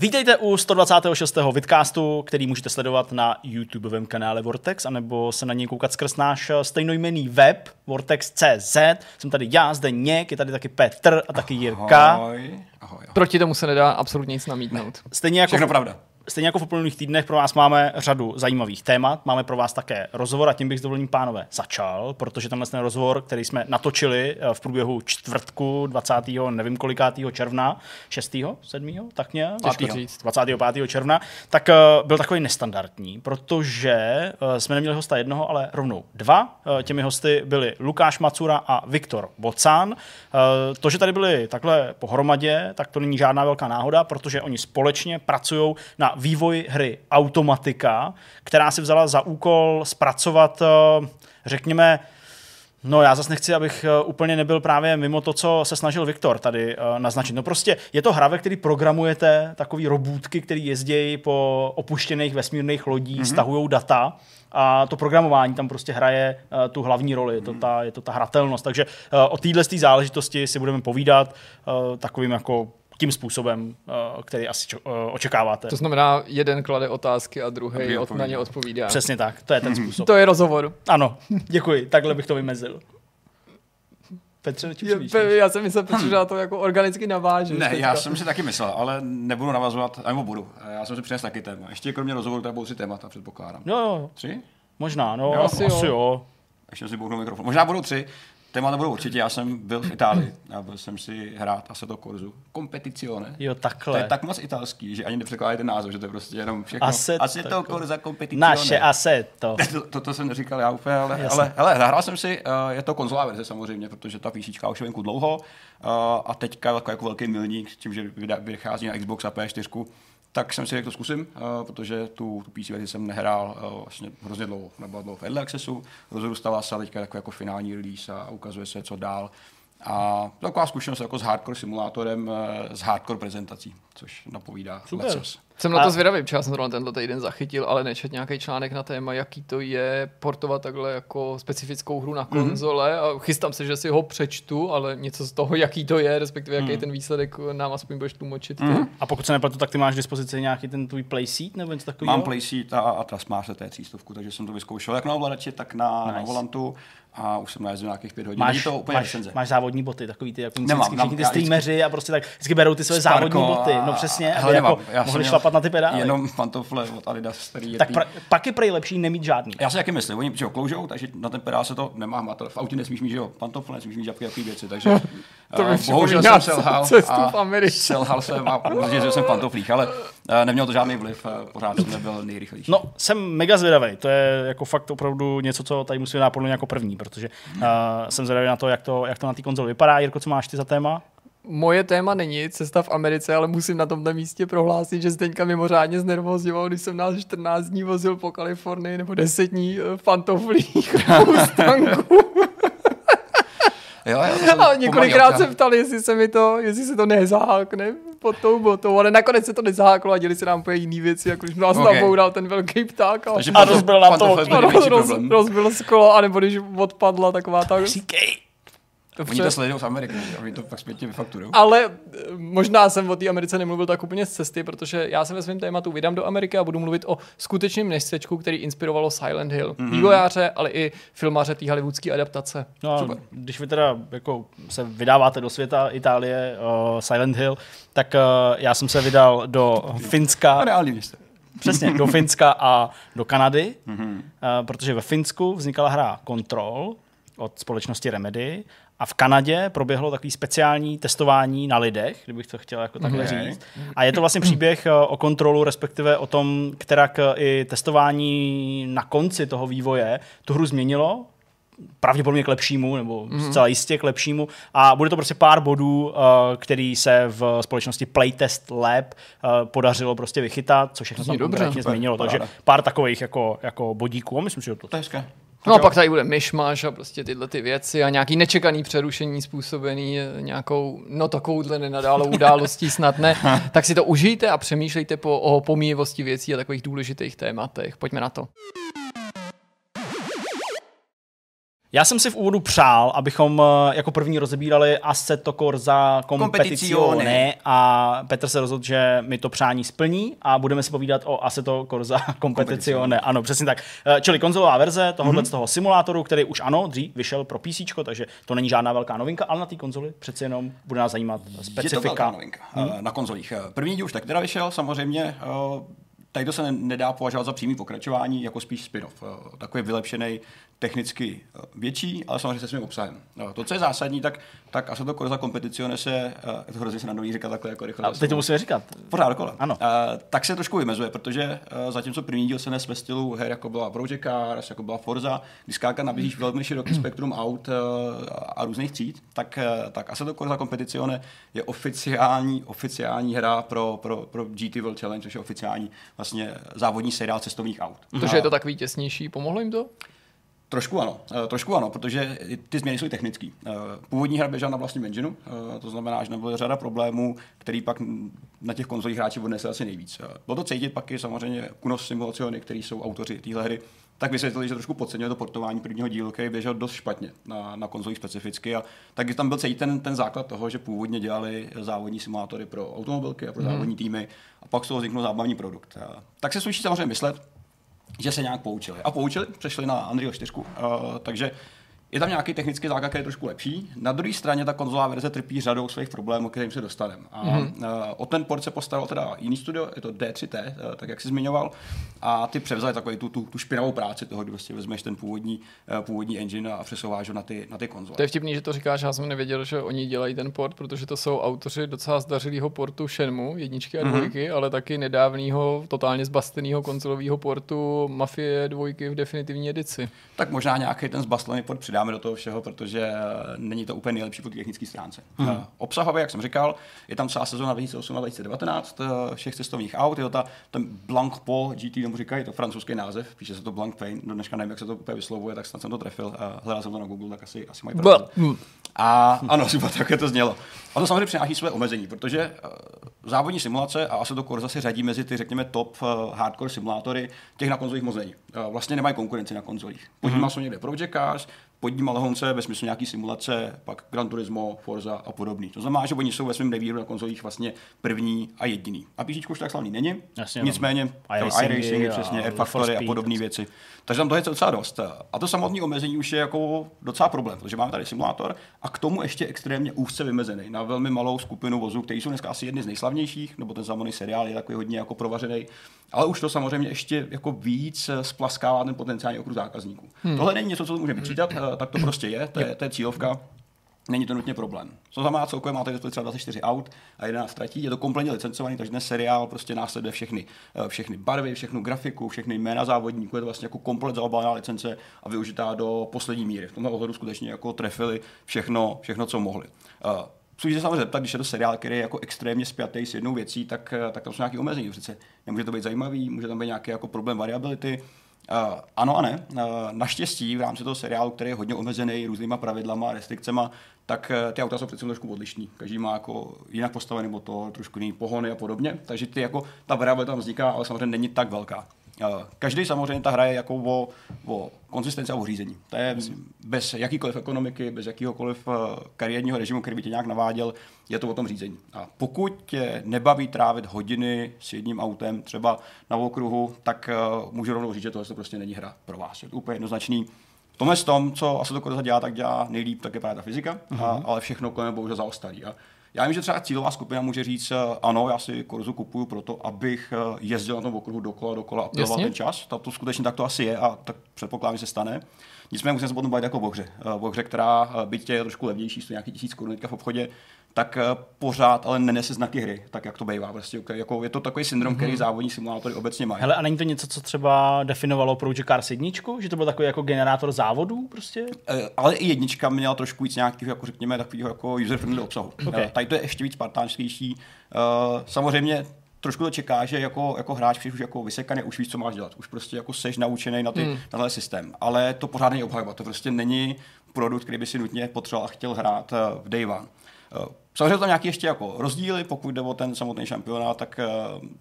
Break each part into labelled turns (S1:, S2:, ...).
S1: Vítejte u 126. vidcastu, který můžete sledovat na YouTubeovém kanále Vortex, anebo se na něj koukat skrz náš stejnojmenný web vortex.cz. Jsem tady já, zde Něk, je tady taky Petr a taky Jirka.
S2: Ahoj. Ahoj, ahoj.
S3: Proti tomu se nedá absolutně nic namítnout.
S1: Stejně jako,
S2: Všechno pravda.
S1: Stejně jako v uplynulých týdnech pro vás máme řadu zajímavých témat. Máme pro vás také rozhovor a tím bych s dovolením pánové začal, protože tenhle ten rozhovor, který jsme natočili eh, v průběhu čtvrtku 20. nevím kolikátého června, 6. 7. tak nějak?
S3: Těžko
S2: Pátýho.
S3: říct.
S1: 25. června, tak eh, byl takový nestandardní, protože eh, jsme neměli hosta jednoho, ale rovnou dva. Těmi hosty byli Lukáš Macura a Viktor Bocán. To, že tady byli takhle pohromadě, tak to není žádná velká náhoda, protože oni společně pracují na vývoji hry Automatika, která si vzala za úkol zpracovat, eh, řekněme, No já zase nechci, abych eh, úplně nebyl právě mimo to, co se snažil Viktor tady uh, naznačit. No prostě je to hra, ve který programujete takový robůtky, který jezdí po opuštěných vesmírných lodí, mm-hmm. stahují data a to programování tam prostě hraje uh, tu hlavní roli, je to ta, je to ta hratelnost. Takže uh, o téhle záležitosti si budeme povídat takovým jako tím způsobem, uh, který asi uh, očekáváte.
S3: To znamená, jeden klade otázky a druhý od, na ně odpovídá.
S1: Přesně tak, to je ten způsob.
S3: To je rozhovor.
S1: Ano, děkuji, takhle bych to vymezil. Petře,
S3: Je, já jsem myslel, Petře, že na to jako organicky navážeš.
S2: Ne,
S3: teďka.
S2: já jsem si taky myslel, ale nebudu navazovat, nebo budu. Já jsem si přinesl taky téma. Ještě kromě rozhovoru, tady budou tři témata, předpokládám.
S1: No, jo,
S2: Tři?
S1: možná, no,
S2: Jo,
S1: asi,
S3: asi
S1: asi
S3: jo.
S1: jo.
S2: Ještě si bouchnu mikrofon. Možná budou tři. Témata budou určitě. Já jsem byl v Itálii a byl jsem si hrát Assetto Corsu. Competizione.
S1: Jo,
S2: To
S1: takhle.
S2: je tak moc italský, že ani nepřekládají ten název, že to je prostě jenom všechno.
S1: Assetto
S2: Assetto Corsa Competizione.
S1: Naše aseto.
S2: To, to, to, jsem neříkal já úplně, ale, ale, ale zahrál jsem si, uh, je to konzolová verze samozřejmě, protože ta PC už je venku dlouho uh, a teďka jako, jako velký milník, tím, že vyda- vychází na Xbox a P4, tak jsem si řekl, to zkusím, uh, protože tu, tu PC verzi jsem nehrál uh, vlastně hrozně dlouho, nebyla dlouho v Early Accessu, rozrůstala se a teďka jako, jako finální release a ukazuje se, co dál. A taková zkušenost jako s hardcore simulátorem, eh, s hardcore prezentací, což napovídá
S1: Super.
S2: lecos.
S3: Jsem na
S1: A-
S3: to zvědavý, protože já jsem zrovna tenhle týden zachytil, ale nečet nějaký článek na téma, jaký to je portovat takhle jako specifickou hru na konzole a chystám se, že si ho přečtu, ale něco z toho, jaký to je, respektive jaký ten výsledek nám aspoň budeš tlumočit. ty.
S1: A pokud se nepletu, tak ty máš k dispozici nějaký ten tvůj playseat nebo něco takového?
S2: Mám playseat a, a to je třístovku, takže jsem to vyzkoušel jak na ovladači, tak na, nice. na volantu a už jsem najezdil nějakých pět hodin.
S1: Máš,
S2: Není to úplně
S1: máš,
S2: recenze.
S1: máš závodní boty, takový ty, jako
S2: Nemám,
S1: všichni ty
S2: já vždycky-
S1: streameři a prostě tak vždycky berou ty své závodní boty.
S2: a-
S1: No přesně, aby
S2: hele,
S1: jako
S2: nemám. Já
S1: mohli šlapat na ty pedály.
S2: Jenom pantofle od Adidas, který je
S1: tak pra, pak je prej lepší nemít žádný.
S2: Já si taky myslím, oni že kloužou, takže na ten pedál se to nemá hmatovat. V autě nesmíš mít, že jo, pantofle, nesmíš mít žabky, takové věci, takže
S3: To mi
S2: eh, bohužel jsem selhal
S3: cestu
S2: a
S3: v Americe.
S2: selhal jsem a že jsem v pantoflích, ale eh, nemělo to žádný vliv, eh, pořád jsem nebyl nejrychlejší.
S1: No, jsem mega zvědavý. To je jako fakt opravdu něco, co tady musíme dát podle jako první, protože uh, jsem zvědavý na to, jak to, jak to na té konzoli vypadá. Jirko, co máš ty za téma?
S3: Moje téma není cesta v Americe, ale musím na tomto místě prohlásit, že Zdeňka mimořádně znervozňoval, když jsem nás 14 dní vozil po Kalifornii nebo 10 dní v pantoflích Mustangu.
S2: Jo, jo,
S3: A několikrát se ptali, jestli se mi to, jestli se to nezahákne pod tou botou, ale nakonec se to nezaháklo a děli se nám úplně jiný věci, jako když nás
S2: Ok.
S3: okay. naboural ten velký pták a,
S2: Takže
S1: A rozbil nám to okno.
S3: rozbil sklo, anebo když odpadla taková ta...
S1: Říkej.
S2: Oni to sledují z Ameriky, oni to pak zpětně vyfakturují.
S3: Ale eh, možná jsem o té Americe nemluvil tak úplně z cesty, protože já se ve svém tématu vydám do Ameriky a budu mluvit o skutečném městečku, který inspirovalo Silent Hill. Mm-hmm. Vývojáře, ale i filmaře té hollywoodské adaptace.
S1: No, a
S2: Super.
S1: když vy teda jako se vydáváte do světa Itálie, uh, Silent Hill, tak uh, já jsem se vydal do Finska.
S2: A reální město.
S1: Přesně, do Finska a do Kanady, mm-hmm. uh, protože ve Finsku vznikala hra Control od společnosti Remedy a v Kanadě proběhlo takový speciální testování na lidech, kdybych to chtěl jako takhle
S2: Okay.
S1: říct. A je to vlastně příběh uh, o kontrolu, respektive o tom, kterak uh, i testování na konci toho vývoje tu hru změnilo, pravděpodobně k lepšímu, nebo mm-hmm. zcela jistě k lepšímu. A bude to prostě pár bodů, uh, který se v společnosti Playtest Lab podařilo prostě vychytat, co všechno tam
S3: dobře.
S1: konkrétně změnilo. Takže pár takových jako, jako bodíků. A myslím si, že to
S2: To je hezké.
S3: No a pak tady bude myšmaš a prostě tyhle ty věci a nějaký nečekaný přerušení způsobený eh, nějakou, no takovouhle nenadálou událostí snad ne. Tak si to užijte a přemýšlejte po, o pomíjivosti věcí a takových důležitých tématech. Pojďme na to.
S1: Já jsem si v úvodu přál, abychom eh, jako první rozebírali Assetto Corsa Competizione a Petr se rozhodl, že mi to přání splní a budeme si povídat o Assetto Corsa Competizione. Ano, přesně tak. Eh, čili konzolová verze tohohle mm-hmm. z toho simulátoru, který už ano, dřív vyšel pro PC, takže to není žádná velká novinka, ale na té konzoli přece jenom bude nás zajímat specifika. Je to
S2: velká novinka hmm. na konzolích. První díl už tak teda vyšel, samozřejmě tady to se nedá považovat za přímý pokračování, jako spíš spin-off. Takový vylepšený technicky eh, větší, ale samozřejmě se svým obsahem. No, to, co je zásadní, tak, tak asi to Corsa Competizione se, eh, je to hrozně se na nový říkat takhle jako rychle. A
S1: teď to musíme říkat.
S2: Pořád dokola. Ano. Uh, tak se trošku vymezuje, protože uh, zatímco první díl se nes ve stylu her, jako byla Project Cars, jako byla Forza, kdy zkrátka nabízíš velmi široký spektrum aut uh, a různých tříd, tak, uh, tak asi to Corsa Competizione je oficiální, oficiální hra pro, pro, pro GT World Challenge, což je oficiální vlastně závodní seriál cestovních aut.
S3: Protože je to takový těsnější, pomohlo jim to?
S2: Trošku ano, eh, trošku ano, protože ty změny jsou technické. Eh, původní hra běžela na vlastním engineu, eh, to znamená, že nebyly řada problémů, který pak na těch konzolích hráči odnesli asi nejvíc. Bylo to cítit pak i samozřejmě Kunos Simulaciony, který jsou autoři téhle hry, tak vysvětlili, že trošku podceňuje to portování prvního dílu, který běžel dost špatně na, na konzolích specificky. A tak tam byl celý ten, ten základ toho, že původně dělali závodní simulátory pro automobilky a pro mm. závodní týmy a pak z toho vzniknul zábavní produkt. Tak se sluší samozřejmě myslet, že se nějak poučili. A poučili, přešli na Unreal 4, uh, takže je tam nějaký technický základ, který je trošku lepší. Na druhé straně ta konzolová verze trpí řadou svých problémů, kterým se dostaneme. A mm-hmm. uh, o ten port se postaral teda jiný studio, je to D3T, uh, tak jak jsi zmiňoval, a ty převzali takový tu, tu, tu špinavou práci toho, kdy vlastně vezmeš ten původní, uh, původní engine a přesouváš ho na ty, na ty konzole.
S3: To je vtipný, že to říkáš, já jsem nevěděl, že oni dělají ten port, protože to jsou autoři docela zdařilého portu Shenmue, jedničky a mhm. dvojky, mm-hmm. ale taky nedávného, totálně zbasteného konzolového portu Mafie dvojky v definitivní edici.
S2: Tak možná nějaký ten zbastlený port přidáme do toho všeho, protože eh, není to úplně nejlepší po technické stránce. Mm. Obsahově, jak jsem říkal, je tam celá sezóna 2008 a 2019 eh, všech cestovních aut, je to ta, ten Blanc Po GT, tomu říkají, je to francouzský název, píše se to Blanc Pain, do dneška nevím, jak se to úplně vyslovuje, tak snad jsem to trefil, hledal jsem to na Google, tak asi, asi mají pravdu. A ano, super, tak to znělo. A to samozřejmě přináší své omezení, protože závodní simulace a asi to Corsa se řadí mezi ty, řekněme, top hardcore simulátory, těch na konzolích moc není. Vlastně nemají konkurenci na konzolích. Podímal mm-hmm. jsou někde Project Cars, pod ním lehonce ve smyslu nějaký simulace, pak Gran Turismo, Forza a podobný. To znamená, že oni jsou ve svém revíru na konzolích vlastně první a jediný. A PC už tak slavný není, Jasně, no. nicméně iRacing, přesně, Air Factory a podobné věci. Takže tam to je docela dost. A to samotné omezení už je jako docela problém, protože máme tady simulátor a k tomu ještě extrémně úzce vymezený na velmi malou skupinu vozů, které jsou dneska asi jedny z nejslavnějších, nebo ten samotný seriál je takový hodně jako provařený. Ale už to samozřejmě ještě jako víc splaskává ten potenciální okruh zákazníků. Hmm. Tohle není něco, co může vyčítat, tak to prostě je, to je, to je cílovka. Není to nutně problém. Co znamená, celkově máte třeba 24 aut a 11 tratí, je to kompletně licencovaný, takže dnes seriál prostě následuje všechny, eh, všechny barvy, všechnu grafiku, všechny jména závodníků, je to vlastně jako komplet zaobalená licence a využitá do poslední míry. V tomhle ohledu skutečně jako trefili všechno, všechno co mohli. Uh, Sluší se samozřejmě zeptat, když je to seriál, který je jako extrémně spjatý s jednou věcí, tak, eh, tak tam jsou nějaké omezení. Přece nemůže to být zajímavý, může tam být nějaký jako problém variability, Uh, ano a ne. Uh, naštěstí v rámci toho seriálu, který je hodně omezený různýma pravidlama a restrikcema, tak uh, ty auta jsou přece trošku odlišní. Každý má jako jinak postavený motor, trošku jiný pohony a podobně. Takže ty jako, ta variabilita tam vzniká, ale samozřejmě není tak velká. Každý samozřejmě ta hra je jako o, o konzistenci a o řízení. To je bez jakýkoliv ekonomiky, bez jakýhokoliv kariérního režimu, který by tě nějak naváděl, je to o tom řízení. A pokud tě nebaví trávit hodiny s jedním autem, třeba na okruhu, tak uh, můžu rovnou říct, že tohle prostě není hra pro vás. Je to úplně jednoznačný. V tomhle tom, co asi to dělá, tak dělá nejlíp, tak je právě ta fyzika, uh-huh. a, ale všechno kolem bohužel zaostalí. A já vím, že třeba cílová skupina může říct, eh, ano, já si Korzu kupuju proto, abych eh, jezdil na tom okruhu dokola, dokola a piloval ten čas. To, to skutečně tak to asi je a tak předpokládám, že se stane. Nicméně musím se potom bavit jako o hře. O hře, která byť je trošku levnější, stojí nějaký tisíc korun v obchodě, tak eh, pořád ale nenese znaky hry, tak jak to bývá. Prostě, jako, je to takový syndrom, mm-hmm. který mhm. závodní simulátory obecně mají.
S1: Hele, a není to něco, co třeba definovalo Project Cars jedničku? Že to byl takový jako generátor závodů prostě?
S2: E, ale i jednička měla trošku víc nějakého, jako řekněme, takového jako user-friendly obsahu. Okay. Tady to je ještě víc spartánštější. E, samozřejmě trošku to čeká, že jako, jako hráč přijde už jako vysekaný, už víš, co máš dělat. Už prostě jako seš naučený na, ty, mm. na tenhle systém. Ale to pořád není obhajovat. To prostě není produkt, který by si nutně potřeboval a chtěl hrát v Day One Samozřejmě tam nějaký ještě jako rozdíly, pokud jde o ten samotný šampionát, tak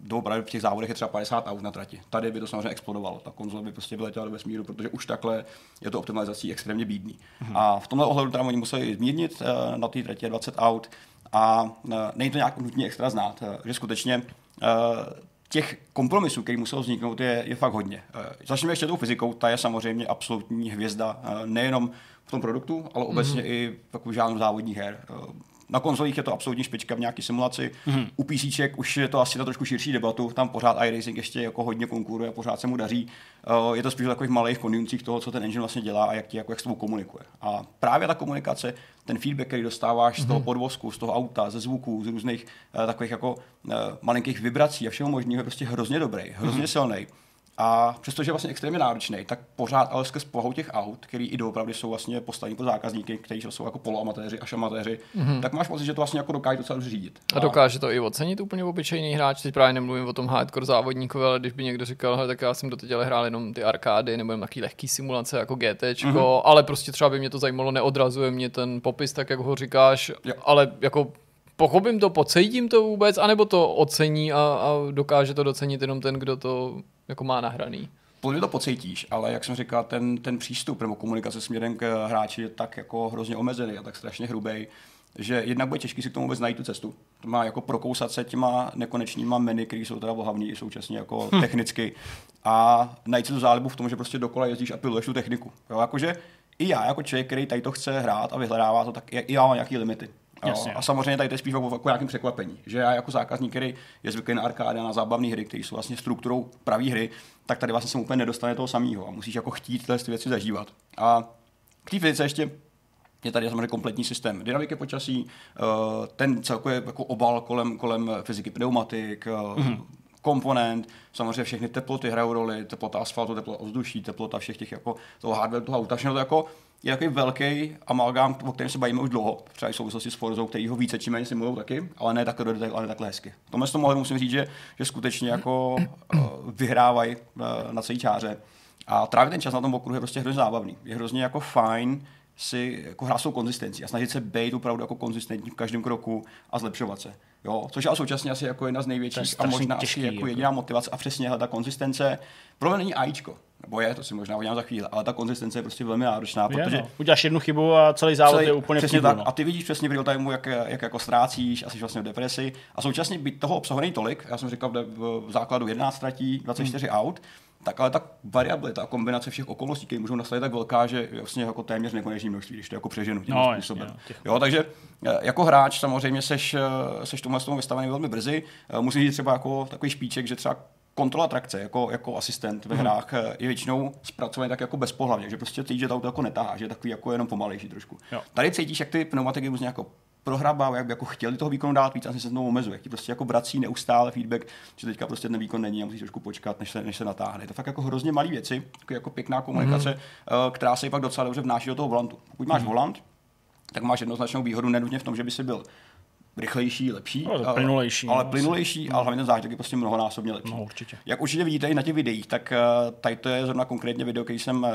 S2: uh, právě v těch závodech je třeba 50 aut na trati. Tady by to samozřejmě explodovalo. Ta konzole by prostě vyletěla do vesmíru, protože už takhle je to optimalizací extrémně bídný. Hmm. A v tomhle ohledu tam oni museli zmírnit uh, na té tratě 20 aut a uh, není to nějak nutně extra znát, že skutečně těch kompromisů, který musel vzniknout, je, je fakt hodně. Začneme ještě tou fyzikou, ta je samozřejmě absolutní hvězda, nejenom v tom produktu, ale obecně mm-hmm. i v žádnou závodních her. Na konzolích je to absolutní špička v nějaké simulaci. Mm-hmm. U PC už je to asi na trošku širší debatu. Tam pořád iRacing ještě jako hodně konkuruje, pořád se mu daří. Eh, je to spíš o takových malých konjuncích toho, co ten engine vlastně dělá a jak ti jako jak s tebou komunikuje. A právě ta komunikace, ten feedback, který dostáváš mm-hmm. z toho mhm. podvozku, z toho auta, ze zvuků, z různých uh, takových jako uh, malinkých vibrací a všeho možného je prostě hrozně dobrý, hrozně mm-hmm. silný. A přestože je vlastně extrémně náročný, tak pořád ale skrz pohou těch aut, který i doopravdy jsou vlastně postavení po zákazníky, kteří jsou jako poloamatéři až amatéři, mm-hmm. tak máš pocit, že to vlastně jako dokáže docela řídit.
S3: A dokáže to i ocenit úplně obyčejný hráč, teď právě nemluvím o tom hardcore závodníkovi, ale když by někdo říkal, tak já jsem doteď ale hrál jenom ty arkády nebo jen takový lehký simulace jako GT, mm-hmm. ale prostě třeba by mě to zajímalo, neodrazuje mě ten popis tak, jak ho říkáš, jo. ale jako pochopím to, pocítím to vůbec, anebo to ocení a, a dokáže to docenit jenom ten, kdo to jako má nahraný.
S2: Podle to pocítíš, ale jak jsem říkal, ten, ten přístup nebo komunikace směrem k hráči je tak jako hrozně omezený a tak strašně hrubý, že jednak bude těžký si k tomu vůbec najít tu cestu. To má jako prokousat se těma nekonečnýma menu, které jsou teda ohavný i současně jako hm. technicky a najít si tu zálibu v tom, že prostě dokola jezdíš a piluješ tu techniku. Jo, jakože i já jako člověk, který tady to chce hrát a vyhledává to, tak i já mám nějaký limity. Jasně. A samozřejmě tady to je spíš jako, jako nějakým překvapení, že já jako zákazník, který je zvyklý na arkády a na zábavné hry, které jsou vlastně strukturou pravé hry, tak tady vlastně se úplně nedostane toho samého a musíš jako chtít tyhle ty věci zažívat. A k té fyzice ještě je tady samozřejmě kompletní systém dynamiky počasí, eh, ten celkově jako obal kolem, kolem fyziky pneumatik, mm-hmm komponent, samozřejmě všechny teploty hrajou roli, teplota asfaltu, teplota ovzduší, teplota všech těch jako toho hardware, toho auta, všechno to jako je takový velký amalgám, o kterém se bavíme už dlouho, třeba i v souvislosti s Forzou, který ho více či méně simulují taky, ale ne takhle do detailu, ale takhle hezky. V tomhle tomu musím říct, že, že skutečně jako uh, vyhrávají uh, na celý čáře. A trávit ten čas na tom okruhu je prostě hrozně zábavný. Je hrozně jako fajn si jako hrát svou konzistenci a snažit se být opravdu jako konzistentní v každém kroku a zlepšovat se. Jo, což je současně asi jako jedna z největších a možná těžký, asi jako, jako jediná motivace a přesně ta konzistence. Pro mě není AIčko, nebo je, to si možná udělám za chvíli, ale ta konzistence je prostě velmi náročná, je, protože... No.
S1: Uděláš jednu chybu a celý závod celý, je úplně
S2: přesně tak. No. A ty vidíš přesně v real timeu, jak, jak jako ztrácíš, asi vlastně v depresi. A současně být toho obsahu tolik, já jsem říkal v, v základu 11 tratí, 24 hmm. aut, tak ale ta variabilita a kombinace všech okolností, které můžou nastat, je tak velká, že vlastně jako téměř nekonečný množství, když to jako přeženu tím no, způsobem. Jasně, no, jo, takže eh, jako hráč samozřejmě seš, eh, seš tomu tomu vystavený velmi brzy. Eh, musíš jít třeba jako takový špíček, že třeba kontrola trakce jako, jako asistent ve mhm. hrách mm. je většinou zpracovaný tak jako bezpohlavně, že prostě cítíš, že to auto jako netáhá, že je takový jako jenom pomalejší trošku. Jo. Tady cítíš, jak ty pneumatiky různě jako prohrabá, jak by jako chtěli toho výkonu dát víc, asi se znovu omezuje. Ti prostě jako vrací neustále feedback, že teďka prostě ten výkon není a musíš trošku počkat, než se, než se natáhne. Je to fakt jako hrozně malé věci, jako, jako pěkná komunikace, mm-hmm. která se pak docela dobře vnáší do toho volantu. Pokud máš mm-hmm. volant, tak máš jednoznačnou výhodu nenutně v tom, že by si byl rychlejší, lepší,
S1: no, plynulejší,
S2: ale no, plynulejší, ale hlavně ten zážitek je prostě mnohonásobně lepší.
S1: No, určitě.
S2: Jak určitě vidíte i na těch videích, tak uh, tady to je zrovna konkrétně video, který jsem uh,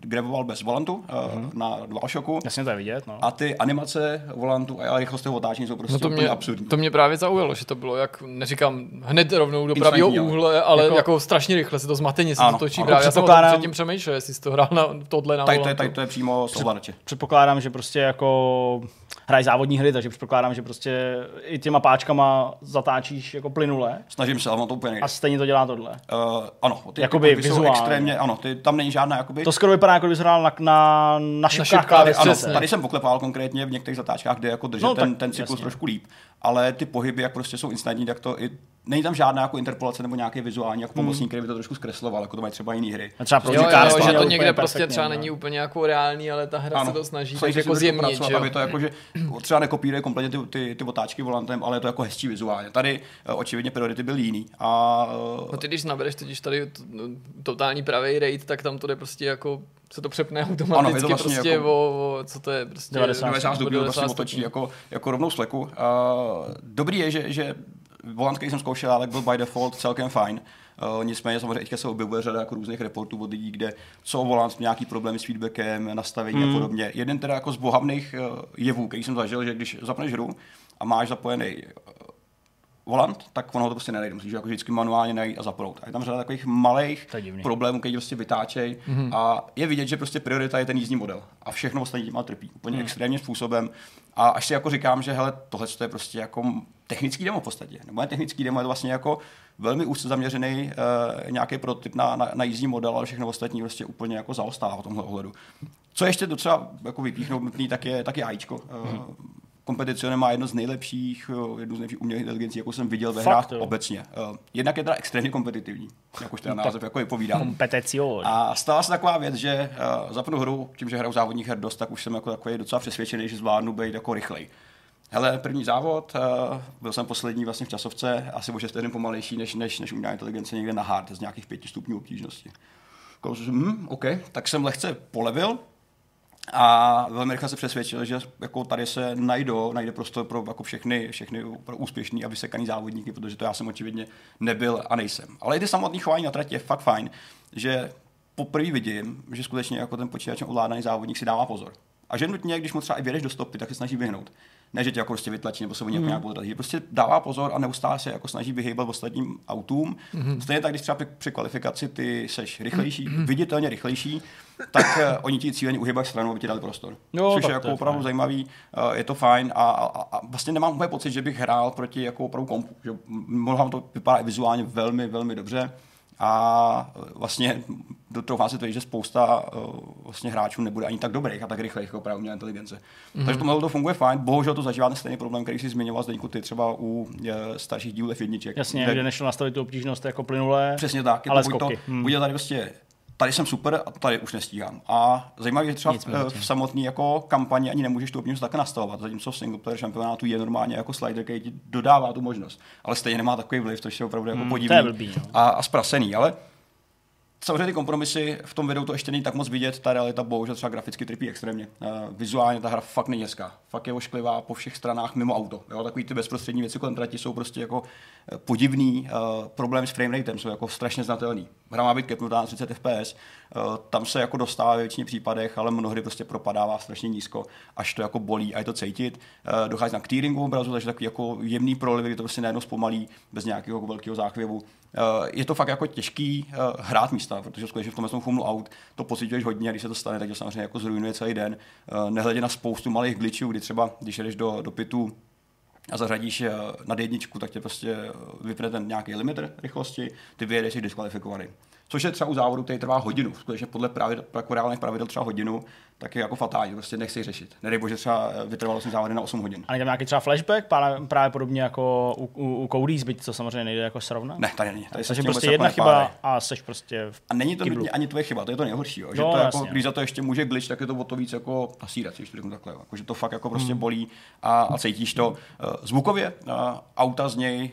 S2: gravoval bez volantu mm-hmm. na DualShocku.
S1: Jasně to je vidět. No.
S2: A ty animace volantu a rychlost toho otáčení jsou prostě no
S3: to
S2: mě, úplně absurdní.
S3: To mě právě zaujalo, že to bylo jak, neříkám hned rovnou do pravého úhle, ale jako, jako, strašně rychle se to zmateně se to točí. Právě. Já jsem předtím přemýšlel, jestli jsi to hrál na tohle na
S2: tady, to je, tady to je přímo z
S1: Předpokládám, že prostě jako hrají závodní hry, takže předpokládám, že prostě i těma páčkama zatáčíš jako plynule.
S2: Snažím se, ale to úplně nejde.
S1: A stejně to dělá tohle.
S2: Uh, ano,
S1: ty, jakoby ty
S2: jsou extrémně, ano, ty, tam není žádná jakoby...
S1: To skoro vypadá, jako kdyby hrál na, na, na šipkách
S2: klávě. Ano, tady jsem poklepal konkrétně v některých zatáčkách, kde jako držet no, ten, ten cyklus jasně. trošku líp, ale ty pohyby, jak prostě jsou instantní, tak to i není tam žádná jako interpolace nebo nějaký vizuální jako pomocník, hmm. který by to trošku zkresloval, jako to mají třeba jiné hry.
S3: A třeba pro jo, jo, že to někde prostě třeba no. není úplně jako reálný, ale ta hra ano, se to snaží tak jako zjemnit, že
S2: aby to jako, že třeba nekopíruje kompletně ty, ty, ty otáčky volantem, ale je to jako hezčí vizuálně. Tady uh, očividně priority byl jiný. A,
S3: uh, no ty když nabereš totiž tady no, totální pravý rate, tak tam to jde prostě jako se to přepne automaticky ano, je to vlastně prostě jako, o, o, co to je prostě
S2: 90, 90 stupňů vlastně otočí jako, jako rovnou sleku. Uh, dobrý je, že, že volant, který jsem zkoušel, ale byl by default celkem fajn. Uh, nicméně samozřejmě teďka se objevuje řada jako různých reportů od lidí, kde co volant, nějaký problémy s feedbackem, nastavení hmm. a podobně. Jeden teda jako z bohavných uh, jevů, který jsem zažil, že když zapneš hru a máš zapojený volant, tak ono to prostě nejde. Musíš jako vždycky manuálně najít a zapnout. A je tam řada takových malých problémů, které prostě vytáčejí. Mm-hmm. A je vidět, že prostě priorita je ten jízdní model. A všechno ostatní tím trpí. Úplně mm. extrémním způsobem. A až si jako říkám, že hele, tohle je prostě jako technický demo v podstatě. Nebo technický demo je to vlastně jako velmi úzce zaměřený uh, nějaký prototyp na, na, na jízdní model, ale všechno ostatní prostě úplně jako zaostává v tomhle ohledu. Co ještě docela jako vypíchnout nutný, tak je, tak je AIčko. Uh, mm. Competizione má jedno z nejlepších, eh, jednu z nejlepších umělých inteligencí, jako jsem viděl ve hrách obecně. Uh, jednak je teda extrémně kompetitivní, jak už ten název jako vypovídá.
S1: Kompeticion.
S2: A stala se taková věc, že uh, zapnu hru, tím, že hraju závodních her dost, tak už jsem jako takový docela přesvědčený, že zvládnu být jako rychlej. Hele, první závod, uh, byl jsem poslední vlastně v časovce, asi o 6 pomalejší než, než, než umělá inteligence někde na hard, z nějakých 5 stupňů obtížnosti. Hm, OK, tak jsem lehce polevil, a velmi rychle se přesvědčil, že jako tady se najdou, najde prostor pro jako všechny, všechny pro úspěšný a vysekaný závodníky, protože to já jsem očividně nebyl a nejsem. Ale i ty samotný chování na trati je fakt fajn, že poprvé vidím, že skutečně jako ten počítačem ovládaný závodník si dává pozor. A že nutně, když mu třeba i vědeš do stopy, tak se snaží vyhnout ne, že tě jako prostě vytlačí nebo se o mm. nějak podrazí. Prostě dává pozor a neustále se jako snaží vyhýbat ostatním autům. Mm. Stejně tak, když třeba při kvalifikaci ty seš rychlejší, mm. viditelně rychlejší, tak uh, oni ti cíleně uhybají stranu, aby ti dali prostor. Jo, Což je jako opravdu fajn. zajímavý, uh, je to fajn a, a, a, vlastně nemám úplně pocit, že bych hrál proti jako opravdu kompu. Že mohla to vypadá i vizuálně velmi, velmi dobře a vlastně do toho se to že spousta uh, vlastně hráčů nebude ani tak dobrých a tak rychlých jako právě umělá inteligence. Mm-hmm. Takže to to funguje fajn. Bohužel to zažívá ten stejný problém, který si zmiňoval Zdeňku ty třeba u je, starších dílů F1.
S1: Jasně, kde, kde nešlo nastavit tu obtížnost jako plynulé.
S2: Přesně tak. Ale to, skoky. To, hmm. Bude tady prostě tady jsem super a tady už nestíhám. A zajímavé, že třeba v, v samotné jako kampani ani nemůžeš tu obtížnost tak nastavovat, zatímco v single player šampionátu je normálně jako slider, který ti dodává tu možnost. Ale stejně nemá takový vliv, což je opravdu jako hmm, podivný no. a, a zprasený. Ale samozřejmě ty kompromisy v tom videu to ještě není tak moc vidět, ta realita bohužel třeba graficky trpí extrémně. Uh, vizuálně ta hra fakt není hezká. Fakt je ošklivá po všech stranách mimo auto. Jo? Takový ty bezprostřední věci kolem trati jsou prostě jako eh, podivný. Uh, problém s frameratem jsou jako strašně znatelný. Hra má být kepnutá na 30 fps, uh, tam se jako dostává ve většině případech, ale mnohdy prostě propadává strašně nízko, až to jako bolí a je to cítit. Uh, dochází na clearingu obrazu, takže takový jako jemný prolivy, kdy to prostě najednou zpomalí bez nějakého velkého záchvěvu. Eh, je to fakt jako těžký uh, hrát místa, protože skutečně v tom tom fumlu out to pocituješ hodně, když se to stane, tak to samozřejmě jako zrujnuje celý den. Uh, nehledě na spoustu malých glitchů, kdy třeba, když jdeš do, do pitu a zařadíš nad jedničku, tak tě prostě vypne ten nějaký limit rychlosti, ty vyjedeš si diskvalifikovaný. Což je třeba u závodu, který trvá hodinu, skutečně podle pravidel, jako reálných pravidel třeba hodinu, tak je jako fatální, prostě nechci řešit. Nedej bože třeba vytrvalo jsem závody na 8 hodin.
S1: A tam nějaký třeba flashback, právě, právě podobně jako u, u, u Cody's, byť to samozřejmě nejde jako srovnat?
S2: Ne, tady není. Tady
S1: Takže prostě jedna chyba a seš prostě v
S2: A není to nutně ani tvoje chyba, to je to nejhorší. Jo? Že no, to jako, když za to ještě může glitch, tak je to o to víc jako nasírat, když to řeknu takhle. Jako, že to fakt jako prostě hmm. bolí a, a cítíš to. Uh, zvukově auta z něj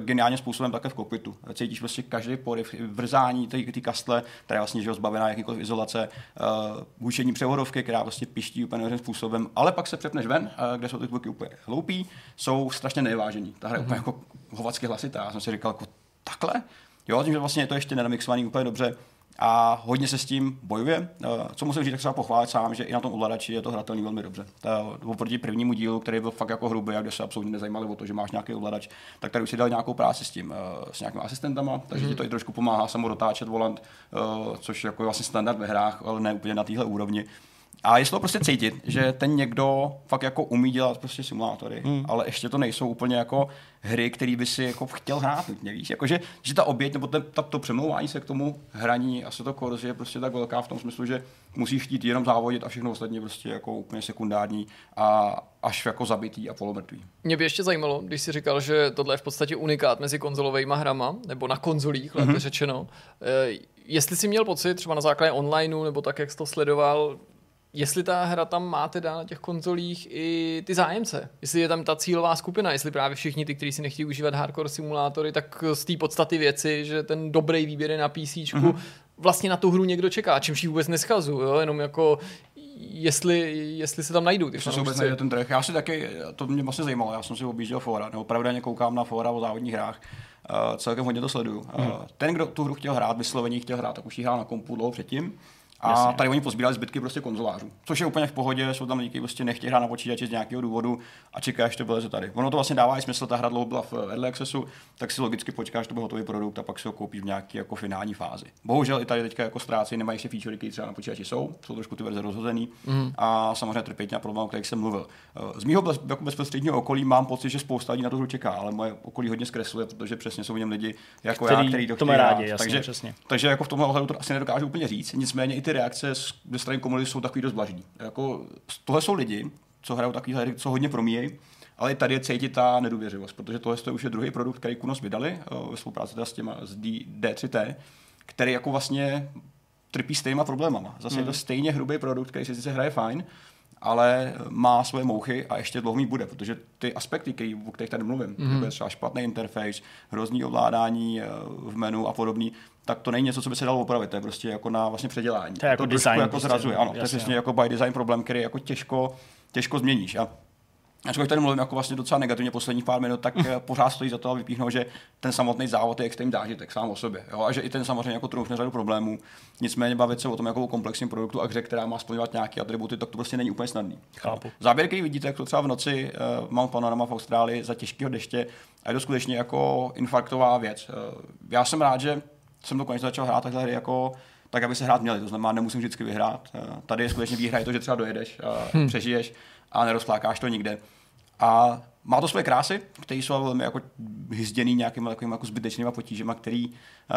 S2: geniálním způsobem také v kokpitu. Cítíš prostě každý poryv, vrzání té kastle, která je vlastně že zbavená jakýkoliv izolace, uh, hučení převodovky, která vlastně piští úplně novým způsobem, ale pak se přepneš ven, uh, kde jsou ty zvuky úplně hloupí, jsou strašně nevážení. Ta hra je mm-hmm. úplně jako hovacky hlasitá. Já jsem si říkal, jako takhle? Jo, tím, že vlastně je to ještě nenamixovaný úplně dobře, a hodně se s tím bojuje. Eh, co musím říct, tak třeba pochválit sám, že i na tom ovladači je to hratelný velmi dobře. Oproti prvnímu dílu, který byl fakt jako hrubý a kde se absolutně nezajímali o to, že máš nějaký ovladač, tak tady už si dal nějakou práci s tím, eh, s nějakými asistentama, takže mm. ti to i trošku pomáhá samo dotáčet volant, eh, což jako je vlastně standard ve hrách, ale ne úplně na téhle úrovni. A je to prostě cítit, že ten někdo fakt jako umí dělat prostě simulátory, hmm. ale ještě to nejsou úplně jako hry, který by si jako chtěl hrát nutně, víš? Jakože, že ta oběť nebo ten, ta, to přemlouvání se k tomu hraní a se to korzi je prostě tak velká v tom smyslu, že musíš chtít jenom závodit a všechno ostatní prostě jako úplně sekundární a až jako zabitý a polomrtvý.
S3: Mě by ještě zajímalo, když jsi říkal, že tohle je v podstatě unikát mezi konzolovými hrama, nebo na konzolích, lépe mm-hmm. řečeno. E, jestli jsi měl pocit, třeba na základě onlineu, nebo tak, jak jsi to sledoval, jestli ta hra tam má teda na těch konzolích i ty zájemce, jestli je tam ta cílová skupina, jestli právě všichni ty, kteří si nechtějí užívat hardcore simulátory, tak z té podstaty věci, že ten dobrý výběr je na PC, mm-hmm. vlastně na tu hru někdo čeká, čímž ji vůbec neschazu, jo? jenom jako jestli, jestli se tam najdou ty
S2: se vůbec ten trh. Já si taky, to mě vlastně zajímalo, já jsem si objížděl fora, nebo pravidelně koukám na fora o závodních hrách, uh, celkem hodně to sleduju. Uh, ten, kdo tu hru chtěl hrát, vysloveně chtěl hrát, tak už ji hrál na kompu dlouho předtím. A
S1: Jasně.
S2: tady oni pozbírali zbytky prostě konzolářů, což je úplně v pohodě, jsou tam lidi, prostě nechtějí hrát na počítači z nějakého důvodu a čeká, až to vyleze tady. Ono to vlastně dává i smysl, ta hra dlouho byla v early accessu, tak si logicky počkáš, to bude hotový produkt a pak si ho koupíš v nějaké jako finální fázi. Bohužel i tady teďka jako ztrácí, nemají ještě feature, které třeba na počítači jsou, jsou trošku ty verze rozhozený
S3: Mhm.
S2: a samozřejmě trpět na problém, o kterých jsem mluvil. Z mého bez, jako bezprostředního okolí mám pocit, že spousta lidí na hru čeká, ale moje okolí hodně zkresluje, protože přesně jsou v něm lidi jako
S1: Který
S2: já, který to
S1: to rádi, jasně,
S2: takže,
S1: přesně.
S2: takže jako v tomhle ohledu to asi nedokážu úplně říct. Nicméně i ty reakce ze strany komunity jsou takový dost vlažní. Jako, tohle jsou lidi, co hrajou takový hry, co hodně promíjejí, ale tady je cítit ta nedůvěřivost, protože tohle to už je druhý produkt, který Kunos vydali eh, ve spolupráci s těma z D, D3T, který jako vlastně trpí stejnýma problémama. Zase je to stejně hrubý produkt, který si sice hraje fajn, ale má svoje mouchy a ještě dlouho mít bude, protože ty aspekty, který, o kterých tady mluvím, mm-hmm. jako je třeba špatný interface, hrozný ovládání eh, v menu a podobný, tak to není něco, co by se dalo opravit, to je prostě jako na vlastně předělání.
S1: To je jako
S2: to
S1: design
S2: jako
S1: prostě,
S2: zrazuje,
S1: no,
S2: ano, to je
S1: jasně,
S2: přesně jako by design problém, který jako těžko, těžko změníš. A Ačkoliv tady mluvím jako vlastně docela negativně posledních pár minut, tak eh, pořád stojí za to, aby vypíchnout, že ten samotný závod je extrémní zážitek sám o sobě. Jo? A že i ten samozřejmě jako trumfne řadu problémů. Nicméně bavit se o tom jako o komplexním produktu a hře, která má splňovat nějaké atributy, tak to prostě není úplně snadný.
S1: Chápu.
S2: Záběr, který vidíte, jak to třeba v noci uh, Mount Panorama v Austrálii za těžkého deště, a je to skutečně jako infarktová věc. Uh, já jsem rád, že jsem to konečně začal hrát takhle hry jako tak, aby se hrát měli. To znamená, nemusím vždycky vyhrát. Uh, tady je skutečně výhra, je to, že třeba dojedeš, hmm. přežiješ a nerozflákáš to nikde. A má to své krásy, které jsou velmi jako hyzděný nějakými takovými jako zbytečnými potížemi, který uh,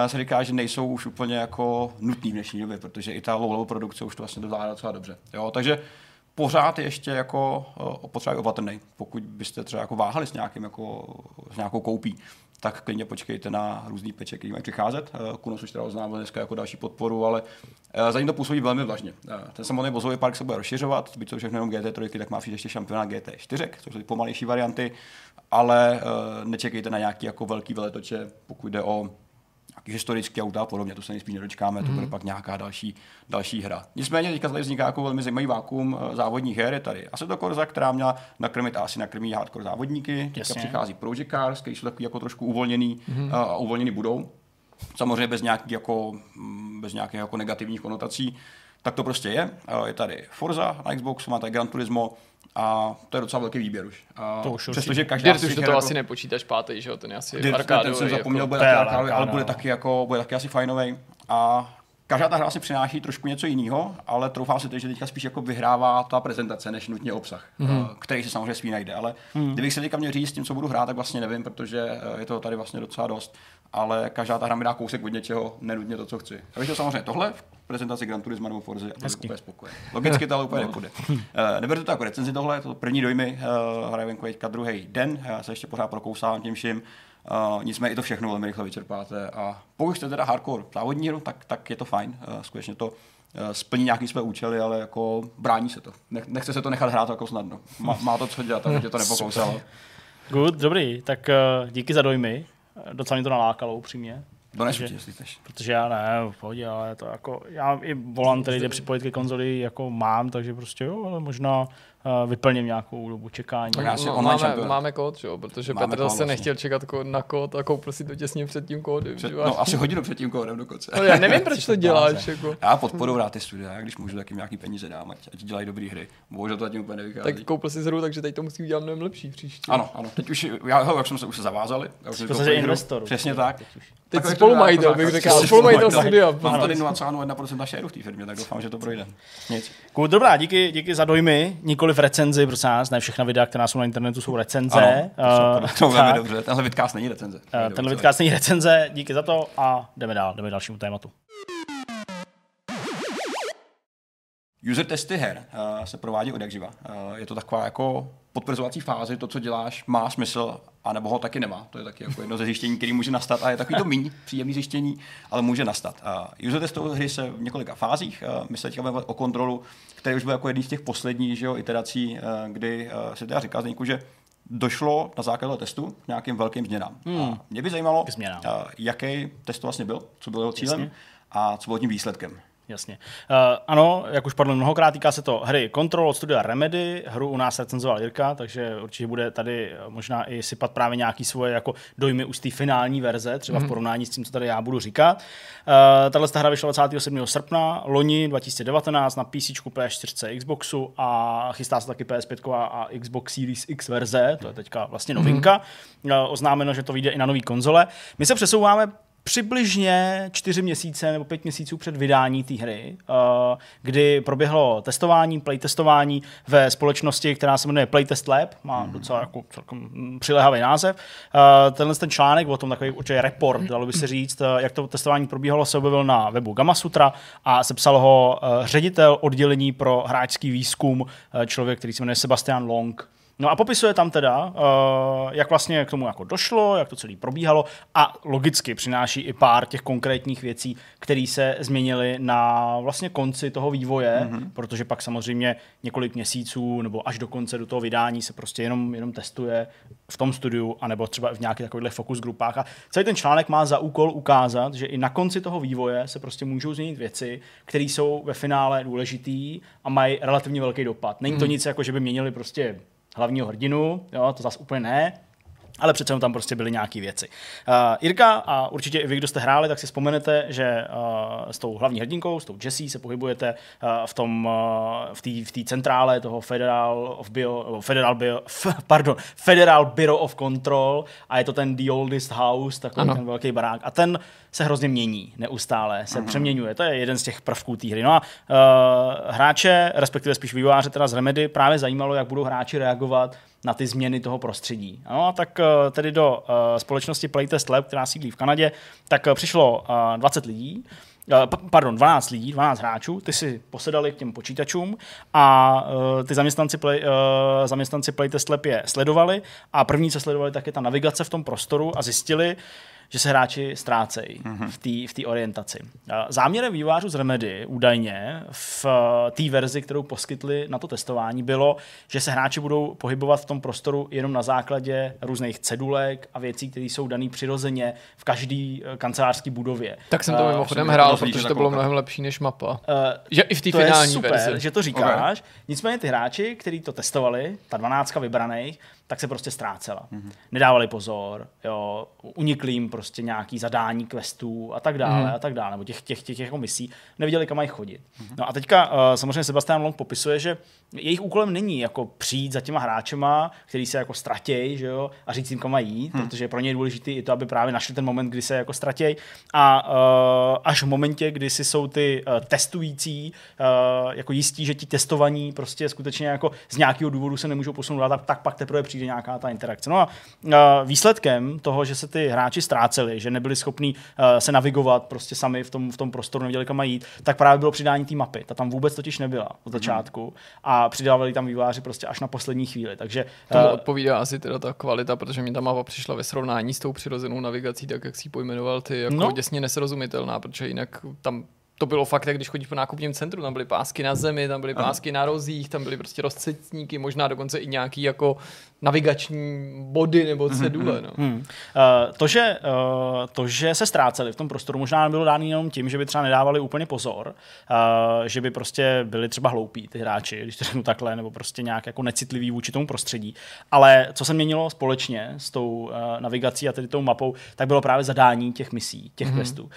S2: se říká, že nejsou už úplně jako nutný v dnešní době, protože i ta low produkce už to vlastně dovládá docela dobře. Jo, takže pořád je ještě jako uh, potřeba opatrný. Pokud byste třeba jako váhali s, nějakým jako, s nějakou koupí, tak klidně počkejte na různý peče, který mají přicházet. Uh, Kunos už teda oznámil dneska jako další podporu, ale uh, za ním to působí velmi vlažně. Uh, ten samotný vozový park se bude rozšiřovat, byť to všechno jenom GT3, tak má přijít ještě šampionát GT4, což jsou ty pomalejší varianty, ale nečekejte na nějaký jako velký veletoče, pokud jde o nějaký historický auta a podobně, to se nejspíš nedočkáme, to bude pak nějaká další, další hra. Nicméně teďka tady vzniká jako velmi zajímavý vákum eh, závodních her, je tady Assetto Corsa, která měla nakrmit a asi nakrmí hardcore závodníky, teďka přichází Project Cars, který jsou takový jako trošku uvolněný mm-hmm. a uvolněný budou. Samozřejmě bez nějakých jako, mm, bez nějakých jako negativních konotací. Tak to prostě je. Eh, Je tady Forza na Xboxu, má tady Gran Turismo a to je docela velký výběr už. A
S1: To už.
S2: Přestože každá
S3: Dirt už to
S2: her jako-
S3: asi nepočítáš pátý, že jo? Ten je asi
S2: Dirt, ten
S3: arkádový.
S2: jsem zapomněl,
S3: jako.
S2: bude taky
S1: ale
S2: arkádový, ale bude
S1: no.
S2: taky, jako, bude taky asi fajnový. A každá ta hra si přináší trošku něco jiného, ale troufám si to, že teďka spíš jako vyhrává ta prezentace, než nutně obsah, mm-hmm. který si samozřejmě svý najde. Ale mm. kdybych se teďka měl říct s tím, co budu hrát, tak vlastně nevím, protože eh, je to tady vlastně docela dost. Ale každá ta hra mi dá kousek od něčeho, nenutně to, co chci. Chtěl samozřejmě tohle v prezentaci Gran Turismo nebo Forzy a byl bych
S1: Hezky.
S2: úplně spokojen. Logicky to ale úplně nepůjde. Eh, Neberte to jako recenzi tohle, to první dojmy, uh, hraje venku teďka druhý den, já se ještě pořád prokousávám tím vším. Uh, nicméně i to všechno velmi rychle vyčerpáte a pokud jste teda hardcore závodní hru, tak, tak je to fajn. Uh, skutečně to uh, splní nějaký své účely, ale jako brání se to. Nech, nechce se to nechat hrát jako snadno. Má, má to co dělat, aby tě to nepokousalo.
S1: Good, dobrý, tak uh, díky za dojmy. Docela mě to nalákalo upřímně. Takže-
S2: ti, jestli chceš.
S1: Protože já ne, v pohodě, ale to jako, já i volant, který jde připojit ke konzoli, jako mám, takže prostě jo, ale možná vyplním nějakou dobu čekání.
S2: Tak
S3: No,
S2: online
S3: máme,
S2: šampion.
S3: máme kód, že jo? protože
S2: Máme
S3: Petr
S2: kód
S3: zase
S2: vlastně.
S3: nechtěl čekat ko- na kód a koupil si to těsně před tím kódem.
S2: Před, no, asi hodinu před tím kódem dokonce.
S3: No, já nevím, proč to děláš. Jako.
S2: Já podporu rád ty studia, když můžu, tak jim nějaký peníze dám, ať, ať dělají dobré hry. Bohužel to zatím úplně nevychází.
S3: Tak koupil si hru, takže teď to musí udělat mnohem lepší příště.
S2: Ano, ano. Teď už, já, hele, jak jsme se už se zavázali. Já už jsem
S1: investor.
S2: Přesně tak.
S3: Teď
S2: to
S3: spolumajitel,
S2: jako
S3: bych řekl. Spolumajitel studia.
S2: Mám tady 0,1% šéru v té firmě, tak doufám, že to projde. Nic.
S1: Dobrá, díky, díky za dojmy, nikoli v recenzi, prosím nás, ne všechna videa, která jsou na internetu, jsou recenze.
S2: Ano,
S1: Eh,
S2: to, to velmi dobře. Tenhle vidcast není recenze.
S1: eh, Tenhle vidcast není recenze, díky za to a jdeme dál, jdeme dalšímu tématu.
S2: User testy her uh, se provádí od jak živa. Uh, je to taková jako potvrzovací fáze, to, co děláš, má smysl, anebo ho taky nemá. To je taky jako jedno ze zjištění, který může nastat a je takový to méně příjemný zjištění, ale může nastat. Uh, user testové hry se v několika fázích. My se teďka budeme o kontrolu, který už byl jako jedný z těch posledních že jo, iterací, kdy se teda říká Zdeňku, že došlo na základě testu k nějakým velkým změnám. Hmm. A mě by zajímalo, jaký test to vlastně byl, co byl jeho cílem
S1: Jasně.
S2: a co bylo tím výsledkem.
S1: Jasně. Uh, ano, jak už padlo mnohokrát, týká se to hry Control od studia Remedy, hru u nás recenzoval Jirka, takže určitě bude tady možná i sypat právě nějaký svoje jako dojmy už z té finální verze, třeba mm. v mhm. porovnání s tím, co tady já budu říkat. Uh, tahle hra vyšla 27. srpna, loni 2019 na PC, PS4, Xboxu a chystá se taky PS5 a Xbox Series X verze, to je teďka vlastně novinka. Mm. Uh, oznámeno, že to vyjde i na nový konzole. My se přesouváme přibližně čtyři měsíce nebo pět měsíců před vydání té hry, uh, kdy proběhlo testování, playtestování ve společnosti, která se jmenuje Playtest Lab, má mhm. docela jako celkem přilehavý název. Uh, tenhle ten článek, o tom takový určitě report, dalo by se říct, uh, jak to testování probíhalo, se objevil na webu Gamasutra a sepsal ho ředitel oddělení pro hráčský výzkum, člověk, který se jmenuje Sebastian Long. No a popisuje tam teda, uh, jak vlastně k tomu jako došlo, jak to celé probíhalo a logicky přináší i pár těch konkrétních věcí, které se změnily na vlastně konci toho vývoje, mm-hmm. protože pak samozřejmě několik měsíců nebo až do konce do toho vydání se prostě jenom, jenom testuje v tom studiu anebo třeba v nějakých takových fokus grupách a celý ten článek má za úkol ukázat, že i na konci toho vývoje se prostě můžou změnit věci, které jsou ve finále důležitý a mají relativně velký dopad. Není to mm. nic jako, že by měnili prostě hlavního hrdinu, jo, to zase úplně ne, ale přece tam prostě byly nějaké věci. Uh, Irka a určitě i vy, kdo jste hráli, tak si vzpomenete, že uh, s tou hlavní hrdinkou, s tou Jessie se pohybujete uh, v tom, uh, v té v tý centrále toho Federal of Bio, Federal Bio, f, pardon, Federal Bureau of Control a je to ten The Oldest House, takový ano. ten velký barák a ten se hrozně mění neustále, se uh-huh. přeměňuje. To je jeden z těch prvků té hry. No a uh, hráče, respektive spíš vývojáře teda z Remedy, právě zajímalo, jak budou hráči reagovat na ty změny toho prostředí. No a tak uh, tedy do uh, společnosti Playtest Lab, která sídlí v Kanadě, tak uh, přišlo uh, 20 lidí, pardon, 12 lidí, 12 hráčů, ty si posedali k těm počítačům a ty zaměstnanci, play, zaměstnanci Playtest Lab je sledovali a první, co sledovali, tak je ta navigace v tom prostoru a zjistili, že se hráči ztrácejí mm-hmm. v té orientaci. Záměrem vývářů z Remedy údajně v eh, té verzi, kterou poskytli na to testování, bylo, že se hráči budou pohybovat v tom prostoru jenom na základě různých cedulek a věcí, které jsou dané přirozeně v každé eh, kancelářské budově.
S3: Tak jsem to uh, mimochodem hrál, protože to bylo mnohem lepší než mapa. Uh, že i v té finální
S1: super,
S3: verzi.
S1: že to říkáš. Okay. Nicméně ty hráči, kteří to testovali, ta 12 vybraných, tak se prostě ztrácela. Mm-hmm. Nedávali pozor, jo, unikli jim prostě nějaký zadání questů a tak dále mm-hmm. a tak dále, nebo těch, těch, těch, těch jako misí, nevěděli, kam mají chodit. Mm-hmm. No a teďka uh, samozřejmě Sebastian Long popisuje, že jejich úkolem není jako přijít za těma hráčema, který se jako ztratějí, že jo, a říct jim, kam mají jít, hmm. protože pro ně je důležité i to, aby právě našli ten moment, kdy se jako ztratějí. A uh, až v momentě, kdy si jsou ty uh, testující uh, jako jistí, že ti testovaní prostě skutečně jako z nějakého důvodu se nemůžou posunout, tak, tak pak teprve přijde nějaká ta interakce. No a výsledkem toho, že se ty hráči ztráceli, že nebyli schopní uh, se navigovat prostě sami v tom, v tom prostoru, nevěděli, kam mají jít, tak právě bylo přidání té mapy. Ta tam vůbec totiž nebyla od začátku. Hmm. A přidávali tam výváři prostě až na poslední chvíli. Takže,
S3: Tomu uh, odpovídá asi teda ta kvalita, protože mi ta mapa přišla ve srovnání s tou přirozenou navigací, tak jak si ji pojmenoval ty, jako no. děsně nesrozumitelná, protože jinak tam to bylo fakt, jak když chodíš po nákupním centru, tam byly pásky na zemi, tam byly pásky na rozích, tam byly prostě rozcetníky, možná dokonce i nějaký jako navigační body nebo mhm, cedule. No. Hmm. Uh,
S1: to, že, uh, to, že se ztráceli v tom prostoru, možná bylo dáno jenom tím, že by třeba nedávali úplně pozor, uh, že by prostě byli třeba hloupí ty hráči, když to řeknu takhle, nebo prostě nějak jako necitliví vůči tomu prostředí. Ale co se měnilo společně s tou uh, navigací a tedy tou mapou, tak bylo právě zadání těch misí, těch mm-hmm. questů. Uh,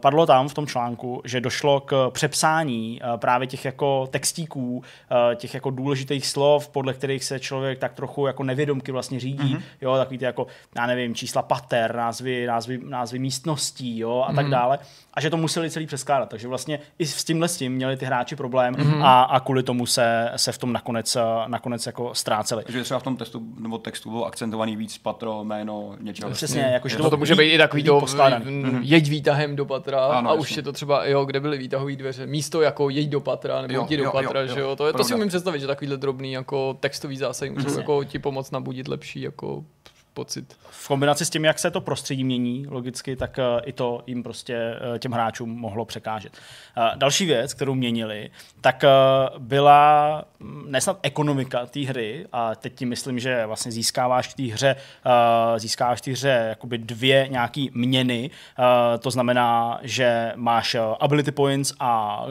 S1: padlo tam v tom článku, že došlo k přepsání uh, právě těch jako textíků, uh, těch jako důležitých slov, podle kterých se člověk tak trochu jako nevědomky vlastně řídí, mm-hmm. jo, takový ty jako, já nevím, čísla pater, názvy, názvy, názvy místností, jo, a mm-hmm. tak mhm. dále. A že to museli celý přeskládat. Takže vlastně i s tímhle s tím měli ty hráči problém mm-hmm. a, a kvůli tomu se, se v tom nakonec, nakonec jako ztráceli.
S2: Takže třeba v tom testu nebo textu bylo akcentovaný víc patro, jméno, něčeho.
S1: Přesně, jako,
S3: že to, to může být i takový to mm, jeď výtahem do patra ano, a už je to třeba, jo, kde byly výtahové dveře, místo jako jeď do patra nebo jdi do patra, jo, jo, že jo. To, je, to si umím představit, že takovýhle drobný jako textový zásah můžou jako ti pomoct nabudit lepší jako pocit.
S1: v kombinaci s tím, jak se to prostředí mění logicky, tak eh, i to jim prostě eh, těm hráčům mohlo překážet. Eh, Další věc, kterou měnili, tak byla mm, nesnad ekonomika té hry, a teď tím myslím, že vlastně získáváš v té hře, získáváš v té hře jakoby dvě nějaký měny, to znamená, že máš ability points a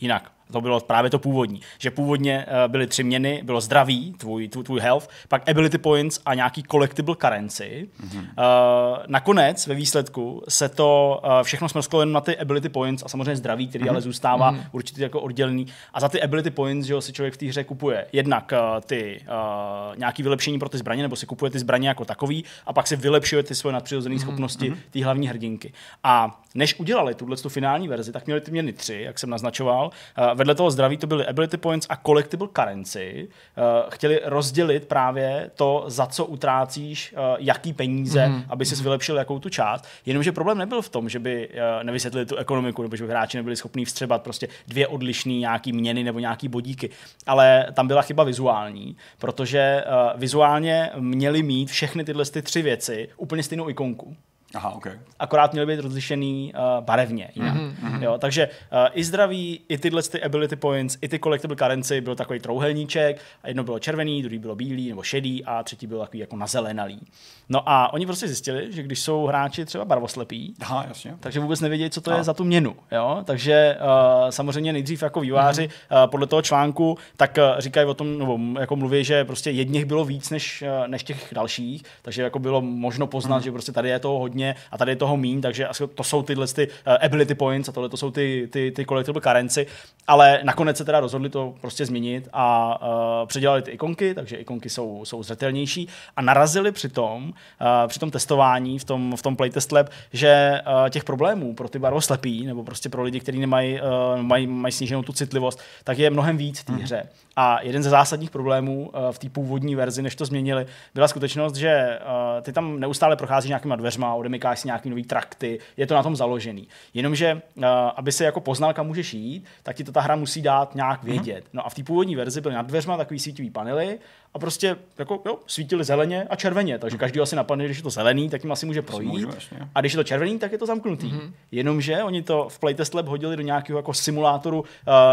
S1: jinak. To bylo právě to původní. Že původně uh, byly tři měny, bylo zdraví, tvůj, tvůj, tvůj health, pak ability points a nějaký collectible currency. Mm-hmm. Uh, nakonec ve výsledku se to uh, všechno smrsklo jen na ty ability points a samozřejmě zdraví, který mm-hmm. ale zůstává mm-hmm. určitě jako oddělený. A za ty ability points, že jo, si člověk v té hře kupuje jednak uh, ty uh, nějaký vylepšení pro ty zbraně, nebo si kupuje ty zbraně jako takový a pak si vylepšuje ty svoje nadpřirozené mm-hmm. schopnosti té hlavní hrdinky. A než udělali tuhle tu finální verzi, tak měli ty měny tři, jak jsem naznačoval. Uh, vedle toho zdraví to byly ability points a collectible currency. Uh, chtěli rozdělit právě to, za co utrácíš, uh, jaký peníze, mm-hmm. aby si vylepšil jakou tu část. Jenomže problém nebyl v tom, že by uh, nevysvětlili tu ekonomiku, nebo že by hráči nebyli schopni vstřebat prostě dvě odlišné nějaký měny nebo nějaký bodíky. Ale tam byla chyba vizuální, protože uh, vizuálně měli mít všechny tyhle ty tři věci úplně stejnou ikonku
S2: Aha, OK.
S1: akorát měly být rozlišený uh, barevně. Jinak. Mm-hmm. Jo, takže uh, i zdraví, i tyhle ty ability points, i ty collectible currency byl takový trouhelníček, a jedno bylo červený, druhý bylo bílý nebo šedý a třetí byl takový jako nazelenalý. No a oni prostě zjistili, že když jsou hráči třeba barvoslepí,
S2: Aha, jasně.
S1: takže vůbec nevědějí, co to je
S2: A.
S1: za tu měnu. Jo? Takže uh, samozřejmě nejdřív jako výváři uh, podle toho článku tak uh, říkají o tom, nebo jako mluví, že prostě jedních bylo víc než, uh, než těch dalších, takže jako bylo možno poznat, že prostě tady je toho hodně a tady je toho mín, takže to jsou tyhle ty uh, ability points a tohle to jsou ty, ty, ty collectible currency, ale nakonec se teda rozhodli to prostě změnit a uh, předělali ty ikonky, takže ikonky jsou, jsou zřetelnější. A narazili při tom, uh, při tom testování v tom, v tom playtest lab, že uh, těch problémů pro ty barvoslepí nebo prostě pro lidi, kteří nemají uh, mají, mají sníženou tu citlivost, tak je mnohem víc v té hře. A jeden ze zásadních problémů uh, v té původní verzi, než to změnili, byla skutečnost, že uh, ty tam neustále procházíš nějakýma dveřma, odemykáš si nějaký nový trakty, je to na tom založený. Jenomže, uh, aby si jako poznal, kam můžeš jít, tak ti to ta hra musí dát nějak vědět. No a v té původní verzi byly nad dveřma takový sítivý panely a prostě jako, jo, svítily zeleně a červeně, takže každý asi napadne, když je to zelený, tak jim asi může projít. a když je to červený, tak je to zamknutý. Mm-hmm. Jenomže oni to v Playtest Lab hodili do nějakého jako simulátoru uh,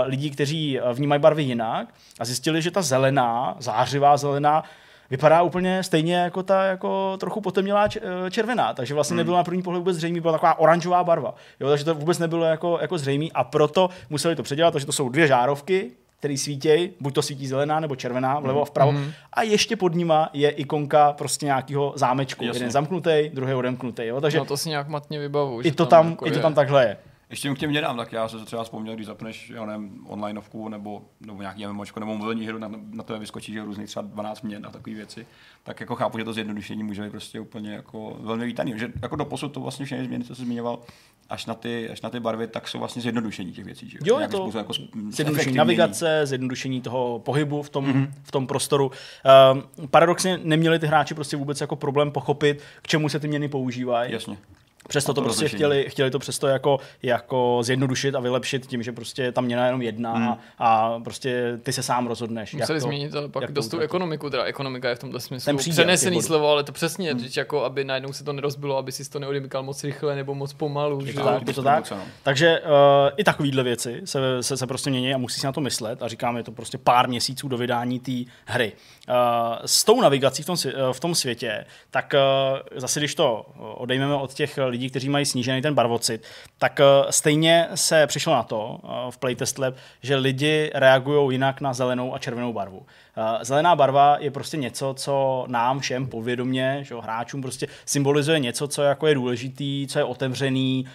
S1: lidí, kteří uh, vnímají barvy jinak a zjistili, že ta zelená, zářivá zelená, vypadá úplně stejně jako ta jako trochu potemnělá eh, červená, takže vlastně nebylo na první pohled vůbec zřejmý, byla taková oranžová barva. Jo, takže to vůbec nebylo jako, jako zřejmý a proto museli to předělat, takže to jsou dvě žárovky, který svítějí, buď to svítí zelená nebo červená, vlevo a vpravo. Mm. A ještě pod nima je ikonka prostě nějakého zámečku.
S2: Jasně.
S1: Jeden zamknutý, druhý odemknutý. Jo? Takže
S3: No to si nějak matně vybavu.
S1: i to tam,
S3: jako
S1: i to
S3: je.
S1: tam takhle je.
S2: Ještě k těm měnám, tak já se třeba vzpomněl, když zapneš já nevím, onlineovku nebo, nebo nějaký MMOčko nebo mobilní hru, na, na tebe vyskočí že různých třeba 12 měn a takové věci, tak jako chápu, že to zjednodušení může být prostě úplně jako velmi vítaný. Že jako do posud to vlastně všechny změny, co jsi zmiňoval, až na, ty, až na ty barvy, tak jsou vlastně zjednodušení těch věcí. Že?
S1: Jo, je to
S2: jako
S1: zjednodušení navigace, zjednodušení toho pohybu v tom,
S2: Mhm.
S1: mm-hmm. v tom prostoru. Um, paradoxně neměli ty hráči prostě vůbec jako problém pochopit, k čemu se ty měny používají.
S2: Jasně.
S1: Přesto to
S2: to
S1: prostě chtěli, chtěli to přesto jako, jako zjednodušit a vylepšit tím, že prostě tam měna jenom jedna
S2: Hmm.
S1: mm. a prostě ty se sám rozhodneš.
S3: Museli
S1: jak to,
S3: změnit ale pak
S1: jak to
S3: dost tu ekonomiku, teda ekonomika je v tomto smyslu
S1: Ten
S3: přenesený slovo, ale to přesně, hmm. jako aby najednou se to nerozbilo, aby si to neodemykal moc rychle nebo moc pomalu.
S1: Je
S3: že
S1: tak, je to tak.
S2: no.
S1: Takže uh, i takovéhle věci se, se, se prostě mění a musí si na to myslet a říkám, je to prostě pár měsíců do vydání té hry. Uh, s tou navigací v tom, eh, v tom světě, tak uh, zase když to odejmeme od těch lidí, kteří mají snížený ten barvocit, tak uh, stejně se přišlo na to uh, v Playtest Lab, že lidi reagují jinak na zelenou a červenou barvu. Uh, zelená barva je prostě něco, co nám všem podvědomě, že jo, hráčům prostě symbolizuje něco, co jako je důležitý, co je otevřený,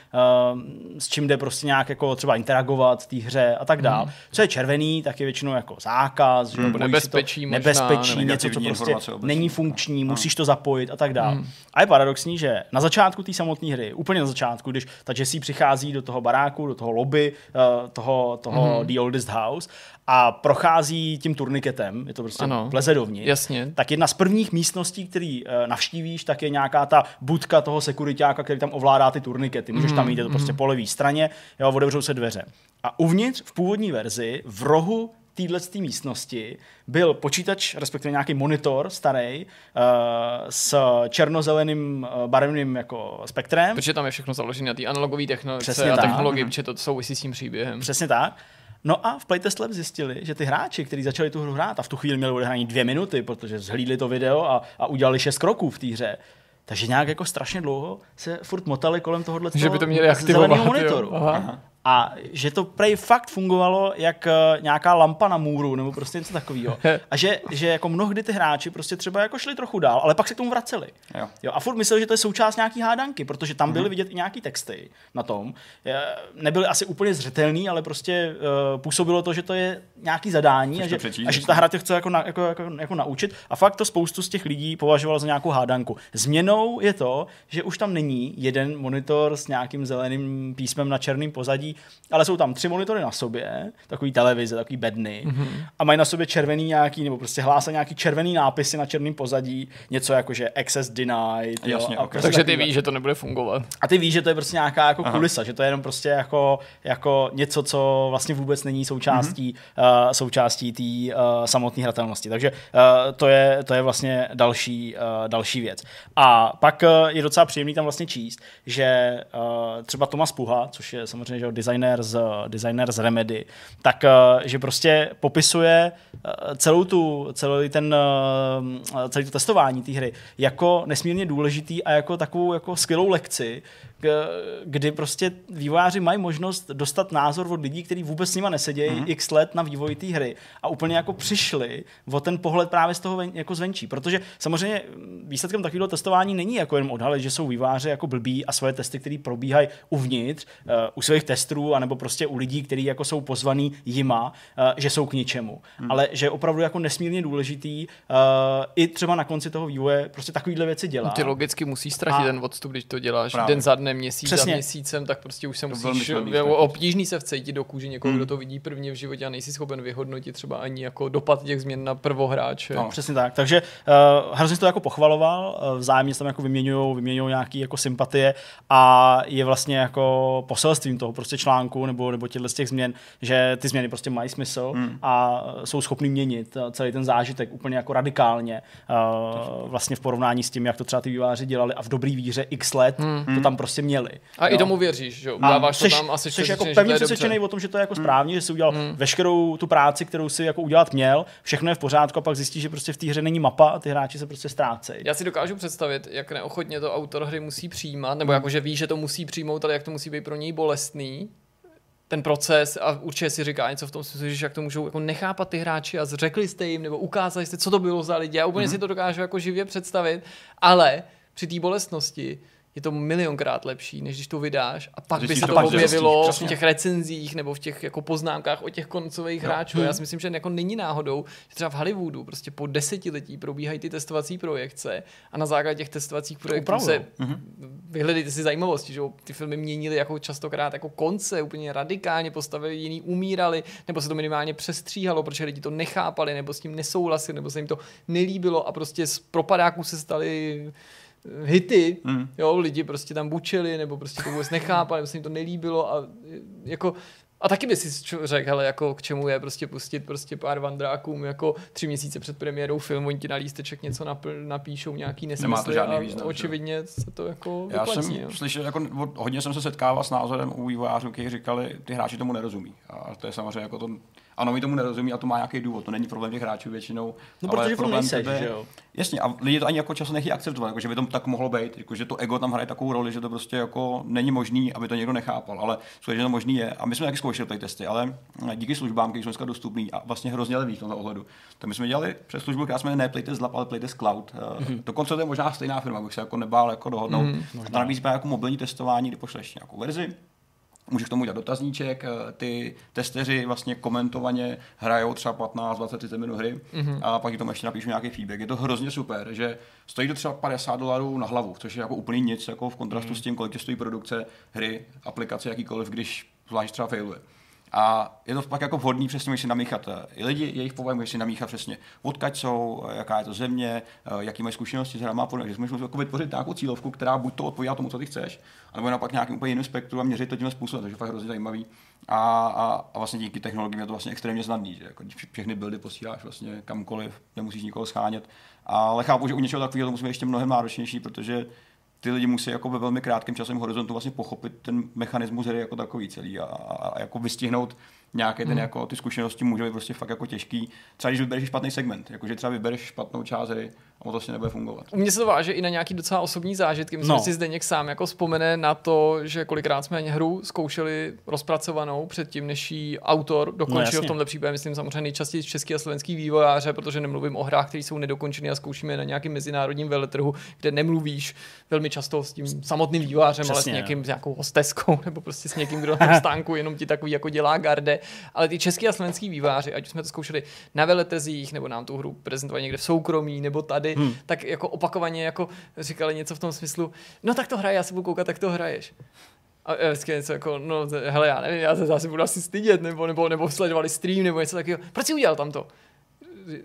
S1: uh, s čím jde prostě nějak jako třeba interagovat v té hře a tak dál. Co je červený, tak je většinou jako zákaz, že se
S3: nebezpečí
S1: to,
S3: možná,
S1: nebezpečí, něco, co prostě není funkční, musíš to zapojit a tak dál. A je paradoxní, že na začátku té samotné hry, úplně na začátku, když ta Jessie přichází do toho baráku, do toho lobby, uh, toho, toho The Oldest House a prochází tím turniketem, je to prostě
S3: Ano.
S1: vleze dovnitř,
S3: Jasně.
S1: tak jedna z prvních místností, který uh, navštívíš, tak je nějaká ta budka toho sekuritáka, který tam ovládá ty turnikety. Můžeš tam jít, je to prostě po levé straně, jo, otevřou se dveře. A uvnitř v původní verzi v rohu téhle místnosti byl počítač, respektive nějaký monitor starý uh, s černozeleným uh, barevným jako spektrem.
S3: Protože tam je všechno založené na té analogové technologie
S1: Přesně
S3: a
S1: tak.
S3: technologii, protože to souvisí s tím příběhem.
S1: Přesně tak. No a v Playtest Lab zjistili, že ty hráči, kteří začali tu hru hrát a v tu chvíli měli odehrání dvě minuty, protože zhlídli to video a, a udělali šest kroků v té hře, takže nějak jako strašně dlouho se furt motali kolem tohohle
S3: Že by to měli aktivovat. jo.
S1: monitoru.
S3: Aha.
S1: A že to prej fakt fungovalo jak eh, nějaká lampa na můru, nebo prostě něco takového. A že, že jako mnohdy ty hráči prostě třeba jako šli trochu dál, ale pak se k tomu vraceli.
S2: Jo.
S1: Jo, a furt myslel, že to je součást nějaký hádanky, protože tam
S3: Mhm.
S1: byly vidět i nějaký texty na tom. Je- Nebyly asi úplně zřetelný, ale prostě uh, působilo to, že to je nějaký zadání a že, a že ta hra tě chce jako, na, jako, jako, jako naučit. A fakt to spoustu z těch lidí považovalo za nějakou hádanku. Změnou je to, že už tam není jeden monitor s nějakým zeleným písmem na černém pozadí, ale jsou tam tři monitory na sobě, takový televize, takový bedny,
S2: Mhm.
S1: mm-hmm. a mají na sobě červený nějaký, nebo prostě hlásá nějaký červený nápisy na černém pozadí, něco jako, že access denied. jo,
S2: Jasně,
S1: a
S2: ok.
S1: prostě
S3: Takže ty víš, že to nebude fungovat.
S1: A ty víš, že to je prostě nějaká jako kulisa, že to je jenom prostě jako, jako něco, co vlastně vůbec není součástí, mm-hmm. uh, součástí té uh, samotné hratelnosti. Takže uh, to, je, to je vlastně další, uh, další věc. A pak uh, je docela příjemný tam vlastně číst, že uh, třeba Tomas Puha, což je samozřejmě že designer z, designer z Remedy, tak uh, že prostě popisuje uh, celou tu, celý ten, uh, celý to testování té hry jako nesmírně důležitý a jako takovou jako skvělou lekci, kdy prostě vývojáři mají možnost dostat názor od lidí, kteří vůbec s nima nesedějí mm-hmm. x let na vývoji té hry a úplně jako přišli o ten pohled právě z toho ven, jako zvenčí. Protože samozřejmě výsledkem takového testování není jako jenom odhalit, že jsou vývojáři jako blbí a svoje testy, které probíhají uvnitř, uh, u svých testů, anebo prostě u lidí, kteří jako jsou pozvaný jima, uh, že jsou k ničemu. Mm. Ale že je opravdu jako nesmírně důležitý uh, i třeba na konci toho vývoje prostě takovýhle věci dělat.
S3: Ty logicky musíš ztratit
S1: A-
S3: ten odstup, když to děláš
S2: Právě.
S3: den za dnem, měsíc
S1: Přesně.
S3: za měsícem, tak prostě už se
S2: velmi
S3: musíš, obtížný se vcítit do kůže někoho, kdo to vidí prvně v životě a nejsi schopen vyhodnotit třeba ani jako dopad těch změn na prvohráče.
S2: No.
S1: Přesně tak. Takže uh, hrozně to jako pochvaloval, uh, vzájemně se tam jako vyměňují vyměňují nějaké jako sympatie a je vlastně jako poselstvím toho prostě článku nebo, nebo těchto z těch změn, že ty změny prostě mají smysl hmm. a jsou schopný měnit uh, celý ten zážitek úplně jako radikálně uh, vlastně v porovnání s tím, jak to třeba ty vývojáři dělali a v dobrý víře x let hmm. to tam prostě měli.
S3: A
S1: jo.
S3: i tomu věříš, že Dáváš to tam a jsi
S1: jako pevně přesvědčený o tom, že to je jako správně, že jsi udělal veškerou tu práci, kterou si jako udělat měl, všechno je v pořádku a pak zjistíš, že prostě v té hře není mapa a ty hráči se prostě ztrácejí.
S3: Já si dokážu představit, jak neochotně to autor hry musí přijímat, nebo jako, že ví, že to musí přijmout, ale jak to musí být pro něj bolestný, ten proces a určitě si říká něco v tom smyslu, že jak to můžou jako nechápat ty hráči a řekli jste jim nebo ukázali jste, co to bylo za lidi. Já úplně mm-hmm. si to dokážu jako živě představit, ale při té bolestnosti je to milionkrát lepší, než když to vydáš a pak by se
S2: to
S3: to objevilo v těch recenzích nebo v těch jako poznámkách o těch koncových hráčů. Já si myslím, že jako není náhodou, že třeba v Hollywoodu prostě po desetiletí probíhají ty testovací projekce a na základě těch testovacích projektů
S1: upravujou.
S3: se vyhledejte si zajímavosti, že ty filmy měnily jako častokrát jako konce, úplně radikálně postavili, jiný umírali, nebo se to minimálně přestříhalo, protože lidi to nechápali, nebo s tím nesouhlasili, nebo se jim to nelíbilo a prostě z propadáků se stali hity, mm. jo, lidi prostě tam bučili, nebo prostě to vůbec nechápali, nebo se jim to nelíbilo a jako a taky by si řekl, hele, jako k čemu je prostě pustit prostě pár vandrákům jako tři měsíce před premiérou film, oni ti na lísteček něco napl- napíšou, nějaký nesmysly
S2: žádný
S3: a
S2: význam, že jo.
S3: očividně se to jako
S2: Já
S3: vyplatí,
S2: jsem
S3: jo.
S2: slyšel, jako, od- hodně jsem se setkával s názorem u vývojářů, kteří říkali, ty hráči tomu nerozumí. A to je samozřejmě jako to, ano, mi tomu nerozumí a to má nějaký důvod. To není problém těch hráčů většinou.
S1: No,
S2: ale
S1: protože
S2: problém
S1: nejseš,
S2: tebe-
S1: že jo?
S2: Jasně, a lidi to ani jako často nechtějí akceptovat, jako, že by to tak mohlo být, jako, že to ego tam hraje takovou roli, že to prostě jako není možný, aby to někdo nechápal, ale skutečně to možný je. A my jsme taky zkoušeli ty testy, ale díky službám, které jsou dneska dostupné a vlastně hrozně levý v tomto ohledu, tak my jsme dělali přes službu, která jmenuje ne Playtest Lab, ale Playtest Cloud. Mm-hmm. Dokonce to je možná stejná firma, bych se jako nebál jako dohodnout. Mm-hmm. A nabízí právě jako mobilní testování, kdy pošleš nějakou verzi, Můžeš k tomu udělat dotazníček, eh, ty testeři vlastně komentovaně hrajou třeba 15, 20, 30 minut hry mm-hmm. a pak ti tomu ještě napíšu nějaký feedback. Je to hrozně super, že stojí to třeba 50 dolarů na hlavu, což je jako úplně nic jako v kontrastu mm-hmm. s tím, kolik tě stojí produkce hry, aplikace jakýkoliv, když zvlášť třeba failuje. A je to pak jako vhodný přesně, můžeš si namíchat eh, i lidi, jejich povahy, můžeš si namíchat přesně, odkaď jsou, eh, jaká je to země, eh, jaký mají zkušenosti s hrama podobně. Že můžeš jako vytvořit nějakou cílovku, která buď to odpovídá tomu, co ty chceš, anebo naopak nějakým úplně jiným spektru a měřit to tím způsobem, takže fakt hrozně zajímavý. A, a, a, vlastně díky technologiím je to vlastně extrémně snadný, že jako všechny buildy posíláš vlastně kamkoliv, nemusíš nikoho schánět. Ale chápu, že u něčeho takového to musí být ještě mnohem náročnější, protože ty lidi musí jako ve velmi krátkém časovém horizontu vlastně pochopit ten mechanismus hry jako takový celý a, a, a jako vystihnout nějaké ten, hmm. jako, ty zkušenosti můžou být prostě fakt jako těžký. Třeba když vybereš špatný segment, jakože třeba vybereš špatnou část hry a to vlastně nebude fungovat.
S3: U mě se to váže i na nějaký docela osobní zážitky. Myslím, no. že si Zdeněk sám jako vzpomene na to, že kolikrát jsme hru zkoušeli rozpracovanou předtím, než ji autor dokončil. No, v tomhle případě myslím samozřejmě nejčastěji český a slovenský vývojáře, protože nemluvím o hrách, které jsou nedokončené a zkoušíme na nějakém mezinárodním veletrhu, kde nemluvíš velmi často s tím samotným vývojářem, Přesně. ale s někým, s nějakou hosteskou nebo prostě s někým, kdo na stánku jenom ti takový jako dělá garde. Ale ty český a slovenský vývojáři, ať jsme to zkoušeli na veletezích, nebo nám tu hru prezentovali někde v soukromí, nebo tady, hmm. tak jako opakovaně jako říkali něco v tom smyslu, no tak to hraje, já se budu koukat, tak to hraješ. A vždycky něco jako, no hele, já nevím, já se zase budu asi stydět, nebo, nebo, nebo sledovali stream, nebo něco takového. Proč jsi udělal tam to?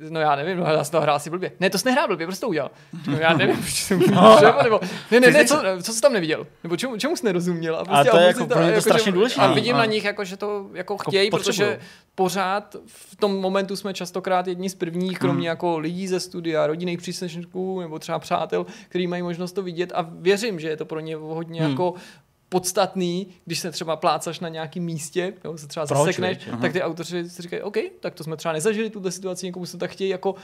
S3: No já nevím, no, já jsem to hrál asi blbě. Ne, to jsi nehrál blbě, prostě to udělal. No, já nevím, proč jsem no. nebo, ne, ne, ne, co, co jsi tam neviděl? Nebo čemu, čemu jsi nerozuměl?
S1: A, prostě, a to je jako, pro mě to jako, strašně důležité.
S3: A vidím a. na nich, jako, že to jako chtějí, protože pořád v tom momentu jsme častokrát jedni z prvních, kromě hmm. jako lidí ze studia, rodinných příslušníků nebo třeba přátel, kteří mají možnost to vidět a věřím, že je to pro ně hodně hmm. jako podstatný, když se třeba plácaš na nějakém místě, jo, se třeba Proč, zasekneš, tak ty autoři si říkají, OK, tak to jsme třeba nezažili tuto situaci, někomu se tak chtějí jako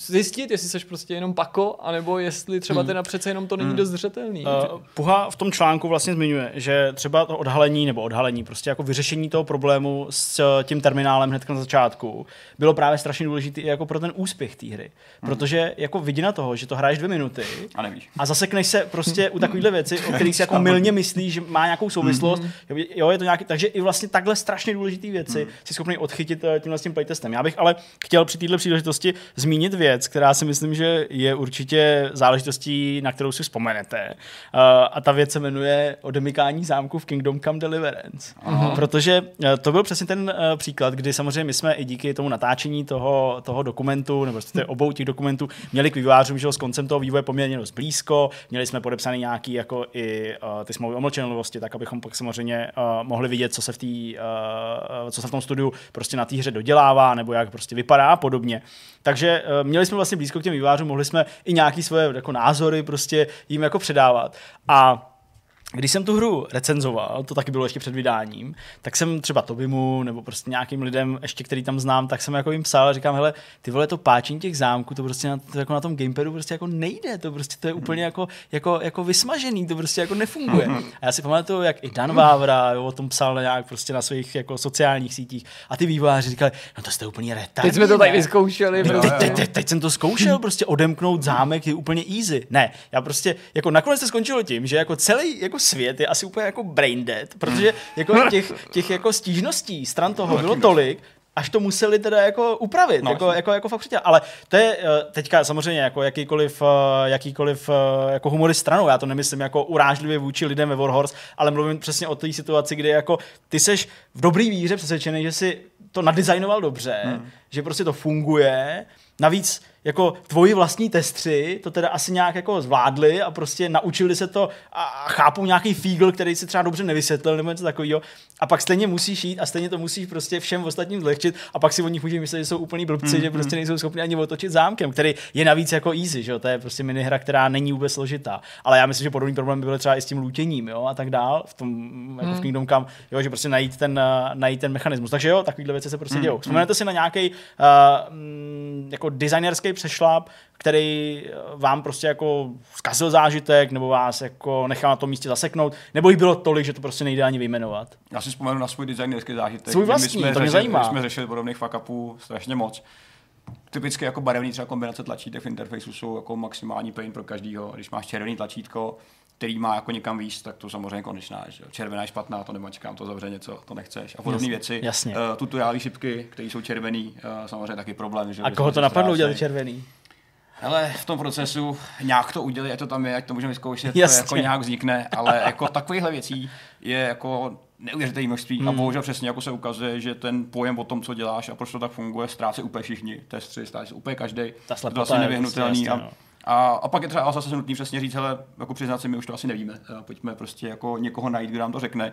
S3: zjistit, jestli jsi prostě jenom pako, anebo jestli třeba hmm. teda přece jenom to není hmm. dost zřetelný. Uh,
S1: Puha v tom článku vlastně zmiňuje, že třeba to odhalení nebo odhalení, prostě jako vyřešení toho problému s eh, tím terminálem hned na začátku bylo právě strašně důležité i jako pro ten úspěch té hry. Hmm. Protože jako vidina toho, že to hraješ dvě minuty
S2: a, nevíš.
S1: a zasekneš se prostě u takovýchhle věci, o kterých si jako milně myslíš, že má nějakou souvislost, hmm. jo, je to nějaký, takže i vlastně takhle strašně důležité věci hmm. si schopný odchytit eh, tímhle tím playtestem. Já bych ale chtěl při této příležitosti zmínit zmínit věc, která si myslím, že je určitě záležitostí, na kterou si vzpomenete. Uh, a ta věc se jmenuje odemykání zámku v Kingdom Come Deliverance. Uh-huh. Protože uh, to byl přesně ten uh, příklad, kdy samozřejmě my jsme i díky tomu natáčení toho, toho dokumentu, nebo prostě obou těch dokumentů, měli k vývojářům, že s koncem toho vývoje poměrně dost blízko, měli jsme podepsaný nějaký jako i uh, ty smlouvy o mlčenlivosti, tak abychom pak samozřejmě uh, mohli vidět, co se v tý, uh, co se v tom studiu prostě na té hře dodělává, nebo jak prostě vypadá a podobně. Takže uh, měli jsme vlastně blízko k těm vývářům, mohli jsme i nějaký svoje jako názory prostě jim jako předávat. A když jsem tu hru recenzoval, to taky bylo ještě před vydáním, tak jsem třeba Tobimu nebo prostě nějakým lidem, ještě který tam znám, tak jsem jako jim psal a říkám, hele, ty vole, to páčení těch zámků, to prostě na, to jako na tom gamepadu prostě jako nejde, to prostě to je úplně jako, jako, jako vysmažený, to prostě jako nefunguje. A já si pamatuju, jak i Dan Vávra jo, o tom psal na nějak prostě na svých jako sociálních sítích a ty vývojáři říkali, no to jste úplně retardní.
S3: Teď jsme to tady vyzkoušeli.
S1: Teď, teď, teď, teď, teď, jsem to zkoušel, prostě odemknout zámek je úplně easy. Ne, já prostě, jako nakonec to skončilo tím, že jako celý jako svět je asi úplně jako brain dead, protože jako těch, těch jako stížností stran toho bylo tolik, až to museli teda jako upravit, no, jako, jako, jako fakt přitěl. Ale to je eh, teďka samozřejmě jako jakýkoliv, eh, jakýkoliv eh, jako humorist stranou, já to nemyslím jako urážlivě vůči lidem ve Warhorse, ale mluvím přesně o té situaci, kdy jako ty seš v dobrý víře přesvědčený, že si to nadizajnoval dobře, hmm. že prostě to funguje, navíc jako tvoji vlastní testři to teda asi nějak jako zvládli a prostě naučili se to a chápou nějaký fígl, který si třeba dobře nevysvětlil nebo něco takového. A pak stejně musíš jít a stejně to musíš prostě všem ostatním zlehčit a pak si o nich můžeš myslet, že jsou úplný blbci, mm, že prostě nejsou schopni ani otočit zámkem, který je navíc jako easy, že jo? To je prostě minihra, která není vůbec složitá. Ale já myslím, že podobný problém by byl třeba i s tím lůtěním, jo, a tak dál, v tom jako v Kingdom Come, jo, že prostě najít ten, uh, najít ten mechanismus. Takže jo, takovéhle věci se prostě mm, dějou. Vzpomenete si na nějaký uh, jako designerský přešlap, který eh, vám prostě jako zkazil zážitek, nebo vás jako nechal na tom místě zaseknout, nebo jich bylo tolik, že to prostě nejde ani vyjmenovat.
S2: Já si vzpomenu na svůj designerský zážitek.
S1: Svůj vlastní,
S2: my jsme
S1: to mě
S2: řešili,
S1: zajímá.
S2: My jsme řešili podobných fuck strašně moc. Typicky jako barevný třeba kombinace tlačítek v interfejsu jsou jako maximální pain pro každýho. Když máš červený tlačítko, který má jako někam výst, tak to samozřejmě konečná. Že? Červená je špatná, to nemačkám, to zavře něco, to nechceš. A podobné věci.
S1: Jasně.
S2: Uh, tutoriální šipky, které jsou červený, uh, samozřejmě taky problém. Že?
S1: A koho to napadlo udělat červený?
S2: Ale v tom procesu nějak to udělali, ať to tam je, ať to můžeme vyzkoušet, Jasně. to jako nějak vznikne, ale jako takovýchhle věcí je jako neuvěřitelné množství hmm. a bohužel přesně jako se ukazuje, že ten pojem o tom, co děláš a proč to tak funguje, ztrácí úplně všichni. Testy ztrácí úplně každý.
S1: Ta
S2: to
S1: je
S2: nevyhnutelný.
S1: prostě
S2: a,
S1: jasně, no.
S2: A, a, pak je třeba zase nutný přesně říct, hele, jako přiznat si, my už to asi nevíme. A pojďme prostě jako někoho najít, kdo nám to řekne.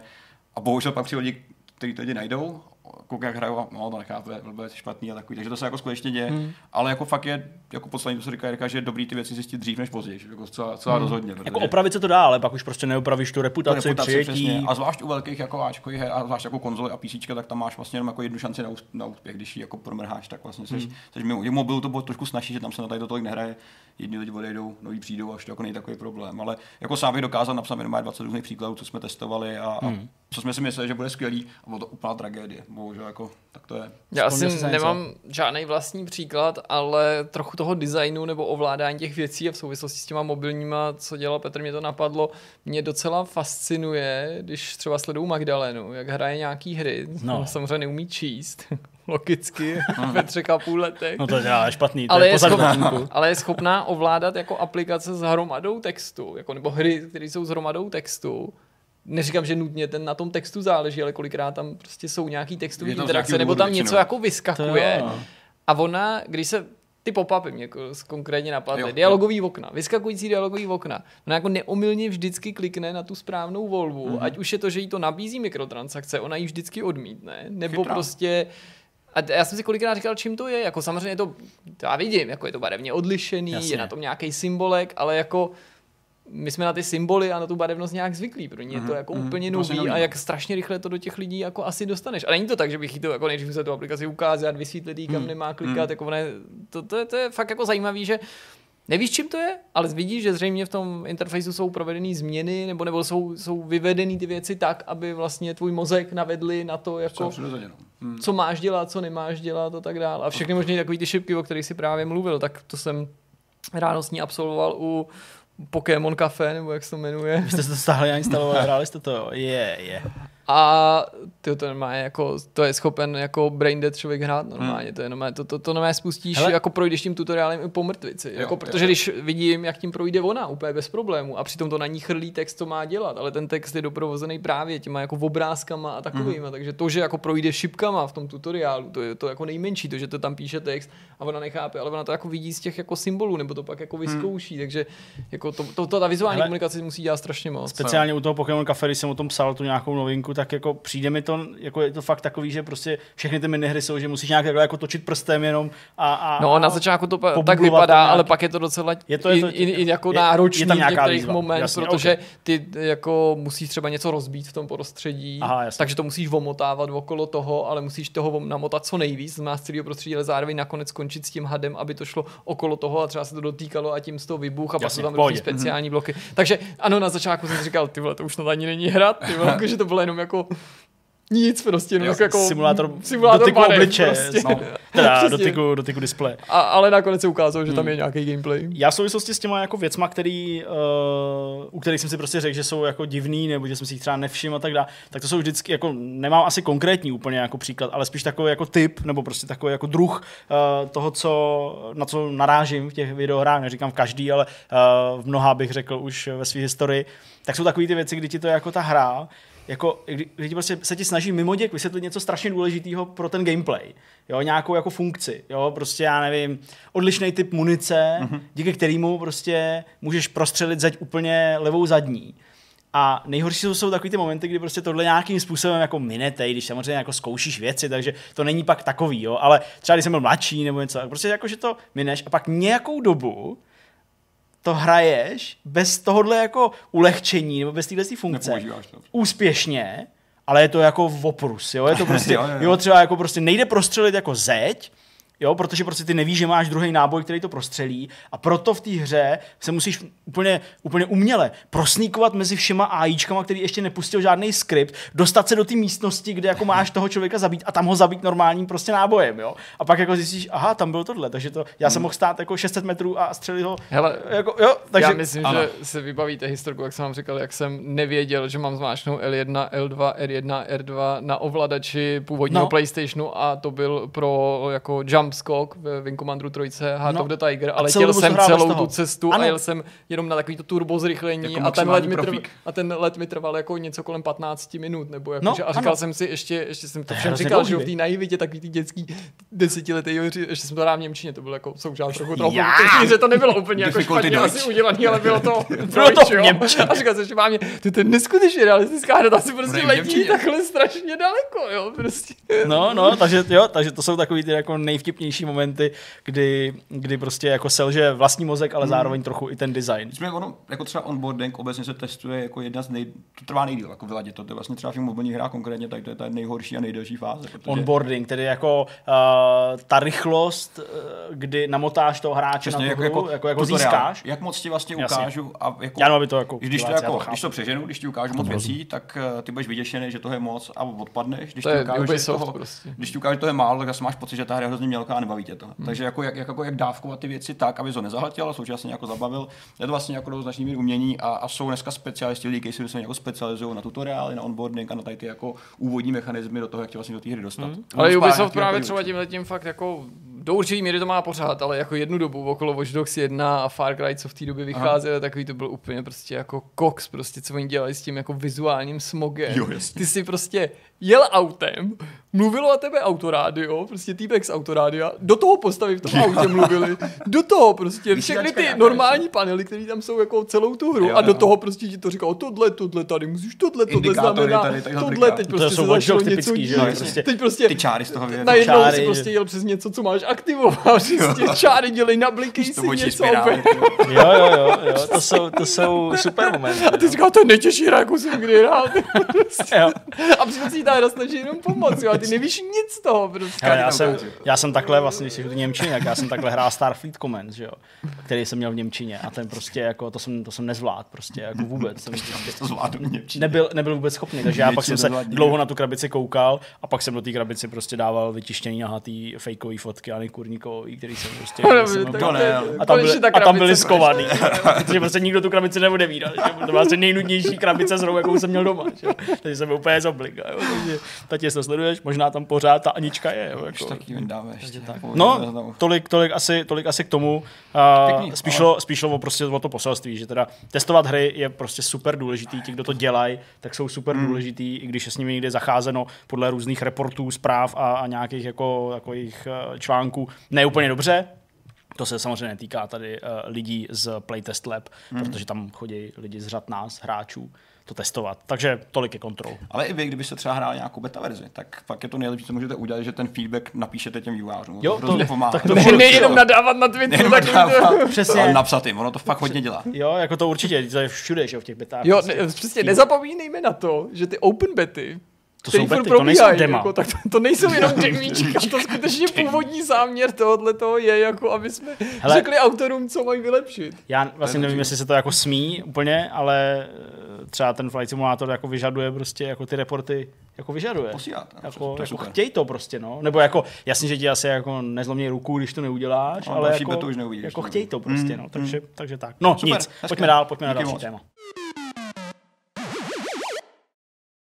S2: A bohužel pak přijde lidi, kteří to lidi najdou, koukají, jak hrajou a no, to nechápe, vůbec špatný a takový. Takže to se jako skutečně děje. Hmm. Ale jako fakt je, jako poslední, co se říká, říká, že je dobrý ty věci zjistit dřív než později. že Jako celá, celá hmm. rozhodně.
S1: Jako opravit se to dá, ale pak už prostě neopravíš tu reputaci,
S2: reputaci,
S1: přijetí.
S2: přesně. A zvlášť u velkých jako Ačkových her, a zvlášť jako konzole a PC, tak tam máš vlastně jenom jako jednu šanci na, ús- na úspěch, když ji jako promrháš, tak vlastně seš, hmm. seš mimo. I mobilu to bylo trošku snažší, že tam se na tady to tolik nehraje, jedni lidi odejdou, noví přijdou, až to jako není takový problém. Ale jako sám bych dokázal napsat minimálně 20 různých příkladů, co jsme testovali a, a
S1: Hmm.
S2: co jsme si mysleli, že bude skvělý, a bylo to úplná tragédie. Bohužel jako, tak to je.
S3: Já asi
S1: na něco?
S3: nemám žádný vlastní příklad, ale trochu toho designu nebo ovládání těch věcí a v souvislosti s těma mobilníma, co dělal Petr, mě to napadlo, mě docela fascinuje, když třeba sleduju Magdalenu, jak hraje nějaký hry,
S1: No.
S3: no. samozřejmě neumí číst, logicky, ve třech a půl letech.
S1: No to je špatný, to
S3: ale
S1: je
S3: schopná, ale je schopná ovládat jako aplikace s hromadou textu, jako, nebo hry, které jsou s hromadou textu. Neříkám, že nutně ten na tom textu záleží, ale kolikrát tam prostě jsou nějaký textové
S2: z
S3: interakce, nebo tam
S2: většinou.
S3: něco jako
S1: To
S3: vyskakuje.
S1: jo.
S3: A ona, když se ty pop-upy mě jako konkrétně
S2: Jo,
S3: napadly,
S2: jo.
S3: dialogový okna, vyskakující dialogový okna. Ona jako neomylně vždycky klikne na tu správnou volbu,
S2: Mhm.
S3: mm-hmm. ať už je to, že jí to nabízí mikrotransakce, ona ji vždycky odmítne, nebo
S2: Chytrá.
S3: prostě a já jsem si kolikrát říkal, čím to je, jako samozřejmě je to, já vidím, jako je to barevně odlišený,
S1: Jasně.
S3: je na tom nějaký symbolek, ale jako my jsme na ty symboly a na tu barevnost nějak zvyklí, pro ně je to
S2: Mhm,
S3: jako
S2: mhm,
S3: úplně nový
S2: nový,
S3: a jak strašně rychle to do těch lidí jako asi dostaneš. A není to tak, že bych jí to jako nejdřív se tu aplikaci ukázat, vysvětlit jí, kam
S2: Hmm,
S3: nemá klikat,
S2: hmm.
S3: jako ne, to, to, je, to, je fakt jako zajímavý, že Nevíš, čím to je, ale vidíš, že zřejmě v tom interfejsu jsou provedeny změny, nebo, nebo jsou, jsou vyvedeny ty věci tak, aby vlastně tvůj mozek navedli na to,
S2: Co
S3: jako,
S2: no. Hmm.
S3: co máš dělat, co nemáš dělat a tak dále. A všechny možné takový ty šipky, o kterých si právě mluvil, tak to jsem ráno s ní absolvoval u Pokémon Café, nebo jak se to jmenuje.
S1: Vy jste si to stáhli a instalovali, hráli jste to, jo. Je, je.
S3: A ty to normálně jako, to je schopen jako brain dead člověk hrát normálně, to je normálně, to, to, to normálně spustíš,
S1: Hele.
S3: Jako projdeš tím tutoriálem i po mrtvici,
S2: Jo,
S3: jako, protože
S2: jo.
S3: když vidím, jak tím projde ona úplně bez problému a přitom to na ní chrlí text, co má dělat, ale ten text je doprovozený právě těma jako obrázkama a takovýma, takže to, že jako projde šipkama v tom tutoriálu, to je to jako nejmenší, to, že to tam píše text a ona nechápe, ale ona to jako vidí z těch jako symbolů, nebo to pak jako vyzkouší, takže jako to, to, to ta vizuální
S1: Hele.
S3: komunikace musí dělat strašně moc.
S1: Speciálně u toho Pokémon Café, když jsem o tom psal tu nějakou novinku, tak jako přijde mi to, jako je to fakt takový, že prostě všechny ty minihry jsou, že musíš nějak takhle jako točit prstem jenom a, a
S3: No, na začátku to tak vypadá,
S1: to nějak-
S3: ale pak je to docela
S1: Je to- je to-
S3: i, i, i jako
S1: je-
S3: náročný
S1: je tam
S3: v
S1: nějaká
S3: některých
S1: výzva,
S3: moment,
S1: jasně,
S3: protože
S1: ok.
S3: ty jako musíš třeba něco rozbít v tom prostředí,
S1: Aha,
S3: takže to musíš vomotávat okolo toho, ale musíš toho namotat co nejvíc, znamená z celého prostředí, ale zároveň nakonec skončit s tím hadem, aby to šlo okolo toho a třeba se to dotýkalo a tím z toho vybuch a pak jsou tam
S1: v pohodě.
S3: speciální bloky. Takže ano, na začátku jsem říkal, ty vole, to už snad ani není hrát, ty vole, jako, že to bylo jenom jako nic prostě, jenom
S2: Jo,
S3: jako,
S1: simulátor,
S3: simulátor
S1: dotyku
S3: barev
S1: obličeje,
S3: prostě.
S1: no, teda
S3: Přesně.
S1: dotyku, dotyku displeje.
S3: A, ale nakonec se ukázalo, že tam
S1: Hmm.
S3: je nějaký gameplay.
S1: Já v souvislosti s těma jako věcma, který, uh, u kterých jsem si prostě řekl, že jsou jako divný, nebo že jsem si jich třeba nevšiml a tak dále, tak to jsou vždycky jako, nemám asi konkrétní úplně jako příklad, ale spíš takový jako typ, nebo prostě takový jako druh uh, toho, co, na co narážím v těch videohrách, neříkám v každý, ale uh, v mnoha bych řekl už ve své historii, tak jsou takové ty věci, kdy ti to jako ta hra jako, kdy, ti prostě se ti snaží mimo děk vysvětlit něco strašně důležitého pro ten gameplay. Jo, nějakou jako funkci. Jo, prostě já nevím, odlišný typ munice, mm-hmm. díky kterému prostě můžeš prostřelit zeď úplně levou zadní. A nejhorší jsou, jsou takový ty momenty, kdy prostě tohle nějakým způsobem jako minete, když samozřejmě jako zkoušíš věci, takže to není pak takový, jo. Ale třeba když jsem byl mladší nebo něco, prostě jako, že to mineš a pak nějakou dobu to hraješ bez tohohle jako ulehčení nebo bez téhle funkce
S2: Nepoužíváš to.
S1: úspěšně, ale je to jako v oprus, jo, je to prostě,
S2: jo,
S1: jo,
S2: jo.
S1: jo. třeba jako prostě nejde prostřelit jako zeď, jo, protože prostě ty nevíš, že máš druhý náboj, který to prostřelí a proto v té hře se musíš úplně, úplně uměle prosníkovat mezi všema AIčkama, který ještě nepustil žádný skript, dostat se do té místnosti, kde jako máš toho člověka zabít a tam ho zabít normálním prostě nábojem, jo. A pak jako zjistíš, aha, tam bylo tohle, takže to, já jsem mohl stát jako 600 metrů a střelit ho,
S3: Hele,
S1: jako, jo, takže,
S3: Já myslím,
S2: ano.
S3: že si vybavíte historku, jak jsem vám říkal, jak jsem nevěděl, že mám zmáčknout L1, L2, R1, R2 na ovladači původního
S1: no.
S3: PlayStationu a to byl pro jako jump skok v Wing Commanderu 3 Heart
S1: No.
S3: of the Tiger, ale
S1: dobu
S3: jsem celou tu cestu
S1: Ano.
S3: a jel jsem jenom na takový to turbo zrychlení
S2: Jako
S3: a ten, let mi trval, a ten let mi trval jako něco kolem 15 minut, nebo jako,
S1: No,
S3: že, a říkal
S1: ano.
S3: jsem si, ještě, ještě jsem to všem říkal, že v té naivitě takový ty dětský desetiletý, ještě jsem to hrál v Němčině, to bylo jako součást trochu toho, že to nebylo úplně jako špatně asi udělaný, ale bylo to,
S1: Bylo to v.
S3: A říkal jsem, že mám ty to je neskutečně realistická hra, ta si prostě letí takhle strašně daleko, jo, prostě.
S1: No, no, takže jo, takže to jsou takový ty jako nejvtipnější momenty, kdy, kdy prostě jako selže vlastní mozek, ale zároveň trochu i ten design.
S2: Nicméně ono, jako třeba onboarding obecně se testuje jako jedna z nej... To trvá nejdíl, jako vyladit to. To je vlastně třeba v těch mobilních hrách konkrétně, tak to je ta nejhorší a nejdelší fáze. Protože...
S1: Onboarding, tedy jako uh, ta rychlost, uh, kdy namotáš toho hráče
S2: Přesně,
S1: na
S2: jako,
S1: tu hru,
S2: jako,
S1: jako, jako
S2: tutoriál.
S1: získáš.
S2: Jak moc ti vlastně
S1: Jasně.
S2: ukážu a jako,
S1: Já aby to jako
S2: když, to jako,
S1: to
S2: když to přeženu, když ti ukážu moc věcí, tak uh, ty budeš vyděšený, že toho je moc a odpadneš. Když
S3: To
S2: ti
S3: je
S2: ukážu, že toho,
S3: prostě.
S2: když ti ukážu, že to je málo, tak zase máš pocit, že ta hra je hrozně mělká a nebaví tě to. Hmm. Takže jako jak, jak, jako jak dávkovat ty věci tak, aby to nezahltil a současně jako zabavil. Je to vlastně jako do značný míry umění a, a, jsou dneska specialisti lidi, kteří se jako specializují na tutoriály, na onboarding a na tady ty jako úvodní mechanismy do toho, jak tě vlastně do té hry dostat. Hmm.
S3: Ale Ubisoft právě třeba tím tím fakt jako do určitý míry to má pořád, ale jako jednu dobu okolo Watch Dogs 1 a Far Cry, co v té době vycházely, takový to byl úplně prostě jako koks, prostě co oni dělali s tím jako vizuálním smogem.
S2: Jo, jasně.
S3: Ty si prostě jel autem, mluvilo a tebe autorádio, prostě týpek z autorádia, do toho postavy v tom autě mluvili, do toho prostě všechny ty normální panely, které tam jsou jako celou tu hru
S2: Jo,
S3: a do
S2: jo.
S3: toho prostě ti to říkalo, tohle, tohle tady musíš, tohle, tohle
S2: Indikátory
S3: znamená,
S2: tady,
S3: tohle, teď
S1: To
S3: prostě
S1: jsou
S3: se začalo něco dít.
S2: prostě
S3: Teď prostě
S2: Ty čáry z toho vyjedou.
S3: najednou
S1: čáry.
S3: si prostě jel přes něco, co máš aktivovat, prostě čáry dělej na bliky
S2: To
S3: si něco
S2: jo.
S1: Jo, jo, jo, to jsou, to jsou super momenty.
S3: A ty říkal, to je nejtěžší hra, jsem kdy hrál. A přitom si ta hra snaží jenom pomoct, jo, a ty nevíš nic z toho prostě.
S1: Hele, já, jsem, já jsem takhle, vlastně, když jsi v Němčině, tak já jsem takhle hrál Starfleet Commands, že jo, který jsem měl v Němčině a ten prostě jako, to jsem, to jsem nezvládl prostě, jako vůbec. Jsem
S2: To zvládnu Němčině.
S1: nebyl, nebyl vůbec schopný, takže já pak jsem se dlouho na tu krabici koukal a pak jsem do té krabici prostě dával vytištěný nahatý fejkový fotky Ani Kurníkový, který jsem prostě... Jsem
S3: to
S1: a tam, byly, a tam byly skovaný, protože prostě nikdo tu krabici neodevíral. že? To byla asi nejnudnější krabice s hrou, jakou jsem měl doma. Že? Takže jsem byl úplně z obliga. Jo? Takže tati, jestli to sleduješ, možná tam pořád ta Anička je. Jo? Jako.
S2: taky vydáme ještě.
S1: No, tolik, tolik, asi, tolik asi k tomu.
S2: Pěkný,
S1: Uh, spíš, šlo, spíš o, prostě o to poselství, že teda testovat hry je prostě super důležitý. Ti, kdo to dělají, tak jsou super
S2: Hmm.
S1: důležitý, i když je s nimi někde zacházeno podle různých reportů, zpráv a, a nějakých jako, takových uh, článků ne úplně dobře. To se samozřejmě netýká tady uh, lidí z Playtest Lab,
S2: Hmm.
S1: protože tam chodí lidi z řad nás, hráčů, to testovat. Takže tolik je kontrol.
S2: Ale i vy, kdybyste třeba hráli nějakou beta verzi, tak pak je to nejlepší, co můžete udělat, že ten feedback napíšete těm vývojářům.
S1: Jo,
S2: to
S1: to-
S2: pomáhá.
S1: tak to
S3: Ne, nejenom nadávat na Twitteru,
S2: Nejenom
S3: tak to...
S2: nadávat,
S1: Přesně.
S2: ale napsat jim, ono to fakt hodně dělá.
S1: Jo, jako to určitě, to je všude, že jo, v těch betách.
S3: Jo,
S1: prostě.
S3: ne, přesně, nezapomínejme na to, že ty open bety,
S1: To jsou bety, to nejsou
S3: probíhají,
S1: dema.
S3: Jako, tak to, to nejsou jenom demíčka, to skutečně původní záměr tohohle toho je, jako aby jsme
S1: Hele.
S3: Řekli autorům, co mají vylepšit.
S1: Já vlastně nevím, jestli se to jako smí úplně, ale třeba ten Flight Simulator jako vyžaduje prostě jako ty reporty jako vyžaduje.
S2: Posílat,
S1: Jako,
S2: to
S1: jako
S2: super.
S1: chtěj to prostě, no. Nebo jako, jasně, že ti asi jako nezlomí ruku, když to neuděláš,
S2: No,
S1: ale jako,
S2: betu už neuvidíš,
S1: jako
S2: no.
S1: chtěj to prostě,
S2: Mm,
S1: no. Takže, takže tak. No
S2: Super,
S1: nic,
S2: hezké.
S1: pojďme dál, pojďme na
S2: Díky
S1: další
S2: moc.
S1: téma.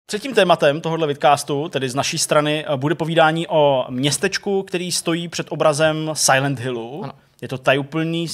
S1: Třetím tématem tohohle vidcastu, tedy z naší strany, bude povídání o městečku, který stojí před obrazem Silent Hillu.
S3: Ano.
S1: Je to tajuplný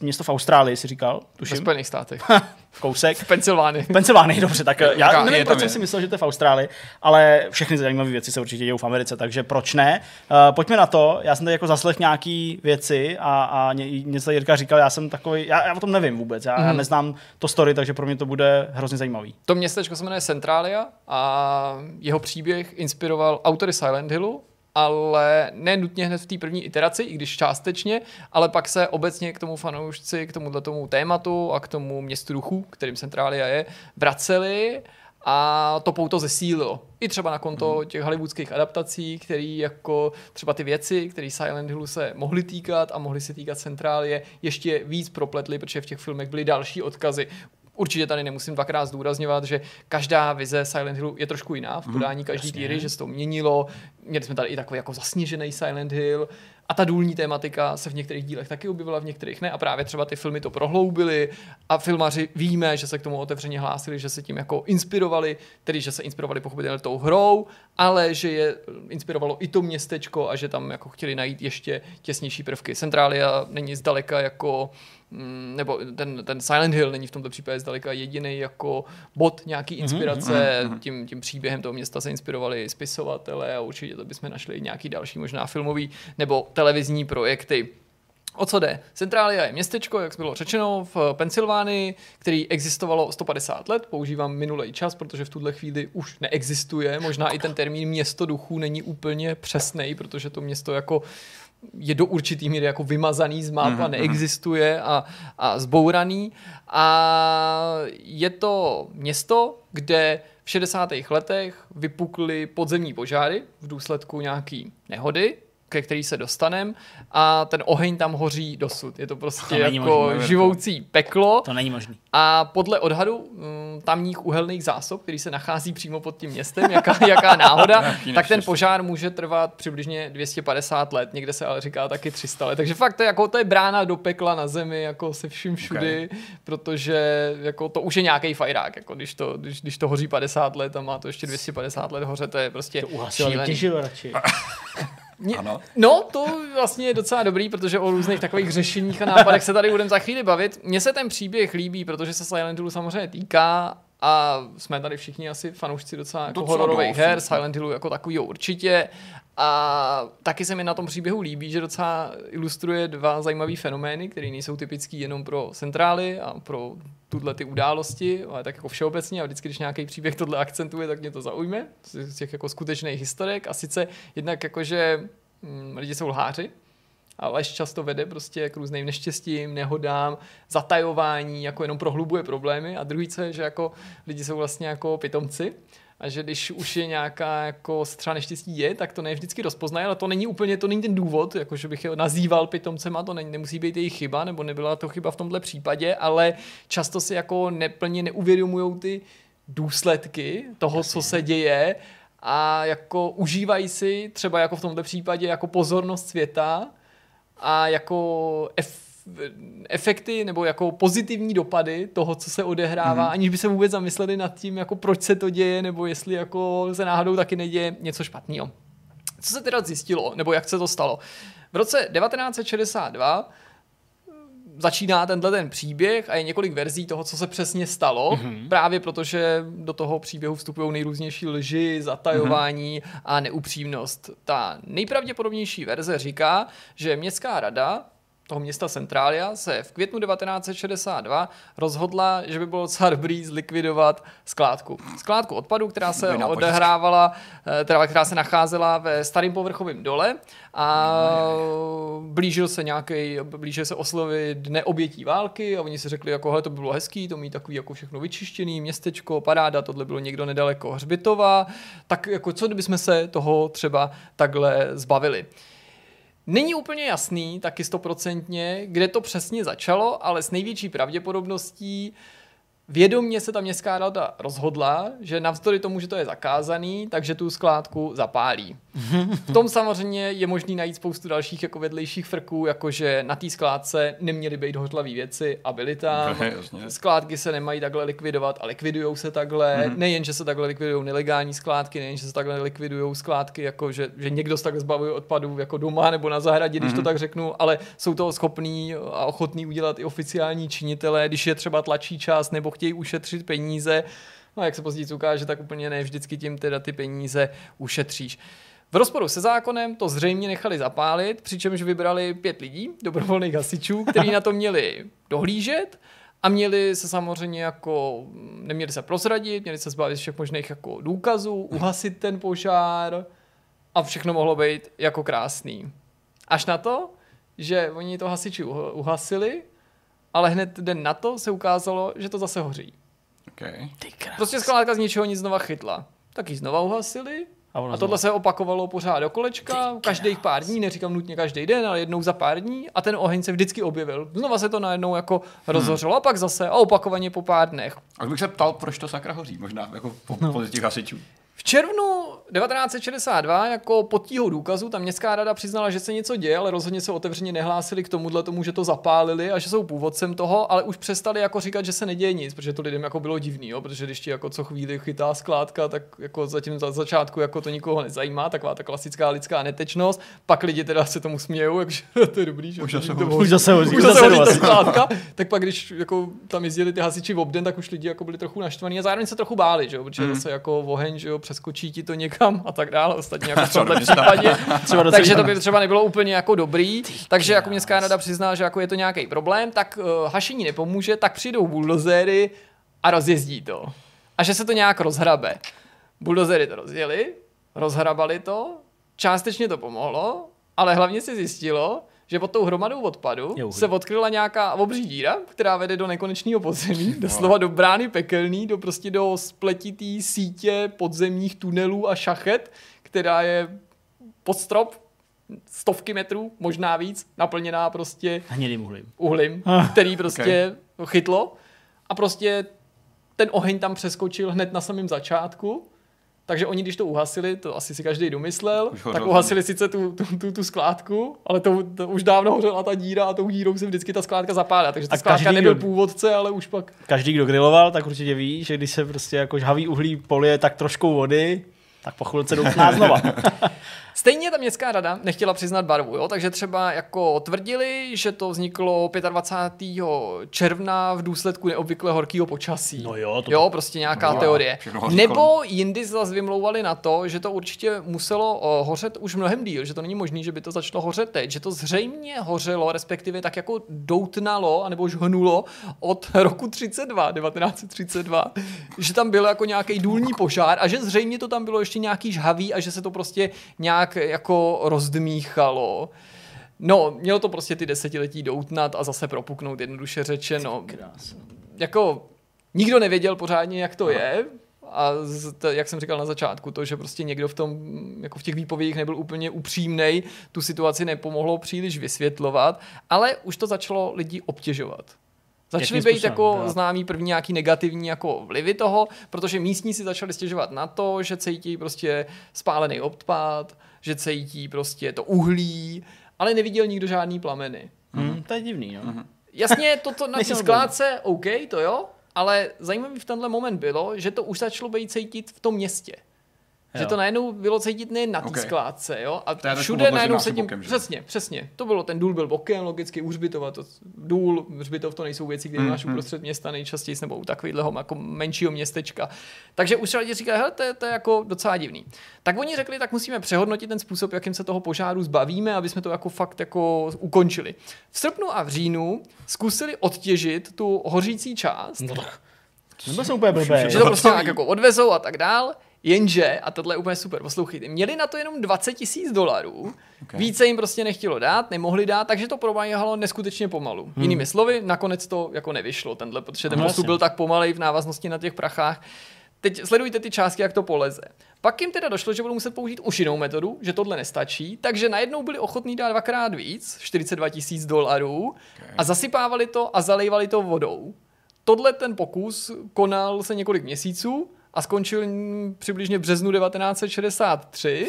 S1: město v Austrálii, si říkal,
S3: Ve
S1: tuším.
S3: Spojených státech.
S1: Kousek.
S3: V Pensylvánii.
S1: V Pensylvánii, dobře, tak eh, já nevím,
S2: je
S1: proč jsem
S2: je.
S1: si myslel, že to je v Austrálii, ale všechny zajímavé věci se určitě dějou v Americe, takže proč ne? Uh, pojďme na to, já jsem tady jako zaslech nějaký věci a, a ně, něco Jirka říkal, já jsem takový, já, já o tom nevím vůbec, já, já
S3: Mhm.
S1: neznám to story, takže pro mě to bude hrozně zajímavý.
S3: To městečko se jmenuje Centralia a jeho příběh inspiroval autory Silent Hillu, ale ne nutně hned v té první iteraci, i když částečně, ale pak se obecně k tomu fanoušci, k tomuhle tomu tématu a k tomu městu duchu, kterým Centralia je, vraceli a to pouto zesílilo. I třeba na konto těch hollywoodských adaptací, který jako třeba ty věci, které Silent Hillu se mohly týkat a mohly se týkat Centrálie, ještě víc propletly, protože v těch filmech byly další odkazy. Určitě tady nemusím dvakrát zdůrazňovat, že každá vize Silent Hillu je trošku jiná v podání každý týry, že se to měnilo. Měli jsme tady i takový jako zasněžený Silent Hill. A ta důlní tématika se v některých dílech taky objevila, v některých ne. A právě třeba ty filmy to prohloubily a filmaři víme, že se k tomu otevřeně hlásili, že se tím jako inspirovali, tedy že se inspirovali pochopitelně tou hrou, ale že je inspirovalo i to městečko a že tam jako chtěli najít ještě těsnější prvky. Centrália není zdaleka jako nebo ten, ten Silent Hill není v tomto případě zdaleka jediný jako bod nějaký
S1: Mhm,
S3: inspirace. Mm-hmm. Tím, tím příběhem toho města se inspirovali spisovatele a určitě to bychom našli i nějaký další možná filmový nebo televizní projekty. O co jde? Centrália je městečko, jak bylo řečeno, v Pensylvánii, který existovalo 150 let. Používám minulý čas, protože v tuhle chvíli už neexistuje. Možná i ten termín město duchů není úplně přesný, protože to město jako je do určitý míry jako vymazaný z map a neexistuje a, a zbouraný. A je to město, kde v 60. letech vypukly podzemní požáry v důsledku nějaký nehody, ke který se dostanem a ten oheň tam hoří dosud. Je to prostě
S1: To
S3: jako
S1: možný.
S3: živoucí peklo.
S1: To není možný.
S3: A podle odhadu mm, tamních uhelných zásob, který se nachází přímo pod tím městem, jaká, jaká náhoda, tak ten požár může trvat přibližně 250 let, někde se ale říká taky 300 let. Takže fakt to je, jako, to je brána do pekla na zemi, jako se vším všudy, okay. protože jako, to už je nějaký fajrák, jako, když, to, když, když to hoří 50 let a má to ještě 250 let hoře, to je prostě
S1: To
S3: šílený. Mě-
S2: Ano.
S3: No, to vlastně je docela dobrý, protože o různých takových řešeních a nápadech se tady budeme za chvíli bavit. Mně se ten příběh líbí, protože se Silent Hillu samozřejmě týká a jsme tady všichni asi fanoušci docela jako
S2: Docela
S3: hororových
S2: dost,
S3: her. Silent Hillu jako takový určitě. A taky se mi na tom příběhu líbí, že docela ilustruje dva zajímavé fenomény, které nejsou typický jenom pro centrály a pro tuhle ty události, ale tak jako všeobecně. A vždycky, když nějaký příběh tohle akcentuje, tak mě to zaujme z těch jako skutečných historek. A sice jednak jakože hm, lidi jsou lháři, a lež často vede prostě k různým neštěstím, nehodám, zatajování, jako jenom prohlubuje problémy. A druhý, co je, že jako lidi jsou vlastně jako pitomci a že když už je nějaká jako se třeba neštěstí je, tak to ne vždycky rozpoznají, ale to není úplně, to není ten důvod, jako že bych je nazýval pitomcema, to není, nemusí být jejich chyba, nebo nebyla to chyba v tomhle případě, ale často si jako neplně neuvědomují ty důsledky toho, co se děje a jako užívají si třeba jako v tomto případě jako pozornost světa a jako ef, efekty nebo jako pozitivní dopady toho, co se odehrává, mm-hmm. aniž by se vůbec zamysleli nad tím, jako proč se to děje, nebo jestli jako se náhodou taky neděje něco špatného. Co se teda zjistilo, nebo jak se to stalo? V roce 1962 začíná tenhle ten příběh a je několik verzí toho, co se přesně stalo, mm-hmm. právě protože do toho příběhu vstupují nejrůznější lži, zatajování mm-hmm. a neupřímnost. Ta nejpravděpodobnější verze říká, že městská rada toho města Centrália se v květnu 1962 rozhodla, že by bylo docela dobrý zlikvidovat skládku. Skládku odpadu, která se odehrávala, eh, teda, která se nacházela ve starém povrchovém dole a blížil se nějaký, blížil se oslovy dne obětí války a oni si řekli, jako hele, to by bylo hezký, to mít takový jako všechno vyčištěný, městečko, paráda, tohle bylo někdo nedaleko Hřbitova, tak jako co kdybychom se toho třeba takhle zbavili. Není úplně jasný, taky stoprocentně, kde to přesně začalo, ale s největší pravděpodobností vědomně se ta městská rada rozhodla, že navzdory tomu, že to je zakázaný, takže tu skládku zapálí. V tom samozřejmě je možný najít spoustu dalších jako vedlejších frků, jakože na té skládce neměly být hořlavé věci a byly tam. Skládky se nemají takhle likvidovat a likvidují se takhle. Mm-hmm. Nejen, že se takhle likvidují nelegální skládky, nejen, že se takhle likvidují skládky, jako že, že někdo se takhle zbavuje odpadů jako doma nebo na zahradě, když to tak řeknu, ale jsou to schopní a ochotní udělat i oficiální činitelé, když je třeba tlačí čas nebo chtějí ušetřit peníze. No jak se později ukáže, tak úplně ne vždycky tím teda ty peníze ušetříš. V rozporu se zákonem to zřejmě nechali zapálit, přičemž vybrali pět lidí, dobrovolných hasičů, kteří na to měli dohlížet a měli se samozřejmě jako, neměli se prozradit, měli se zbavit všech možných jako důkazů, uhasit ten požár a všechno mohlo být jako krásný. Až na to, že oni to hasiči uh- uhasili, ale hned den na to se ukázalo, že to zase hoří.
S2: Okay.
S3: Prostě skládka z ničeho nic znova chytla. Tak ji znova uhasili
S1: A, ono
S3: a tohle se opakovalo pořád do kolečka, každých pár dní, neříkám nutně každý den, ale jednou za pár dní a ten oheň se vždycky objevil. Znova se to najednou jako rozhořelo a pak zase a opakovaně po pár dnech.
S2: A bych se ptal, proč to sakra hoří, možná jako po, no. po těch hasičů.
S3: V červnu 1962 jako pod tíhou důkazu ta městská rada přiznala, že se něco děje, ale rozhodně se otevřeně nehlásili k tomuhle tomu, že to zapálili a že jsou původcem toho, ale už přestali jako říkat, že se neděje nic, protože to lidem jako bylo divný, jo? protože když ti jako co chvíli chytá skládka, tak jako zatím za začátku jako to nikoho nezajímá, taková ta klasická lidská netečnost, pak lidi teda se tomu smějou, takže to je dobrý, že
S2: Už zase
S3: to
S2: hoří.
S1: Už zase hoří,
S3: už
S1: zase
S3: hoří ta skládka, tak pak když jako tam jezdili ty hasiči v obden, tak už lidi jako byli trochu naštvaní a zároveň se trochu báli, že jo? protože
S2: Mhm.
S3: zase jako oheň, že jo, přeskočí ti to někam a tak dále, ostatně jako v tomhle případě.
S1: Třeba
S3: takže to by třeba nebylo úplně jako dobrý, takže jako městská rada přizná, že jako je to nějaký problém, tak uh, hašení nepomůže, tak přijdou buldozéry a rozjezdí to. A že se to nějak rozhrabe. Buldozéry to rozjeli, rozhrabali to, částečně to pomohlo, ale hlavně se zjistilo, že pod tou hromadou odpadu se odkryla nějaká obří díra, která vede do nekonečného podzemí, doslova do brány pekelný, do prostě do spletitý sítě podzemních tunelů a šachet, která je pod strop, stovky metrů, možná víc, naplněná prostě
S1: Hnědým uhlím.
S3: uhlím, který prostě okay. chytlo a prostě ten oheň tam přeskočil hned na samém začátku, takže oni, když to uhasili, to asi si každý domyslel,
S2: hořel
S3: tak uhasili sice tu, tu, tu, tu skládku, ale to, to už dávno hořela ta díra a tou dírou se vždycky ta skládka zapálila, takže ta
S1: A
S3: skládka
S1: každý,
S3: nebyl
S1: kdo-
S3: původce, ale už pak
S1: Každý, kdo griloval, tak určitě ví, že když se prostě jako žhavý uhlí polije tak trošku vody, tak po chvilce doutná znova.
S3: Stejně ta městská rada nechtěla přiznat barvu, jo? takže třeba jako tvrdili, že to vzniklo 25. června v důsledku neobvykle horkého počasí.
S1: No jo, to-
S3: jo, prostě nějaká
S2: No,
S3: teorie. Nebo jindy zase vymlouvali na to, že to určitě muselo o, hořet už mnohem díl, že to není možné, že by to začalo hořet teď, že to zřejmě hořelo, respektive tak jako doutnalo, anebo už hnulo od roku 32, 1932, že tam byl jako nějaký důlní požár a že zřejmě to tam bylo ještě nějaký žhavý a že se to prostě nějak jako rozdmíchalo. No, mělo to prostě ty desetiletí doutnat a zase propuknout, jednoduše řečeno. Jako nikdo nevěděl pořádně, jak to je, a z, t, jak jsem říkal na začátku, to, že prostě někdo v tom, jako v těch výpovědích nebyl úplně upřímnej, tu situaci nepomohlo příliš vysvětlovat, ale už to začalo lidi obtěžovat. Začaly být jako
S1: Teda?
S3: známý první nějaký negativní jako vlivy toho, protože místní si začali stěžovat na to, že cítí prostě spálený odpad, že cítí prostě to uhlí, ale neviděl nikdo žádný plameny.
S1: Hmm, to je divný, no.
S3: Jasně, toto na té skládce, OK, to jo, ale zajímavý v tenhle moment bylo, že to už začalo být cítit v tom městě. Že to najednou bylo cítit nejen na té
S2: Ok.
S3: skládce, jo? A
S2: trošku
S3: všude najednou se tím...
S2: bokem, že?
S3: přesně, přesně. To bylo, ten důl byl bokem, logicky u hřbitova, to důl, hřbitov to nejsou věci, které
S2: Mm,
S3: máš
S2: mm.
S3: uprostřed města nejčastěji, nebo u takového jako menšího městečka. Takže už lidi říkali, hele, to je, to je jako docela divný. Tak oni řekli, tak musíme přehodnotit ten způsob, jakým se toho požáru zbavíme, aby jsme to jako fakt jako ukončili. V srpnu a v říjnu zkusili odtěžit tu hořící část,
S1: No. Nebyl jsem úplně blbý.
S3: že to prostě nějak jako odvezou a tak dál. Jenže, a tohle je úplně super, poslouchejte, měli na to jenom 20 tisíc dolarů,
S2: Ok.
S3: více jim prostě nechtělo dát, nemohli dát, takže to probíhalo neskutečně pomalu. Hmm. Jinými slovy, nakonec to jako nevyšlo, tenhle, protože ten
S1: No,
S3: postup byl tak pomalej v návaznosti na těch prachách. Teď sledujte ty částky, jak to poleze. Pak jim teda došlo, že budou muset použít už jinou metodu, že tohle nestačí, takže najednou byli ochotní dát dvakrát víc, 42 tisíc dolarů, a zasypávali to a zalejvali to vodou. Tohle ten pokus konal se několik měsíců a skončil přibližně v březnu 1963.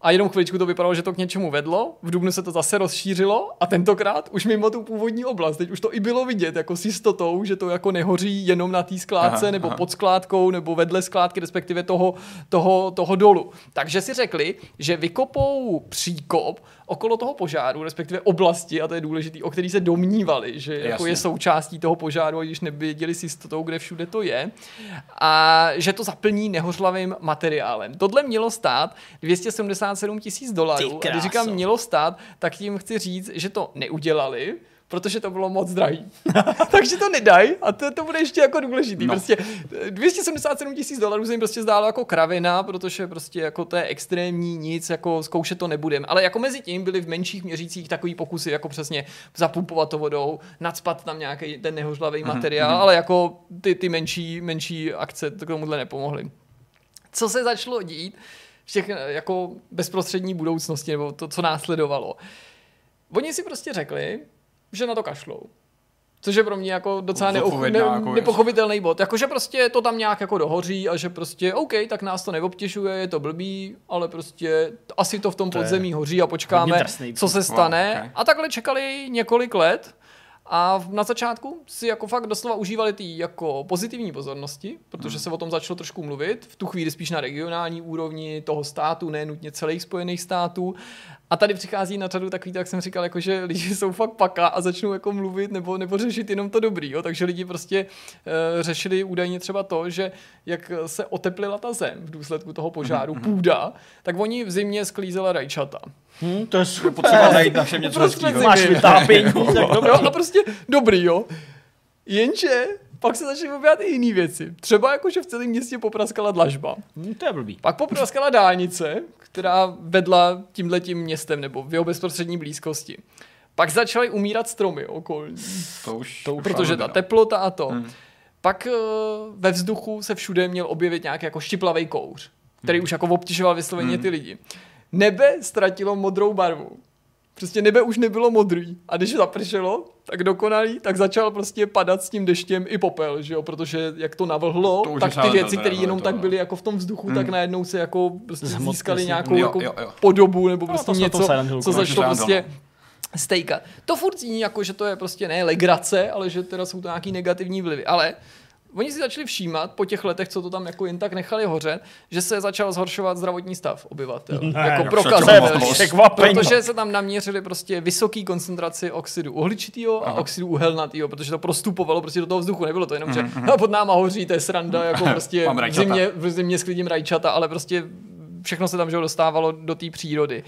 S3: A jenom chviličku to vypadalo, že to k něčemu vedlo. V Dubnu se to zase rozšířilo a tentokrát už mimo tu původní oblast. Teď už to i bylo vidět jako s jistotou, že to jako nehoří jenom na té skládce
S2: Aha,
S3: nebo
S2: aha.
S3: pod skládkou nebo vedle skládky, respektive toho, toho, toho dolu. Takže si řekli, že vykopou příkop okolo toho požáru, respektive oblasti, a to je důležité, o který se domnívali, že jako
S2: Jasně.
S3: je součástí toho požáru, i když nevěděli s jistotou, kde všude to je, a že to zaplní nehořlavým materiálem. Tohle mělo stát 277 tisíc dolarů. A když říkám mělo stát, tak tím chci říct, že to neudělali, protože to bylo moc drahý. Takže to nedají a to, to bude ještě jako důležitý. No. Prostě 277 tisíc dolarů se jim prostě zdálo jako kravina, protože prostě jako to je extrémní nic, jako zkoušet to nebudeme. Ale jako mezi tím byly v menších měřících takový pokusy, jako přesně zapumpovat to vodou, nadspat tam nějaký ten nehořlavý materiál, ale jako ty, ty menší, menší akce k tomuhle nepomohly. Co se začalo dít v těch eh, jako bezprostřední budoucnosti, nebo to, co následovalo? Oni si prostě řekli, že na to kašlou. Což je pro mě jako docela
S2: Zodpovědná
S3: ne,
S2: jako
S3: nepochopitelný bod. Jakože prostě to tam nějak jako dohoří a že prostě OK, tak nás to neobtěžuje, je to blbý, ale prostě asi to v tom
S1: To
S3: podzemí hoří a počkáme, co se stane.
S2: Wow, okay.
S3: A takhle čekali několik let. A na začátku si jako fakt doslova užívali ty jako pozitivní pozornosti, protože se o tom začalo trošku mluvit, v tu chvíli spíš na regionální úrovni toho státu, ne nutně celých spojených států. A tady přichází na řadu takový, tak jsem říkal, jako, že lidi jsou fakt paka a začnou jako mluvit nebo, nebo řešit jenom to dobrý. Jo? Takže lidi prostě uh, řešili údajně třeba to, že jak se oteplila ta zem v důsledku toho požáru, půda, tak oni v zimě sklízela rajčata.
S1: Hm, to je super.
S2: Potřeba najít na všem něco
S3: Uprostřed
S2: hezkýho.
S3: zimy.
S1: Máš vytápění, tak dobrý.
S3: Jo, a prostě dobrý, jo. Jenže pak se začaly objevovat i jiné věci. Třeba jako, že v celém městě popraskala dlažba.
S1: Hm, to je blbý.
S3: Pak popraskala dálnice, která vedla tímhletím městem nebo v jeho bezprostřední blízkosti. Pak začaly umírat stromy okolní,
S2: To už,
S3: to,
S2: už
S3: protože ta
S2: no.
S3: teplota a to.
S2: Hmm.
S3: Pak eh, ve vzduchu se všude měl objevit nějaký jako štiplavý kouř, který už jako obtěžoval vysloveně ty lidi. Nebe ztratilo modrou barvu. Prostě nebe už nebylo modrý. A když zapršelo, tak dokonalý, tak začal prostě padat s tím deštěm i popel, že jo? Protože jak to navlhlo,
S2: To
S3: tak ty věci, které
S2: to
S3: jenom
S2: je
S3: tak
S2: to,
S3: byly jako v tom vzduchu, tak najednou se jako prostě
S1: Zhmotnili
S3: získali
S1: si.
S3: nějakou
S2: Jo,
S3: jako
S2: jo, jo.
S3: podobu nebo
S1: No,
S3: prostě
S1: to v tom
S3: něco,
S1: Hillu
S3: co začalo prostě stejkat. To furt zní jako, že to je prostě ne legrace, ale že teda jsou to nějaký negativní vlivy. Ale oni si začali všímat po těch letech, co to tam jako jen tak nechali hořet, že se začal zhoršovat zdravotní stav obyvatel.
S1: Ne,
S3: jako
S2: však
S1: překvapení.
S3: Protože se tam naměřili prostě vysoký koncentraci oxidu uhličitého a oxidu uhelnatého, protože to prostupovalo prostě do toho vzduchu. Nebylo to jenom, že mm-hmm. pod náma hoří, to je sranda, jako prostě v zimě, v zimě sklidím rajčata, ale prostě všechno se tam že dostávalo do té přírody.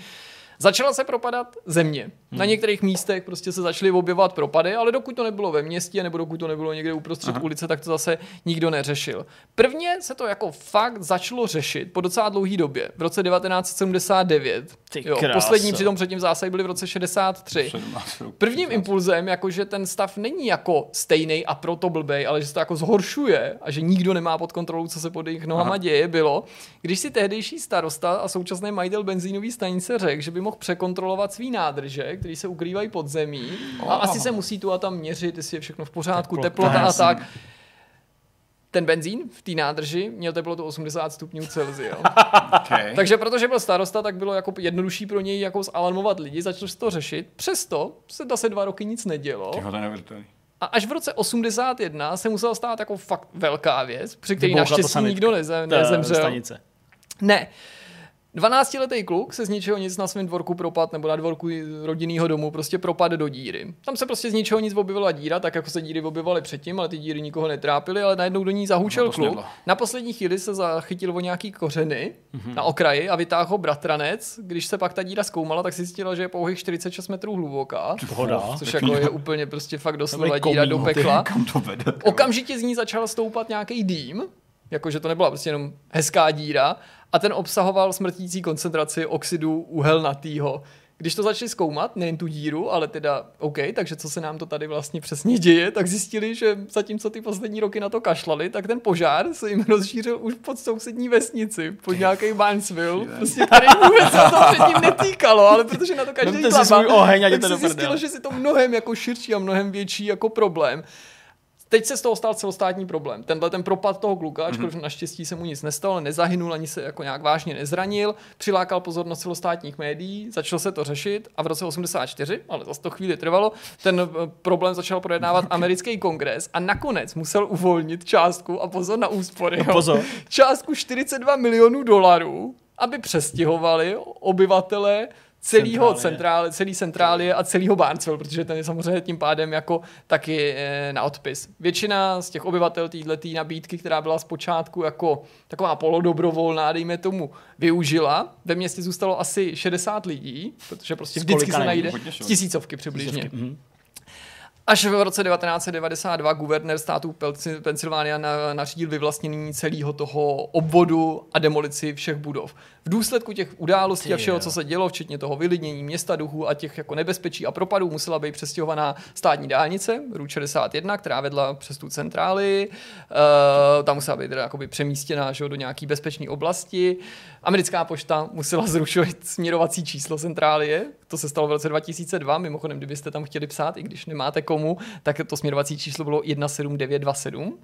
S3: Začala se propadat země. Na některých místech prostě se začaly objevovat propady, ale dokud to nebylo ve městě nebo dokud to nebylo někde uprostřed Aha. ulice, tak to zase nikdo neřešil. Prvně se to jako fakt začalo řešit po docela dlouhé době. V roce 1979.
S1: Ty
S3: Jo, poslední přitom předtím zásahy byly v roce 63.
S2: 17 roků.
S3: Prvním impulzem, jako že ten stav není jako stejný a proto blbej, ale že se to jako zhoršuje a že nikdo nemá pod kontrolou, co se pod jejich nohama
S2: Aha.
S3: děje, bylo, když si tehdejší starosta a současný majitel benzínové stanice řekl, že by mohl překontrolovat svý nádrže, které se ukrývají pod zemí a
S2: Oh.
S3: asi se musí tu a tam měřit, jestli je všechno v pořádku,
S1: Teplota,
S3: teplota a tak. Ten benzín v té nádrži měl teplotu 80 stupňů Celsia.
S2: Okay.
S3: Takže protože byl starosta, tak bylo jako jednodušší pro něj jako zalarmovat lidi, začal se to řešit. Přesto se zase dva roky nic nedělo.
S2: Tyho, to je neuvěřitelný.
S3: A až v roce 81 se musela stát jako fakt velká věc, při
S1: to
S3: naštěstí nikdo neze, nezemřel.
S1: Stanice.
S3: Ne. 12-letý kluk se z ničeho nic na svém dvorku propad, nebo na dvorku rodinného domu, prostě propad do díry. Tam se prostě z ničeho nic objevila díra, tak jako se díry objevovaly předtím, ale ty díry nikoho netrápily, ale najednou do ní zahučel
S2: No
S3: kluk. Na poslední chvíli se zachytil o nějaký kořeny mm-hmm. na okraji a vytáhl ho bratranec. Když se pak ta díra zkoumala, tak si zjistila, že je pouhých 46 metrů hluboká.
S1: Pohoda.
S3: Což jako je úplně prostě fakt doslova díra do
S1: ty.
S3: pekla. Okamžitě z ní začal stoupat nějaký dým, jakože to nebyla prostě jenom hezká díra, a ten obsahoval smrtící koncentraci oxidu uhelnatýho. Když to začali zkoumat, nejen tu díru, ale teda OK, takže co se nám to tady vlastně přesně děje, tak zjistili, že zatímco ty poslední roky na to kašlali, tak ten požár se jim rozšířil už pod sousední vesnici, pod nějaký Barnesville, prostě který vůbec se to předtím netýkalo, ale protože na to každý
S1: si
S3: klapa,
S1: svůj oheň a
S3: tak se zjistilo, že si to mnohem jako širší a mnohem větší jako problém. Teď se z toho stal celostátní problém. Tenhle ten propad toho kluka, ačkoliv mm-hmm. naštěstí se mu nic nestalo, nezahynul ani se jako nějak vážně nezranil, přilákal pozornost celostátních médií, začalo se to řešit a v roce 84, ale zase to chvíli trvalo, ten eh, problém začal projednávat americký kongres a nakonec musel uvolnit částku a pozor na úspory. jo.
S1: Pozor.
S3: Částku 42 milionů dolarů, aby přestěhovali obyvatele celého
S1: centrálie,
S3: celý centrálie a celého Barncel, protože ten je samozřejmě tím pádem jako taky eh, na odpis. Většina z těch obyvatel této nabídky, která byla zpočátku jako taková polodobrovolná, dejme tomu, využila. Ve městě zůstalo asi 60 lidí, protože prostě vždycky se najde tisícovky přibližně.
S1: Mhm.
S3: Až v roce 1992 guvernér státu Pensylvánia na- nařídil vyvlastnění celého toho obvodu a demolici všech budov. V důsledku těch událostí a
S1: Ty
S3: všeho,
S1: jo.
S3: co se dělo, včetně toho vylidnění města duchů a těch jako nebezpečí a propadů, musela být přestěhovaná státní dálnice, RU 61, která vedla přes tu centráli. Uh, tam musela být teda jakoby přemístěna že, do nějaké bezpečné oblasti. Americká pošta musela zrušit směrovací číslo centrálie. To se stalo v roce 2002. Mimochodem, kdybyste tam chtěli psát, i když nemáte komu, tak to směrovací číslo bylo 17927.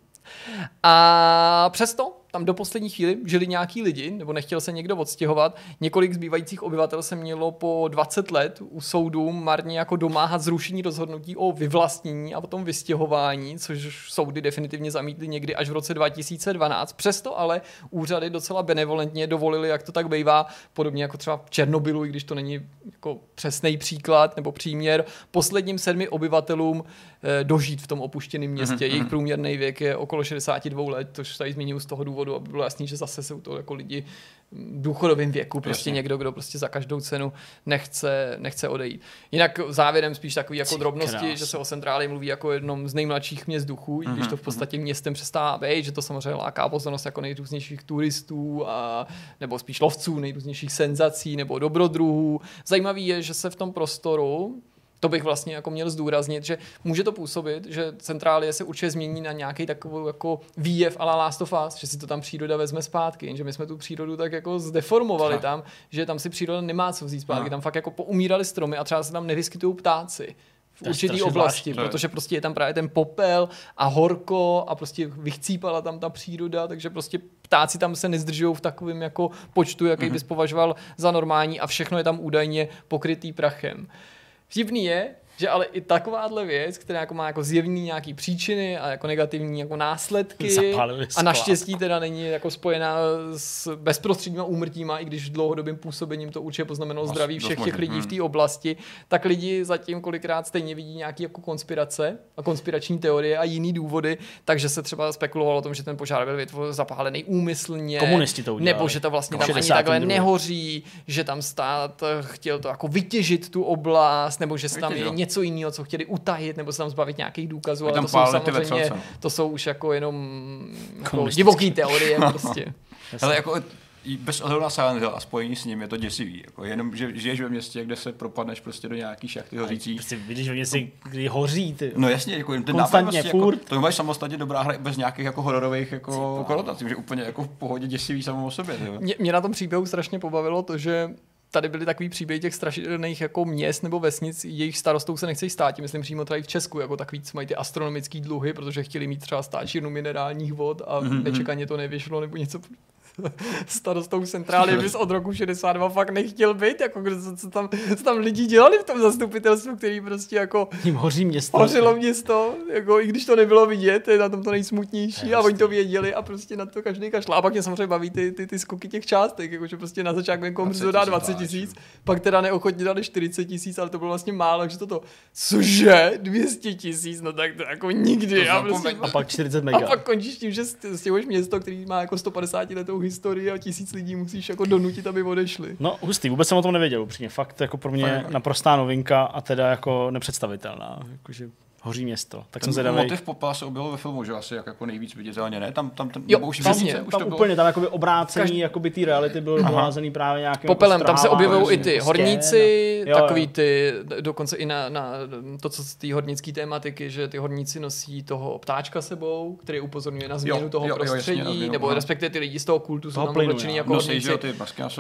S3: A přesto tam do poslední chvíli žili nějaký lidi, nebo nechtěl se někdo odstěhovat. Několik zbývajících obyvatel se mělo po 20 let u soudu marně jako domáhat zrušení rozhodnutí o vyvlastnění a potom vystěhování, což soudy definitivně zamítly někdy až v roce 2012. Přesto ale úřady docela benevolentně dovolili, jak to tak bývá, podobně jako třeba v Černobylu, i když to není jako přesný příklad nebo příměr, posledním sedmi obyvatelům eh, dožít v tom opuštěném městě. Mm-hmm. Jejich průměrný věk je okolo 62 let, což tady zmínil z toho důvodu, aby bylo jasný, že zase jsou to jako lidi v důchodovém věku, prostě
S2: Jasně.
S3: někdo, kdo prostě za každou cenu nechce, nechce odejít. Jinak závěrem spíš takový jako
S1: Ty
S3: drobnosti,
S1: krás.
S3: že se o centrále mluví jako jednom z nejmladších měst duchů, i když to v podstatě městem přestává být, že to samozřejmě láká pozornost jako nejrůznějších turistů a, nebo spíš lovců, nejrůznějších senzací nebo dobrodruhů. Zajímavý je, že se v tom prostoru to bych vlastně jako měl zdůraznit, že může to působit, že centrálie se určitě změní na nějaký takový jako výjev a la Last of Us, že si to tam příroda vezme zpátky, jenže my jsme tu přírodu tak jako zdeformovali
S2: Tak.
S3: tam, že tam si příroda nemá co vzít zpátky,
S2: Aha.
S3: tam fakt jako poumírali stromy a třeba se tam nevyskytují ptáci v určitý oblasti,
S2: zvláštní.
S3: protože prostě je tam právě ten popel a horko a prostě vychcípala tam ta příroda, takže prostě ptáci tam se nezdržují v takovém jako počtu, jaký bys považoval za normální a všechno je tam údajně pokrytý prachem. Vtipný je, že ale i takováhle věc, která jako má jako zjevný nějaký příčiny a jako negativní jako následky a naštěstí teda není jako spojená s bezprostředníma úmrtíma, i když dlouhodobým působením to určitě poznamenalo zdraví všech těch lidí v
S2: hm.
S3: té oblasti, tak lidi zatím kolikrát stejně vidí nějaké jako konspirace a konspirační teorie a jiný důvody, takže se třeba spekulovalo o tom, že ten požár byl zapálený úmyslně,
S1: Komunisti to udělali.
S3: nebo že to vlastně
S1: V
S3: tam ani
S1: 62.
S3: takhle nehoří, že tam stát chtěl to jako vytěžit tu oblast, nebo že se tam je. Něco jiného, co chtěli utajit, nebo se tam zbavit nějakých důkazů, ale
S2: tam
S3: to jsou samozřejmě, to jsou už jako jenom jako divoký teorie prostě.
S2: Ale jako bez ohledu na Silent Hill a spojení s ním je to děsivý. Jako jenom, že žiješ ve městě, kde se propadneš prostě do nějaký šachty hořící.
S1: Prostě vidíš, že si kdy hoří, ty.
S2: No jasně, jako ten nápad
S1: Konstantně,
S2: prostě,
S1: furt.
S2: Jako, to máš samostatně dobrá hra bez nějakých jako hororových jako konotací, že úplně jako v pohodě děsivý samou o sobě.
S3: Mě, mě na tom příběhu strašně pobavilo to, že tady byly takový příběhy těch strašidelných jako měst nebo vesnic, jejich starostou se nechcejí stát, myslím přímo tady v Česku, jako takový, co mají ty astronomické dluhy, protože chtěli mít třeba stáčírnu minerálních vod a mm-hmm. nečekaně to nevyšlo nebo něco starostou centrály bys od roku 62 fakt nechtěl být, jako co, co, tam, co tam lidi dělali v tom zastupitelstvu, který prostě jako
S1: Jim hoří město.
S3: hořilo město, jako i když to nebylo vidět, to je na tom to nejsmutnější a oni to věděli a prostě na to každý kašla. A pak mě samozřejmě baví ty, ty, ty skoky těch částek, jakože prostě na začátku někomu
S2: 20
S3: dodá
S2: 000
S3: 20 tisíc, pak teda neochotně dali 40 tisíc, ale to bylo vlastně málo, takže toto, cože, 200 tisíc, no tak to jako nikdy.
S2: To
S3: a, prostě.
S1: A pak 40
S3: a
S1: mega.
S3: pak končíš tím, že st- stěhuješ město, který má jako 150 letou historii a tisíc lidí musíš jako donutit, aby odešli.
S1: No, hustý, vůbec jsem o tom nevěděl, upřímně. Fakt jako pro mě
S2: Fakt.
S1: naprostá novinka a teda jako nepředstavitelná. Jakože hoří město. Tak jsem
S2: Ten
S1: zvědavý.
S2: motiv popela se objevil ve filmu, že asi jak jako nejvíc viditelně, ne? Tam, tam ten,
S3: Jo,
S2: nebo už
S3: tam
S2: víc,
S3: je,
S2: už
S1: tam
S2: to bylo.
S1: úplně, tam jakoby obrácení
S3: Každý-
S1: jakoby té reality bylo doházený právě nějakým
S3: Popelem,
S1: jako
S3: tam se objevují i ty
S1: jako
S3: horníci,
S1: a- Jo,
S3: takový
S1: jo.
S3: ty, dokonce i na, na to, co z té hornické tématiky, že ty horníci nosí toho ptáčka sebou, který upozorňuje na změnu
S2: Jo,
S3: toho
S2: jo, jo, jasně,
S3: prostředí,
S2: na změnu,
S3: nebo
S2: aha.
S3: respektive ty lidi z toho kultu jsou
S1: Toho
S3: tam oblečený
S1: jo.
S3: jako horníci.
S2: jo.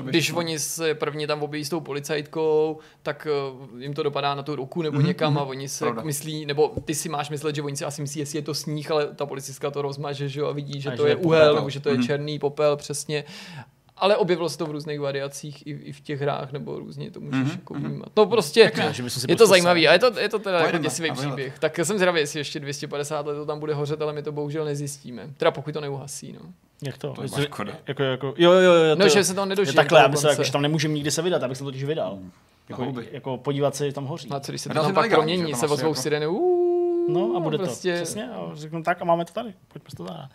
S3: Když
S2: no.
S3: oni se prvně tam objeví s tou policajtkou, tak uh, jim to dopadá na tu ruku nebo
S2: Mhm,
S3: někam a oni se myslí, nebo ty si máš myslet, že oni si asi myslí, jestli je to sníh, ale ta policistka to rozmaže, že jo, a vidí, že
S1: A
S3: to
S1: že
S3: je
S1: je
S3: uhel, nebo že to je
S2: Mhm.
S3: černý popel, přesně. Ale objevilo se to v různých variacích i, i v těch hrách, nebo různě to můžeš
S2: Mhm,
S3: jako
S2: mhm.
S3: vnímat. No prostě,
S1: bychom si
S3: je to
S1: prostě
S3: zajímavý a je to, je to teda jako děsivý příběh. Tak jsem zvědavý, jestli ještě 250 let to tam bude hořet, ale my to bohužel nezjistíme. Teda pokud to neuhasí, no.
S1: Jak to?
S2: To je.
S1: Jako, jako, jo, jo, jo, jo,
S3: No,
S1: to,
S3: že se to
S1: je
S3: nedožije.
S1: takhle, já myslím, jako, že tam nemůžeme nikdy se vydat, abych se to totiž vydal. Jako,
S2: houby.
S1: jako, podívat se, že tam hoří.
S3: No a co když se to tam pak promění, se ozvou
S2: jako-
S3: sireny, uuu,
S1: No a bude
S3: prostě...
S1: to. Přesně, a řeknu tak a máme to tady. Pojďme to zahrát.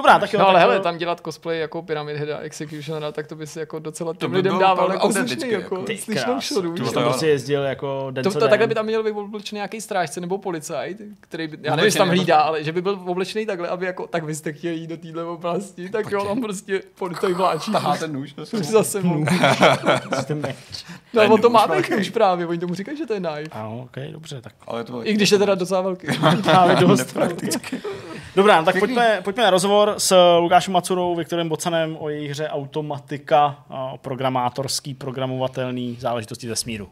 S1: Dobrá, tak jo.
S3: No ale
S1: tak
S3: hele, tam dělat cosplay jako Pyramid Heada Executionera, tak to by si jako docela těm
S2: by
S3: lidem
S2: bylo
S3: dával
S2: opravdu
S3: jako
S2: autentické,
S3: slušný, jako
S2: jako.
S1: Ty
S3: slyšnou šodu.
S2: To
S1: bys
S2: to
S1: tam prostě
S2: no.
S1: jezdil jako den
S3: To,
S1: co
S3: to, takhle by tam měl být oblečený nějaký strážce nebo policajt, který by, já nevím, jestli tam hlídá,
S2: jako-
S3: ale že by byl oblečený takhle, aby jako, tak vy jste chtěli jít do téhle oblasti, tak jo, tam prostě policajt vláčí.
S2: Tahá ten nůž. to se-
S3: za sebou. No, on to
S2: nůž
S3: má
S2: velký.
S3: ten už právě, oni tomu říkají, že to je knife.
S1: Ano, ok, dobře, tak
S2: Ale to bylo
S3: I když je teda docela velký.
S1: dost. Dobrá, no tak pojďme, pojďme na rozhovor s Lukášem Macurou, Viktorem Bocanem o její hře Automatika, programátorský, programovatelný záležitosti ze smíru.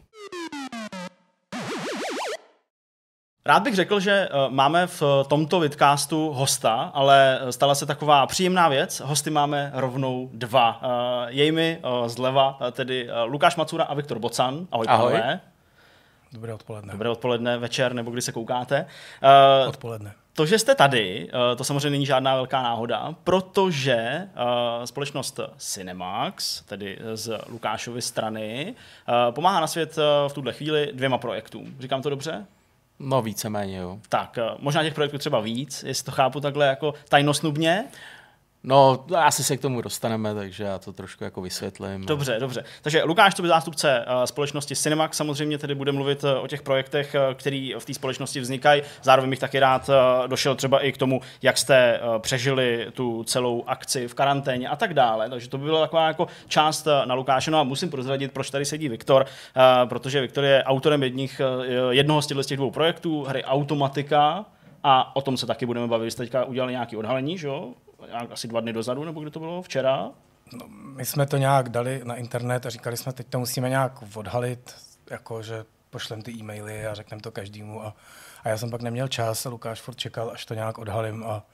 S1: Rád bych řekl, že uh, máme v tomto vidcastu hosta, ale stala se taková příjemná věc. Hosty máme rovnou dva. Uh, jejmi uh, zleva tedy Lukáš Macura a Viktor Bocan. Ahoj,
S4: Ahoj.
S1: pánové.
S5: Dobré odpoledne.
S1: Dobré odpoledne, večer nebo kdy se koukáte.
S5: Odpoledne.
S1: To, že jste tady, eh, to samozřejmě není žádná velká náhoda, protože eh, společnost Cinemax, tedy z Lukášovy strany, eh, pomáhá na svět v tuhle chvíli dvěma projektům. Říkám to dobře?
S4: No víceméně, jo.
S1: Tak, možná těch projektů třeba víc, jestli to chápu takhle jako tajnosnubně.
S4: No, asi se k tomu dostaneme, takže já to trošku jako vysvětlím.
S1: Dobře, dobře. Takže Lukáš, to by zástupce uh, společnosti Cinemax, samozřejmě tedy bude mluvit uh, o těch projektech, uh, které v té společnosti vznikají. Zároveň bych taky rád došel třeba i k tomu, jak jste přežili tu celou akci v karanténě a tak dále. Takže to by byla taková jako část na Lukáše. No a musím prozradit, proč tady sedí Viktor, protože Viktor je autorem jedních, jednoho z těch dvou projektů, hry Automatika, a o tom se taky budeme bavit. Jste teďka udělali nějaké odhalení, že jo? Asi dva dny dozadu, nebo kdy to bylo? Včera?
S5: No, my jsme to nějak dali na internet a říkali jsme, teď to musíme nějak odhalit, jako že pošlem ty e-maily a řekneme to každému. A, a já jsem pak neměl čas a Lukáš furt čekal, až to nějak odhalím a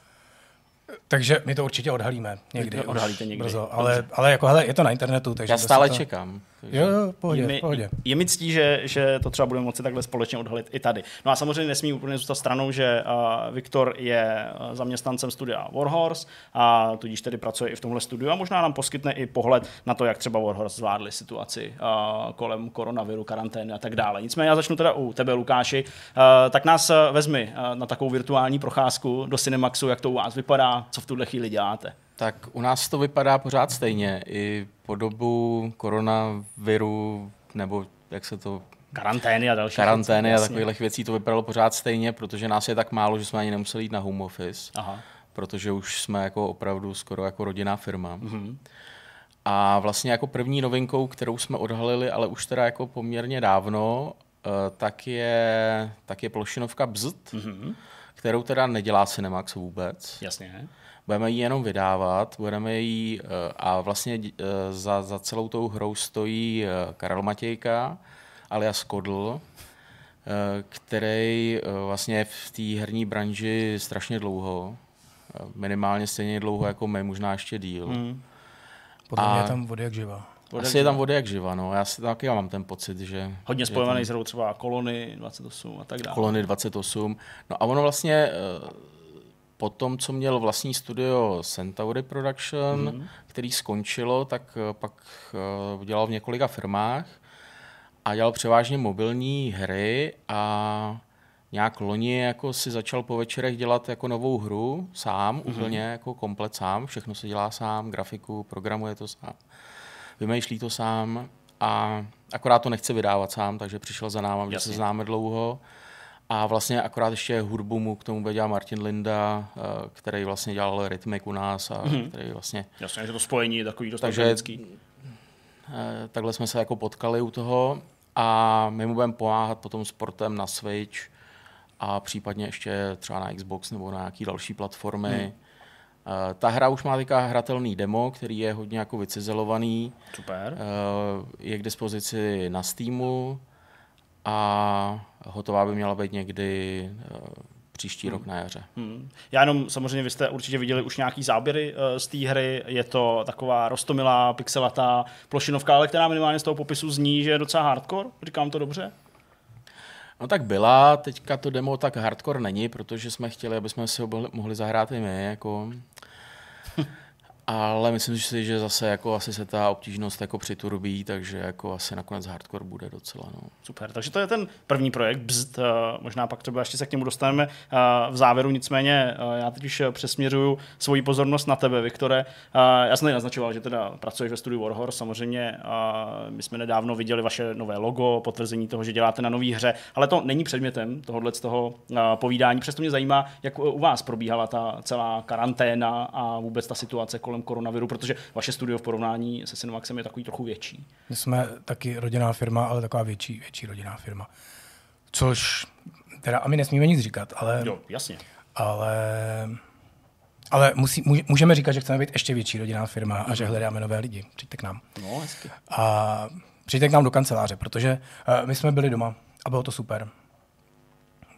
S5: takže my to určitě odhalíme někdy.
S1: Odhalíte někdy.
S5: Brzo, ale, ale jako hele, je to na internetu. Takže
S4: Já stále
S5: to...
S4: čekám.
S5: Takže... Jo, jo, pohodě,
S1: je mi,
S5: pohodě.
S1: Je mi ctí, že, že to třeba budeme moci takhle společně odhalit i tady. No a samozřejmě nesmí úplně zůstat stranou, že uh, Viktor je zaměstnancem studia Warhorse a tudíž tedy pracuje i v tomhle studiu a možná nám poskytne i pohled na to, jak třeba Warhorse zvládli situaci uh, kolem koronaviru, karantény a tak dále. Nicméně já začnu teda u tebe, Lukáši. Uh, tak nás vezmi uh, na takovou virtuální procházku do Cinemaxu, jak to u vás vypadá, co v tuhle chvíli děláte.
S4: Tak u nás to vypadá pořád stejně. I po dobu koronaviru, nebo jak se to...
S1: Karantény a další.
S4: Karantény věcí, a takových věcí to vypadalo pořád stejně, protože nás je tak málo, že jsme ani nemuseli jít na home office.
S1: Aha.
S4: Protože už jsme jako opravdu skoro jako rodinná firma. Mm-hmm. A vlastně jako první novinkou, kterou jsme odhalili, ale už teda jako poměrně dávno, eh, tak je, tak je plošinovka Bzt, mm-hmm. kterou teda nedělá Cinemax vůbec.
S1: Jasně
S4: budeme ji jenom vydávat, budeme ji eh, a vlastně eh, za, za celou tou hrou stojí eh, Karel Matějka alias Kodl, který vlastně v té herní branži strašně dlouho, minimálně stejně dlouho jako my, možná ještě díl. Hmm.
S5: Podle mě je tam vody jak živa.
S4: Asi je tam vody jak živa, no. Já si taky mám ten pocit, že...
S1: Hodně spojovaný tam... s třeba Kolony 28 a tak dále.
S4: Kolony 28. No a ono vlastně po tom, co měl vlastní studio Centauri Production, mm-hmm. který skončilo, tak eh, pak uh, dělal v několika firmách a dělal převážně mobilní hry a nějak loni jako si začal po večerech dělat jako novou hru sám, mm-hmm. úplně jako komplet sám, všechno se dělá sám, grafiku, programuje to sám, vymýšlí to sám a akorát to nechce vydávat sám, takže přišel za náma, že se známe dlouho a vlastně akorát ještě hudbu mu k tomu bude dělat Martin Linda, eh, který vlastně dělal rytmik u nás a mm-hmm. který vlastně...
S1: Jasně, že to spojení je takový dost
S4: Takže, eh, takhle jsme se jako potkali u toho a my mu budeme pomáhat potom sportem na Switch a případně ještě třeba na Xbox nebo na nějaké další platformy. Hmm. Ta hra už má teďka hratelný demo, který je hodně jako vycizelovaný.
S1: Super.
S4: Je k dispozici na Steamu a hotová by měla být někdy uh, příští hmm. rok na jaře. Hmm.
S1: Já jenom samozřejmě, vy jste určitě viděli už nějaký záběry uh, z té hry, je to taková rostomilá, pixelatá plošinovka, ale která minimálně z toho popisu zní, že je docela hardcore, říkám to dobře?
S4: No tak byla, teďka to demo tak hardcore není, protože jsme chtěli, aby jsme si ho mohli zahrát i my, jako ale myslím si, že zase jako asi se ta obtížnost jako přiturbí, takže jako asi nakonec hardcore bude docela. No.
S1: Super, takže to je ten první projekt Bzd, možná pak třeba ještě se k němu dostaneme v závěru, nicméně já teď už přesměřuju svoji pozornost na tebe, Viktore. Já jsem tady naznačoval, že teda pracuješ ve studiu Warhorse, samozřejmě my jsme nedávno viděli vaše nové logo, potvrzení toho, že děláte na nové hře, ale to není předmětem tohohle z toho povídání. Přesto mě zajímá, jak u vás probíhala ta celá karanténa a vůbec ta situace kolem kolem koronaviru, protože vaše studio v porovnání se Cinemaxem je takový trochu větší.
S5: My jsme taky rodinná firma, ale taková větší, větší rodinná firma. Což, teda, a my nesmíme nic říkat, ale...
S1: Jo, jasně.
S5: Ale ale musí, můžeme říkat, že chceme být ještě větší rodinná firma a že mhm. hledáme nové lidi. Přijďte k nám.
S1: No, hezky.
S5: A přijďte k nám do kanceláře, protože uh, my jsme byli doma a bylo to super.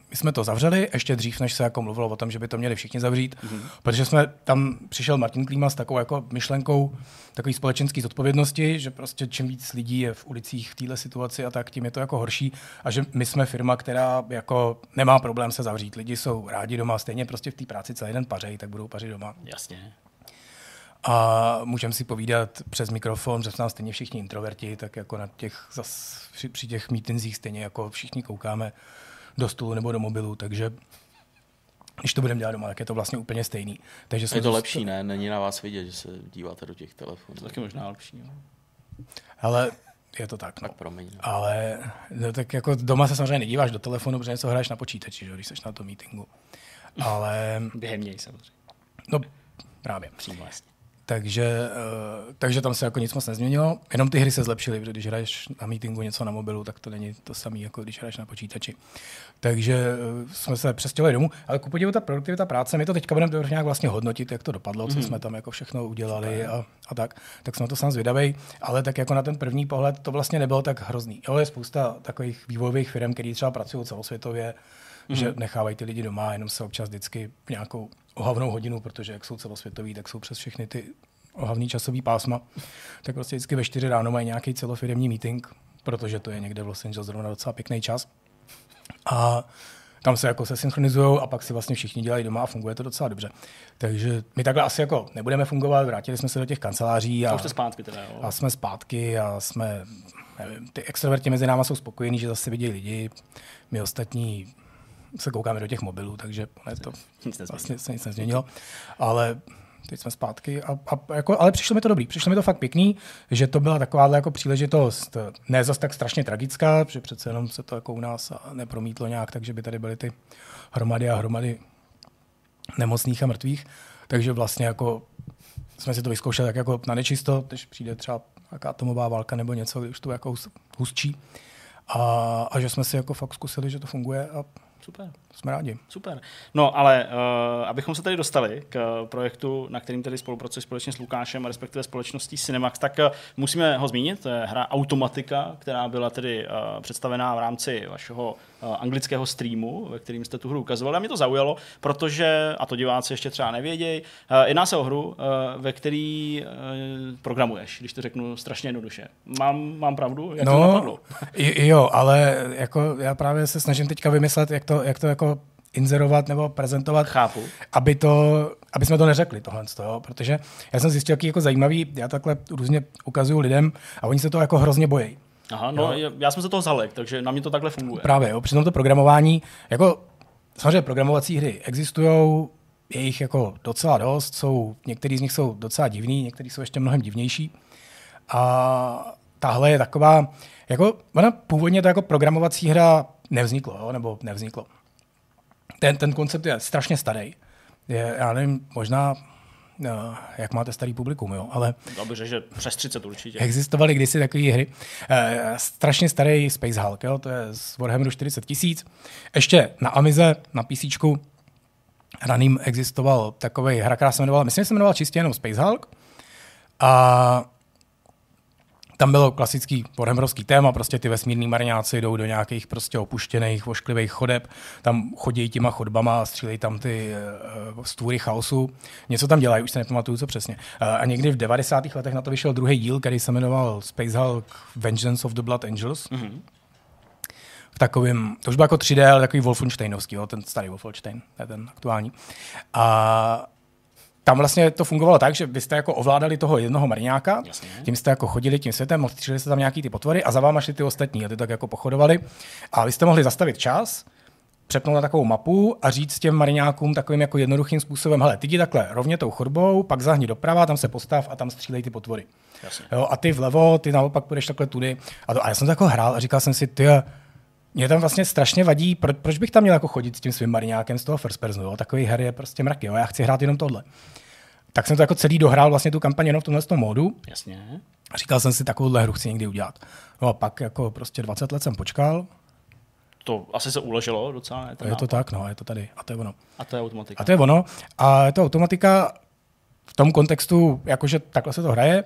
S5: My jsme to zavřeli, ještě dřív, než se jako mluvilo o tom, že by to měli všichni zavřít, mm-hmm. protože jsme tam přišel Martin Klíma s takovou jako myšlenkou takový společenské zodpovědnosti, že prostě čím víc lidí je v ulicích v této situaci a tak, tím je to jako horší a že my jsme firma, která jako nemá problém se zavřít. Lidi jsou rádi doma, stejně prostě v té práci celý den pařej, tak budou pařit doma.
S1: Jasně.
S5: A můžeme si povídat přes mikrofon, že jsme nám stejně všichni introverti, tak jako na těch, zas, při, při těch meetingsích stejně jako všichni koukáme do stolu nebo do mobilu, takže když to budeme dělat doma, tak je to vlastně úplně stejný. Takže
S4: je to lepší, ne? Není na vás vidět, že se díváte do těch telefonů.
S1: To taky možná lepší. No.
S5: Ale je to tak. No.
S4: Tak promiň. No.
S5: Ale no, tak jako doma se samozřejmě nedíváš do telefonu, protože něco hraješ na počítači, že, když jsi na tom meetingu. Ale...
S1: Během něj samozřejmě.
S5: No, právě.
S1: Přímo vlastně.
S5: Takže, uh, takže tam se jako nic moc nezměnilo. Jenom ty hry se zlepšily, protože když hraješ na meetingu něco na mobilu, tak to není to samé, jako když hraješ na počítači. Takže uh, jsme se přestěhovali domů. Ale ku podivu ta produktivita práce, my to teďka budeme nějak vlastně hodnotit, jak to dopadlo, co mm. jsme tam jako všechno udělali a, a, tak. Tak jsme to sám zvědavý, ale tak jako na ten první pohled to vlastně nebylo tak hrozný. Jo, je spousta takových vývojových firm, které třeba pracují celosvětově, mm. že nechávají ty lidi doma, jenom se občas vždycky nějakou ohavnou hodinu, protože jak jsou celosvětoví, tak jsou přes všechny ty ohavný časový pásma, tak prostě vždycky ve čtyři ráno mají nějaký celofiremní meeting, protože to je někde v Los Angeles zrovna docela pěkný čas. A tam se jako se synchronizují a pak si vlastně všichni dělají doma a funguje to docela dobře. Takže my takhle asi jako nebudeme fungovat, vrátili jsme se do těch kanceláří. A,
S1: a, zpátky teda, jo.
S5: a jsme zpátky a jsme, nevím, ty extroverti mezi náma jsou spokojení, že zase vidějí lidi, my ostatní se koukáme do těch mobilů, takže to
S1: nic
S5: vlastně se nic nezměnilo. Ale teď jsme zpátky. A, a jako, ale přišlo mi to dobrý, přišlo mi to fakt pěkný, že to byla taková jako příležitost, ne zase tak strašně tragická, protože přece jenom se to jako u nás nepromítlo nějak, takže by tady byly ty hromady a hromady nemocných a mrtvých. Takže vlastně jako jsme si to vyzkoušeli tak jako na nečisto, když přijde třeba nějaká atomová válka nebo něco, když to jako hustčí. A, a že jsme si jako fakt zkusili, že to funguje a
S1: Super.
S5: Jsme rádi.
S1: Super. No, ale uh, abychom se tady dostali k projektu, na kterým tady spolupracuji společně s Lukášem, respektive společností Cinemax, tak uh, musíme ho zmínit. To je hra Automatika, která byla tedy uh, představená v rámci vašeho uh, anglického streamu, ve kterým jste tu hru ukazovali. A mě to zaujalo, protože, a to diváci ještě třeba nevědějí, uh, jedná se o hru, uh, ve který uh, programuješ, když to řeknu strašně jednoduše. Mám, mám pravdu? Jak
S5: no,
S1: to napadlo?
S5: jo, ale jako já právě se snažím teďka vymyslet, jak to, jak to jako inzerovat nebo prezentovat,
S1: Chápu.
S5: aby, to, aby jsme to neřekli tohle, toho, protože já jsem zjistil, jaký jako zajímavý, já takhle různě ukazuju lidem a oni se to jako hrozně bojí.
S1: Aha, no jo. já jsem se toho zalek, takže na mě to takhle funguje.
S5: Právě, jo, přitom to programování, jako samozřejmě programovací hry existují, je jich jako docela dost, jsou, některý z nich jsou docela divný, některý jsou ještě mnohem divnější. A tahle je taková, jako, ona původně to jako programovací hra nevzniklo, jo, nebo nevzniklo ten, ten koncept je strašně starý. Je, já nevím, možná No, jak máte starý publikum, jo, ale...
S1: Dobře, že přes 30 určitě.
S5: Existovaly kdysi takové hry. E, strašně starý Space Hulk, jo, to je z Warhammeru 40 tisíc. Ještě na Amize, na PC raným existoval takový hra, která se jmenovala, myslím, že se jmenovala čistě jenom Space Hulk. A tam bylo klasický warhammerovský téma, prostě ty vesmírní mariňáci jdou do nějakých prostě opuštěných, ošklivých chodeb, tam chodí těma chodbama a střílejí tam ty uh, stvůry chaosu. Něco tam dělají, už se nepamatuju, co přesně. Uh, a někdy v 90. letech na to vyšel druhý díl, který se jmenoval Space Hulk Vengeance of the Blood Angels. Mm-hmm v takovým, to už bylo jako 3D, ale takový Wolfensteinovský, jo, ten starý Wolfenstein, ten aktuální. A tam vlastně to fungovalo tak, že vy jste jako ovládali toho jednoho mariňáka, Jasně. tím jste jako chodili tím světem, stříleli se tam nějaký ty potvory a za váma šli ty ostatní a ty tak jako pochodovali. A vy jste mohli zastavit čas, přepnout na takovou mapu a říct těm mariňákům takovým jako jednoduchým způsobem, hele, ty jdi takhle rovně tou chodbou, pak zahni doprava, tam se postav a tam střílej ty potvory. Jo, a ty vlevo, ty naopak půjdeš takhle tudy. A, to, a já jsem to jako hrál a říkal jsem si, ty, mě tam vlastně strašně vadí, pro, proč bych tam měl jako chodit s tím svým mariňákem z toho first personu, jo? takový her je prostě mraky, jo? já chci hrát jenom tohle. Tak jsem to jako celý dohrál vlastně tu kampaň jenom v tomhle tom módu.
S1: Jasně.
S5: A říkal jsem si, takovouhle hru chci někdy udělat. No a pak jako prostě 20 let jsem počkal.
S1: To asi se uložilo docela.
S5: Je, je to tak, no, je to tady. A to je ono.
S1: A to je automatika.
S5: A to je ono. A je to automatika v tom kontextu, jakože takhle se to hraje.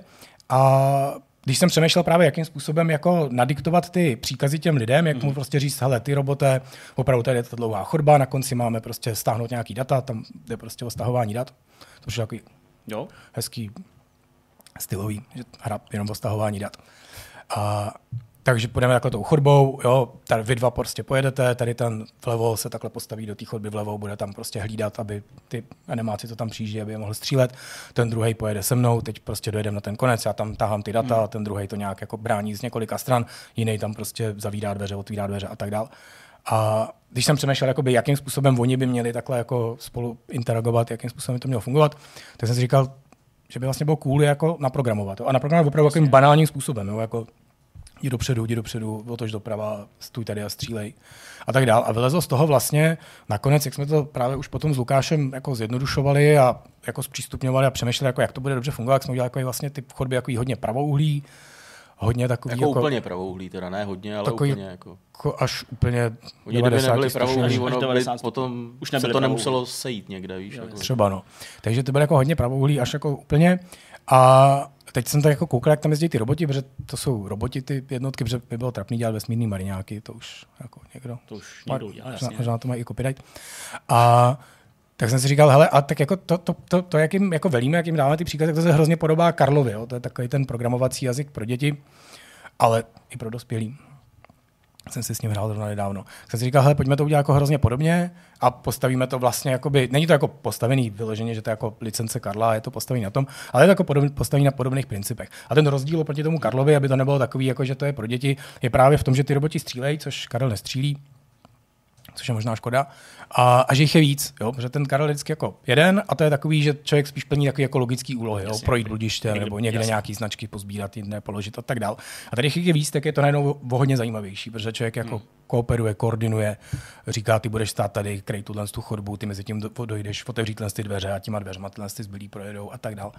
S5: A když jsem přemýšlel právě, jakým způsobem jako nadiktovat ty příkazy těm lidem, jak mu prostě říct, hele, ty roboté, opravdu tady je ta dlouhá chodba, na konci máme prostě stáhnout nějaký data, tam jde prostě o stahování dat, což je takový
S1: Jo?
S5: hezký stylový, že hra jenom o stahování dat. A, takže půjdeme takhle tou chodbou, jo, tady vy dva prostě pojedete, tady ten vlevo se takhle postaví do té chodby vlevo, bude tam prostě hlídat, aby ty animáci, co tam přijíždí, aby je mohl střílet. Ten druhý pojede se mnou, teď prostě dojedeme na ten konec, já tam tahám ty data, hmm. ten druhý to nějak jako brání z několika stran, jiný tam prostě zavírá dveře, otvírá dveře a tak dál. A když jsem přemýšlel, jakoby, jakým způsobem oni by měli takhle jako spolu interagovat, jakým způsobem by to mělo fungovat, tak jsem si říkal, že by vlastně bylo cool jako naprogramovat. Jo? A naprogramovat opravdu takovým banálním způsobem. Jo? Jako jdi dopředu, jdi dopředu, otoč doprava, stůj tady a střílej a tak dál. A vylezlo z toho vlastně nakonec, jak jsme to právě už potom s Lukášem jako zjednodušovali a jako zpřístupňovali a přemýšleli, jako jak to bude dobře fungovat, jak jsme udělali jako vlastně ty chodby jako hodně pravouhlý, hodně takový
S4: Jako, jako úplně pravouhlý, teda ne hodně, ale
S5: Takový-
S4: úplně jako...
S5: jako až úplně
S4: Oni kdyby
S5: 90
S4: nebyli
S1: až
S4: ono by
S1: 90
S4: potom
S1: Už
S4: se to
S1: pravouhlí.
S4: nemuselo sejít někde, víš. Jako.
S5: Třeba no. Takže to bylo jako hodně pravouhlý, až jako úplně. A teď jsem tak jako koukal, jak tam jezdí ty roboti, protože to jsou roboti, ty jednotky, protože by bylo trapný dělat vesmírný mariňáky, to už jako někdo.
S1: To už někdo
S5: možná,
S1: jasně.
S5: možná to mají i copyright. A tak jsem si říkal, hele, a tak jako to, to, to, to jak jim jako velíme, jak jim dáme ty příkazy, tak to se hrozně podobá Karlovi, jo? to je takový ten programovací jazyk pro děti, ale i pro dospělí. Jsem si s ním hrál zrovna nedávno. Jsem si říkal, hele, pojďme to udělat jako hrozně podobně a postavíme to vlastně, jakoby, není to jako postavený vyloženě, že to je jako licence Karla, je to postavený na tom, ale je to jako podobný, postavený na podobných principech. A ten rozdíl oproti tomu Karlovi, aby to nebylo takový, jako že to je pro děti, je právě v tom, že ty roboti střílejí, což Karel nestřílí, což je možná škoda, a, a že jich je víc, jo? protože ten Karel je vždycky jako jeden a to je takový, že člověk spíš plní takový jako logický úlohy, jo?
S1: Jasně,
S5: projít
S1: někde-
S5: bludiště
S1: někde-
S5: nebo někde
S1: jasně.
S5: nějaký značky pozbírat, jiné položit a tak dál. A tady jich je víc, tak je to najednou o hodně zajímavější, protože člověk jako
S1: Hmm.
S5: Kooperuje, koordinuje, říká, ty budeš stát tady, krej tuhle tu chodbu, ty mezi tím do- dojdeš, otevřít tyhle ty dveře a těma dveřma tyhle ty zbylí projedou a tak dál.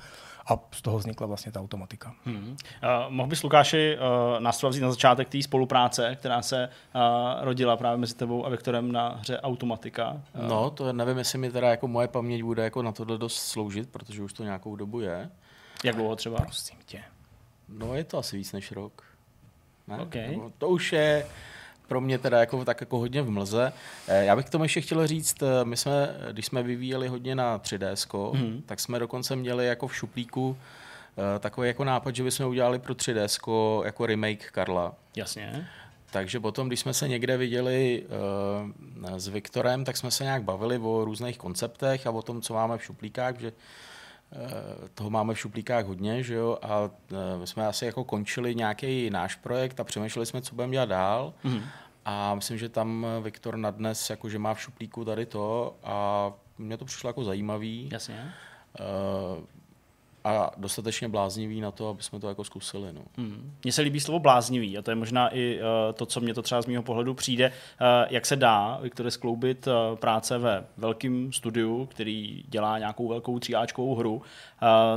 S5: A z toho vznikla vlastně ta automatika.
S1: Hmm. Uh, mohl bys, Lukáši, uh, nás vzít na začátek té spolupráce, která se uh, rodila právě mezi tebou a Viktorem na hře Automatika. Uh,
S4: No, to nevím, jestli mi teda jako moje paměť bude jako na tohle dost sloužit, protože už to nějakou dobu je.
S1: Jak dlouho třeba?
S5: Prosím tě.
S4: No, je to asi víc než rok. Ne?
S1: OK.
S4: Nebo To už je pro mě teda jako, tak jako hodně v mlze. Eh, Já bych k tomu ještě chtěl říct, eh, my jsme, když jsme vyvíjeli hodně na 3DS,
S1: Mhm.
S4: tak jsme dokonce měli jako v šuplíku eh, takový jako nápad, že bychom udělali pro 3DS jako remake Karla.
S1: Jasně.
S4: Takže potom, když jsme se někde viděli uh, s Viktorem, tak jsme se nějak bavili o různých konceptech a o tom, co máme v šuplíkách, že uh, toho máme v šuplíkách hodně, že jo, a uh, my jsme asi jako končili nějaký náš projekt a přemýšleli jsme, co budeme dělat dál.
S1: Mhm.
S4: A myslím, že tam Viktor nadnes, jako že má v šuplíku tady to a mně to přišlo jako zajímavý.
S1: Jasně.
S4: Uh, a dostatečně bláznivý na to, aby jsme to jako zkusili. No.
S1: Hmm. Mně se líbí slovo bláznivý a to je možná i uh, to, co mě to třeba z mého pohledu přijde, uh, jak se dá, Viktore, skloubit uh, práce ve velkém studiu, který dělá nějakou velkou tříáčkovou hru, uh,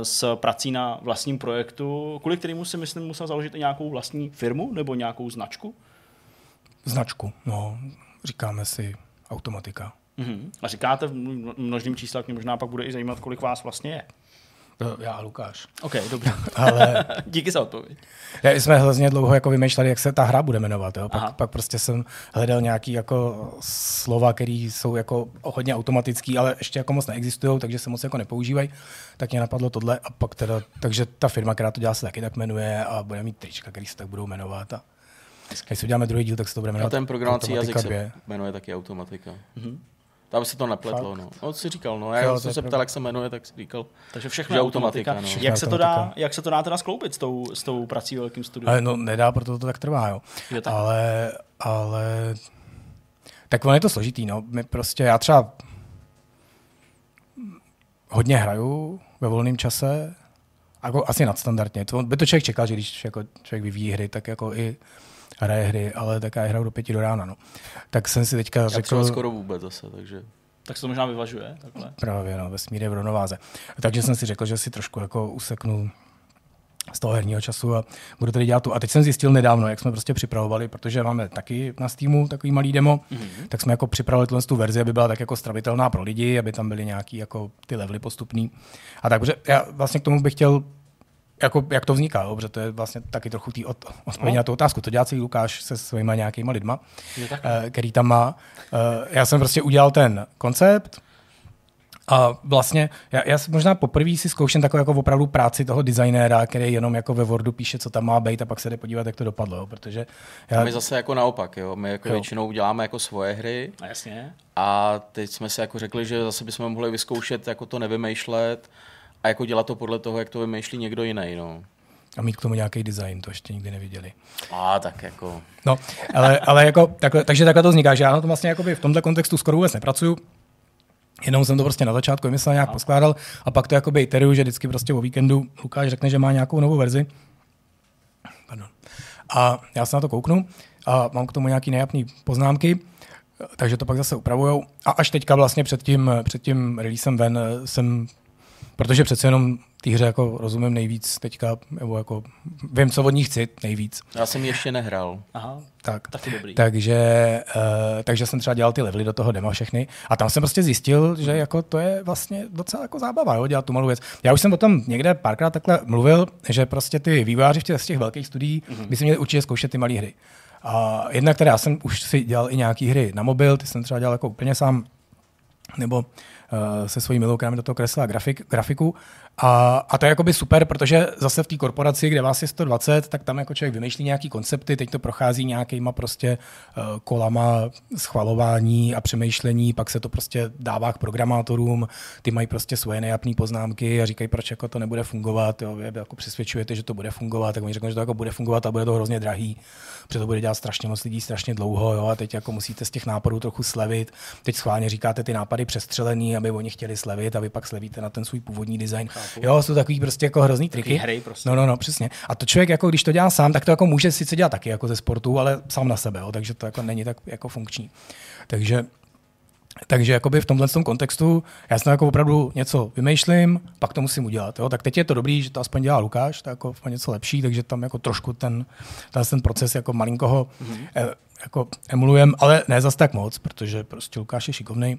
S1: s prací na vlastním projektu, kvůli kterému si myslím musel založit i nějakou vlastní firmu nebo nějakou značku.
S5: Značku, no, říkáme si automatika.
S1: Mhm. A říkáte v mno- množným číslech, mě možná pak bude i zajímat, kolik vás vlastně je.
S5: Já a Lukáš.
S1: OK, dobře.
S5: Ale
S1: Díky za odpověď.
S5: Já jsme hrozně dlouho jako vymýšleli, jak se ta hra bude jmenovat. Jo?
S1: Aha.
S5: Pak, pak, prostě jsem hledal nějaký jako slova, které jsou jako hodně automatický, ale ještě jako moc neexistují, takže se moc jako nepoužívají. Tak mě napadlo tohle a pak teda, takže ta firma, která to dělá, se taky tak jmenuje a bude mít trička, který se tak budou jmenovat. A když si uděláme druhý díl, tak se to bude
S4: A
S5: jmenovat
S4: ten programovací
S5: Automatika
S4: jazyk
S5: 2.
S4: se jmenuje taky automatika. Mm-hmm. Tam se to nepletlo,
S5: Fakt?
S4: no. Co jsi říkal, no. Já
S5: Jo,
S4: jsem se
S5: pravda.
S4: ptal, jak se jmenuje, tak jsi říkal.
S1: Takže všechno
S4: Že
S1: je
S4: automatika,
S1: automatika.
S4: no.
S1: Jak,
S5: Všechno
S1: se
S5: je
S1: to dá,
S5: automatika.
S1: jak se to dá teda skloubit s tou, s tou prací ve velkým studiu?
S5: Ale no, nedá, proto to tak trvá, jo.
S1: Je tak.
S5: Ale, ale, tak ono je to složitý, no. My prostě, já třeba hodně hraju ve volném čase, jako asi nadstandardně. To by to člověk čekal, že když jako člověk vyvíjí hry, tak jako i hraje hry, ale tak já hraju do pěti do rána, no. Tak jsem si teďka
S4: Já
S5: řekl...
S4: skoro vůbec zase, takže...
S1: Tak se to možná vyvažuje takhle.
S5: Právě, no, vesmír je v rovnováze. Takže jsem si řekl, že si trošku jako useknu z toho herního času a budu tady dělat tu. A teď jsem zjistil nedávno, jak jsme prostě připravovali, protože máme taky na Steamu takový malý demo, mm-hmm. tak jsme jako připravili tuhle tu verzi, aby byla tak jako stravitelná pro lidi, aby tam byly nějaký jako ty levely postupný. A tak, protože já vlastně k tomu bych chtěl jako, jak to vzniká, jo? protože to je vlastně taky trochu tý od, odpověď no. na tu otázku. To dělá celý Lukáš se svýma nějakýma lidma, eh, který tam má. Eh, já jsem prostě udělal ten koncept, a vlastně, já, já možná poprvé si zkouším takovou jako opravdu práci toho designéra, který jenom jako ve Wordu píše, co tam má být a pak se jde podívat, jak to dopadlo, jo, protože...
S4: Já... A my zase jako naopak, jo, my jako jo. většinou děláme jako svoje hry.
S1: A jasně.
S4: A teď jsme si jako řekli, že zase bychom mohli vyzkoušet jako to nevymýšlet a jako dělat to podle toho, jak to vymýšlí někdo jiný, no.
S5: A mít k tomu nějaký design, to ještě nikdy neviděli.
S4: A tak jako...
S5: No, ale, ale jako, takhle, takže takhle to vzniká, že já na tom vlastně v tomto kontextu skoro vůbec nepracuju. Jenom jsem to prostě na začátku vymyslel, nějak poskládal a pak to jakoby iteruju, že vždycky prostě o víkendu Lukáš řekne, že má nějakou novou verzi. Pardon. A já se na to kouknu a mám k tomu nějaký nejapný poznámky, takže to pak zase upravujou. A až teďka vlastně před tím, před tím releasem ven jsem Protože přece jenom té hře jako rozumím nejvíc teďka, nebo jako vím, co od ní chci nejvíc.
S4: Já jsem ji ještě nehrál.
S1: Aha,
S5: tak.
S1: taky dobrý.
S5: Takže, uh, takže jsem třeba dělal ty levely do toho demo všechny a tam jsem prostě zjistil, že jako to je vlastně docela jako zábava, jo, dělat tu malou věc. Já už jsem o tom někde párkrát takhle mluvil, že prostě ty vývojáři těch, z těch velkých studií mm-hmm. by si měli určitě zkoušet ty malé hry. A jedna, která já jsem už si dělal i nějaký hry na mobil, ty jsem třeba dělal jako úplně sám, nebo uh, se svojí milou, která mi do toho kreslila grafik, grafiku. A, a to je jakoby super, protože zase v té korporaci, kde vás je 120, tak tam jako člověk vymýšlí nějaký koncepty, teď to prochází nějakýma prostě uh, kolama schvalování a přemýšlení, pak se to prostě dává k programátorům, ty mají prostě svoje nejapné poznámky a říkají, proč jako to nebude fungovat, jo, vy jako přesvědčujete, že to bude fungovat, tak oni řeknou, že to jako bude fungovat a bude to hrozně drahý, protože to bude dělat strašně moc lidí strašně dlouho, jo, a teď jako musíte z těch nápadů trochu slevit. Teď schválně říkáte ty nápady přestřelený, aby oni chtěli slevit a vy pak slevíte na ten svůj původní design. Jo, jsou takový prostě jako hrozný triky.
S1: hry prostě.
S5: No, no, no, přesně. A to člověk, jako když to dělá sám, tak to jako může sice dělat taky jako ze sportu, ale sám na sebe, jo, takže to jako není tak jako funkční. Takže takže jakoby v tomhle tom kontextu já jsem jako opravdu něco vymýšlím, pak to musím udělat. Jo? Tak teď je to dobrý, že to aspoň dělá Lukáš, to je jako něco lepší, takže tam jako trošku ten, ten, ten proces jako malinkoho mm-hmm. jako emulujem, ale ne zas tak moc, protože prostě Lukáš je šikovný.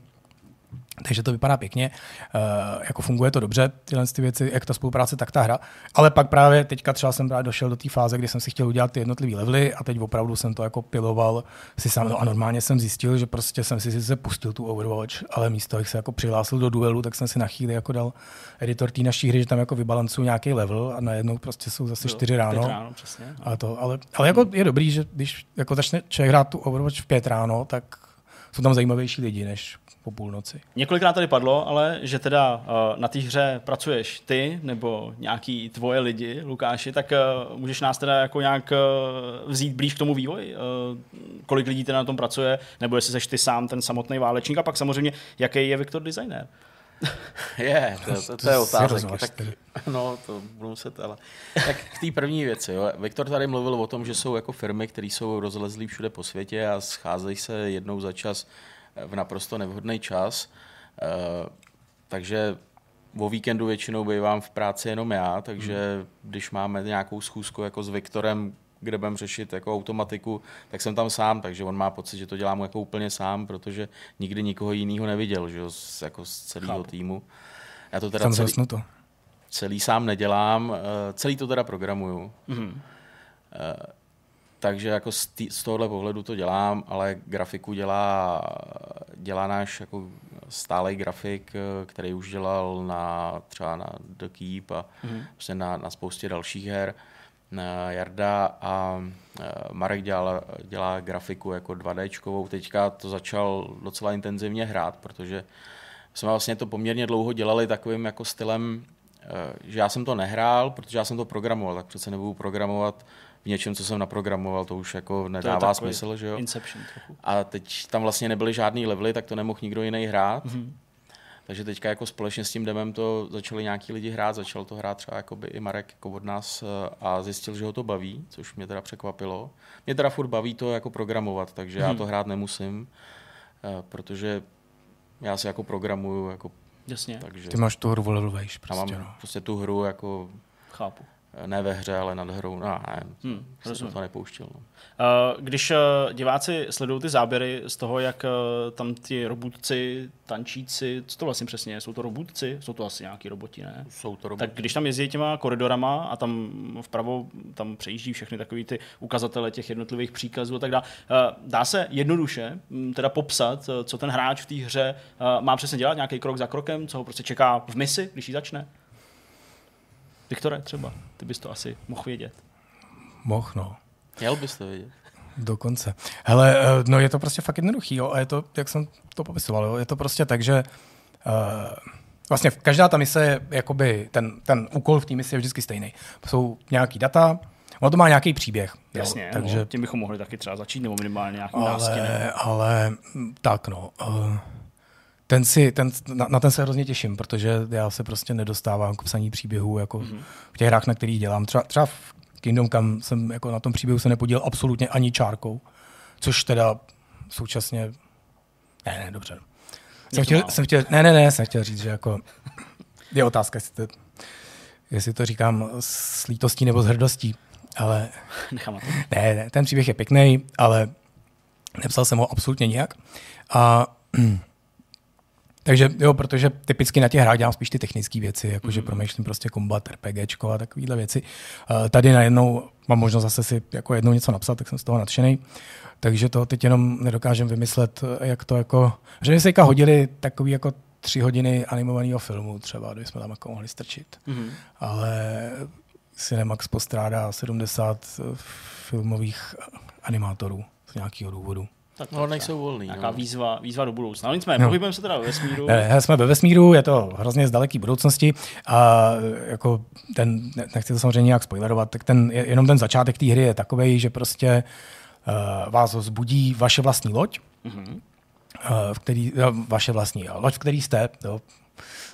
S5: Takže to vypadá pěkně, uh, jako funguje to dobře, tyhle ty věci, jak ta spolupráce, tak ta hra. Ale pak právě teďka třeba jsem právě došel do té fáze, kdy jsem si chtěl udělat ty jednotlivé levely a teď opravdu jsem to jako piloval si sám. No a normálně jsem zjistil, že prostě jsem si sice pustil tu Overwatch, ale místo, abych se jako přihlásil do duelu, tak jsem si na chvíli jako dal editor té naší hry, že tam jako vybalancuju nějaký level a najednou prostě jsou zase čtyři ráno.
S1: ráno přesně.
S5: A to, ale, ale jako je dobrý, že když jako začne člověk hrát tu Overwatch v pět ráno, tak jsou tam zajímavější lidi než po půlnoci.
S1: Několikrát tady padlo, ale že teda uh, na té hře pracuješ ty nebo nějaký tvoje lidi, Lukáši, tak uh, můžeš nás teda jako nějak uh, vzít blíž k tomu vývoji? Uh, kolik lidí teda na tom pracuje, nebo jestli seš ty sám ten samotný válečník a pak samozřejmě, jaký je Viktor designer?
S4: je, to, to, to je otázka. Tak, no, to budu muset, ale... Tak k té první věci, jo. Viktor tady mluvil o tom, že jsou jako firmy, které jsou rozlezlí všude po světě a scházejí se jednou za čas v naprosto nevhodný čas. Eh, takže o víkendu většinou bývám v práci jenom já, takže hmm. když máme nějakou schůzku jako s Viktorem, kde budeme řešit jako automatiku, tak jsem tam sám, takže on má pocit, že to dělám jako úplně sám, protože nikdy nikoho jiného neviděl, že z, jako z celého týmu. Já to teda celý,
S5: to.
S4: celý sám nedělám, eh, celý to teda programuju. Mm-hmm. Takže jako z, tý, z tohohle pohledu to dělám, ale grafiku dělá, dělá náš jako stálej grafik, který už dělal na třeba na The Keep a mm-hmm. prostě na, na spoustě dalších her. Jarda a Marek dělá, dělá grafiku jako 2D. Teďka to začal docela intenzivně hrát, protože jsme vlastně to poměrně dlouho dělali takovým jako stylem, že já jsem to nehrál, protože já jsem to programoval, tak přece nebudu programovat něčem, co jsem naprogramoval, to už jako nedává smysl, že jo?
S1: Inception trochu.
S4: A teď tam vlastně nebyly žádný levely, tak to nemohl nikdo jiný hrát. Mm-hmm. Takže teďka jako společně s tím demem to začali nějaký lidi hrát, začal to hrát třeba jakoby i Marek jako od nás eh, a zjistil, že ho to baví, což mě teda překvapilo. Mě teda furt baví to jako programovat, takže hmm. já mhm. to hrát nemusím, eh, protože já si jako programuju jako
S1: Jasně.
S5: Takže, Ty máš tu hru leveluješ
S4: prostě, mám
S5: no.
S4: prostě tu hru jako
S1: Chápu
S4: ne ve hře, ale nad hrou. No, ne,
S1: Hmm,
S4: jsem to nepouštěl. No.
S1: Uh, Když uh, diváci sledují ty záběry z toho, jak uh, tam ti robotci, tančíci, co to vlastně přesně je? Jsou to robotci? Jsou to asi nějaký roboti, ne?
S4: Jsou to
S1: Tak
S4: roboty.
S1: když tam jezdí těma koridorama a tam vpravo tam přejíždí všechny takový ty ukazatele těch jednotlivých příkazů a tak dále, eh, dá se jednoduše hm, teda popsat, eh, co ten hráč v té hře eh, má přesně dělat, nějaký krok za krokem, co ho prostě čeká v misi, když ji začne? Viktore, třeba, ty bys to asi mohl vědět.
S5: Mohl, no.
S4: Měl bys to vidět.
S5: Dokonce. Hele, eh, no je to prostě fakt jednoduchý, jo, a je to, jak jsem to popisoval, jo, je to prostě tak, že uh, vlastně každá ta mise je, jakoby, ten, ten úkol v té misi je vždycky stejný. Jsou nějaký data, ono to má nějaký příběh. Jo,
S1: Jasně,
S5: takže,
S1: no, tím bychom mohli taky třeba začít, nebo minimálně nějakým nástinem.
S5: ale, ale mm, tak no. Uh, ten si, ten, na, na ten se hrozně těším, protože já se prostě nedostávám k psaní příběhů jako mm-hmm. v těch hrách, na kterých dělám. Třeba, třeba v Kingdom Come jsem jako na tom příběhu se nepodílel absolutně ani čárkou, což teda současně... Ne, ne, dobře. Jsem chtěl, jsem chtěl, ne, ne, ne, jsem chtěl říct, že jako je otázka, jestli to, jestli to říkám s lítostí nebo s hrdostí, ale
S1: Nechám to.
S5: ne, ne, ten příběh je pěkný, ale nepsal jsem ho absolutně nijak. A takže jo, protože typicky na těch hrách dělám spíš ty technické věci, jakože mm. promýšlím prostě kombat, RPGčko a takovéhle věci. Uh, tady najednou mám možnost zase si jako jednou něco napsat, tak jsem z toho nadšený. Takže to teď jenom nedokážem vymyslet, eh, jak to jako... Že mi se hodili takový jako tři hodiny animovaného filmu třeba, kdyby jsme tam jako mohli strčit.
S1: Mhm.
S5: Ale Cinemax postrádá 70 filmových animátorů z nějakého důvodu.
S1: Tak
S4: No, nejsou volný.
S1: Nějaká
S4: No.
S1: výzva, výzva do budoucna. Ale nicméně,
S5: No.
S1: pohybujeme se teda ve vesmíru.
S5: Ne, ne, jsme ve vesmíru, je to hrozně z daleké budoucnosti a jako ten, ne- nechci to samozřejmě nějak spoilerovat, tak ten, je- jenom ten začátek té hry je takový, že prostě uh, vás ho zbudí vaše vlastní loď,
S1: Mhm.
S5: uh, v který, uh, vaše vlastní loď, v který jste, jo.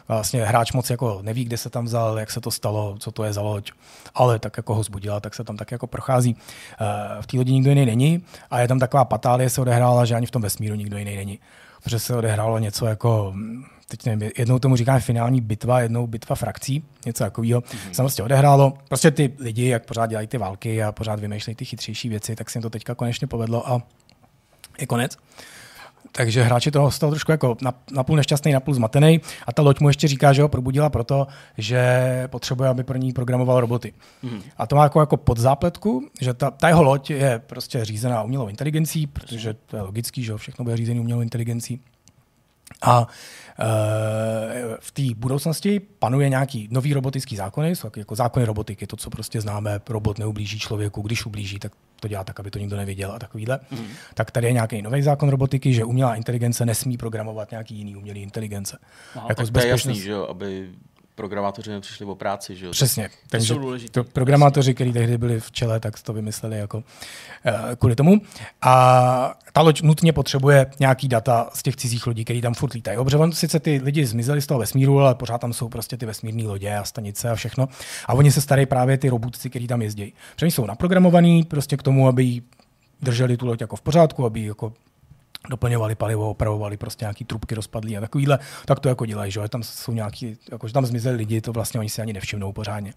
S5: Vlastně hráč moc jako neví, kde se tam vzal, jak se to stalo, co to je za loď, ale tak jako ho zbudila, tak se tam tak jako prochází. Uh, v té lodi nikdo jiný není a je tam taková patálie se odehrála, že ani v tom vesmíru nikdo jiný není. Protože se odehrálo něco jako, teď nevím, jednou tomu říkáme finální bitva, jednou bitva frakcí, něco takového. Mm-hmm. Se prostě odehrálo. Prostě ty lidi, jak pořád dělají ty války a pořád vymýšlejí ty chytřejší věci, tak se jim to teďka konečně povedlo a je konec. Takže hráči toho stal trošku jako nap- napůl nešťastný, napůl zmatený a ta loď mu ještě říká, že ho probudila proto, že potřebuje, aby pro ní programoval roboty. Mm. A to má jako, jako podzápletku, že ta, ta jeho loď je prostě řízená umělou inteligencí, protože to je logický, že všechno bude řízený umělou inteligencí. A v té budoucnosti panuje nějaký nový robotický zákony, jsou jako zákony robotiky, to, co prostě známe, robot neublíží člověku, když ublíží, tak to dělá tak, aby to nikdo nevěděl a takovýhle. Mm. Tak tady je nějaký nový zákon robotiky, že umělá inteligence nesmí programovat nějaký jiný umělý inteligence.
S1: Aha,
S5: jako
S4: Tak
S5: z
S4: to je jasný, že jo, aby programátoři nepřišli o práci, že jo.
S5: Přesně. Takže to programátoři, kteří tehdy byli v čele, tak to vymysleli jako uh, kvůli tomu. A ta loď nutně potřebuje nějaký data z těch cizích lodí, který tam furt lítají. Dobře, on sice ty lidi zmizeli z toho vesmíru, ale pořád tam jsou prostě ty vesmírné lodě a stanice a všechno. A oni se starají právě ty robotci, kteří tam jezdí. Protože jsou naprogramovaní prostě k tomu, aby drželi tu loď jako v pořádku, aby jako doplňovali palivo, opravovali prostě nějaký trubky rozpadlý a takovýhle, tak to jako dělají, že tam jsou nějaký, jako, že tam zmizeli lidi, to vlastně oni si ani nevšimnou pořádně.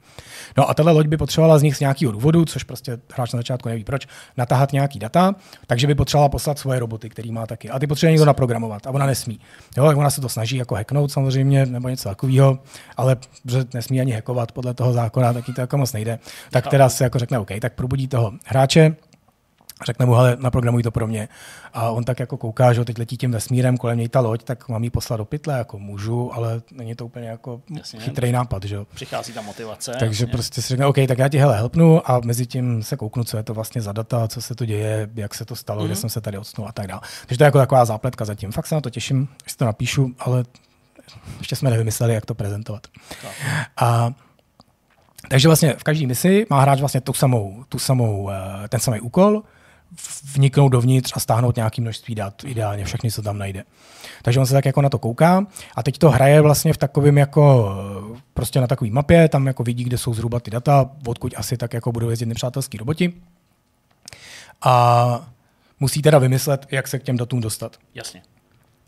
S5: No a tahle loď by potřebovala z nich z nějakého důvodu, což prostě hráč na začátku neví proč, natáhat nějaký data, takže by potřebovala poslat svoje roboty, který má taky. A ty potřebuje někdo naprogramovat a ona nesmí. Jo, ona se to snaží jako hacknout samozřejmě, nebo něco takového, ale že nesmí ani hackovat podle toho zákona, taky to jako moc nejde. Tak teda se jako řekne, OK, tak probudí toho hráče, řekne mu, hele, naprogramuj to pro mě. A on tak jako kouká, že teď letí tím vesmírem, kolem něj ta loď, tak mám jí poslat do pytle, jako můžu, ale není to úplně jako
S1: Jasně.
S5: chytrý nápad, že.
S1: Přichází ta motivace.
S5: Takže
S1: jasně.
S5: prostě si řekne, OK, tak já ti hele helpnu a mezi tím se kouknu, co je to vlastně za data, co se to děje, jak se to stalo, mm-hmm. kde jsem se tady odstnul a tak dále. Takže to je jako taková zápletka zatím. Fakt se na to těším, že si to napíšu, ale ještě jsme nevymysleli, jak to prezentovat. A takže vlastně v každé misi má hráč vlastně tu samou, tu samou, eh, ten samý úkol, vniknout dovnitř a stáhnout nějaký množství dat, ideálně všechny, co tam najde. Takže on se tak jako na to kouká a teď to hraje vlastně v takovém jako prostě na takové mapě, tam jako vidí, kde jsou zhruba ty data, odkud asi tak jako budou jezdit nepřátelský roboti. A musí teda vymyslet, jak se k těm datům dostat.
S1: Jasně.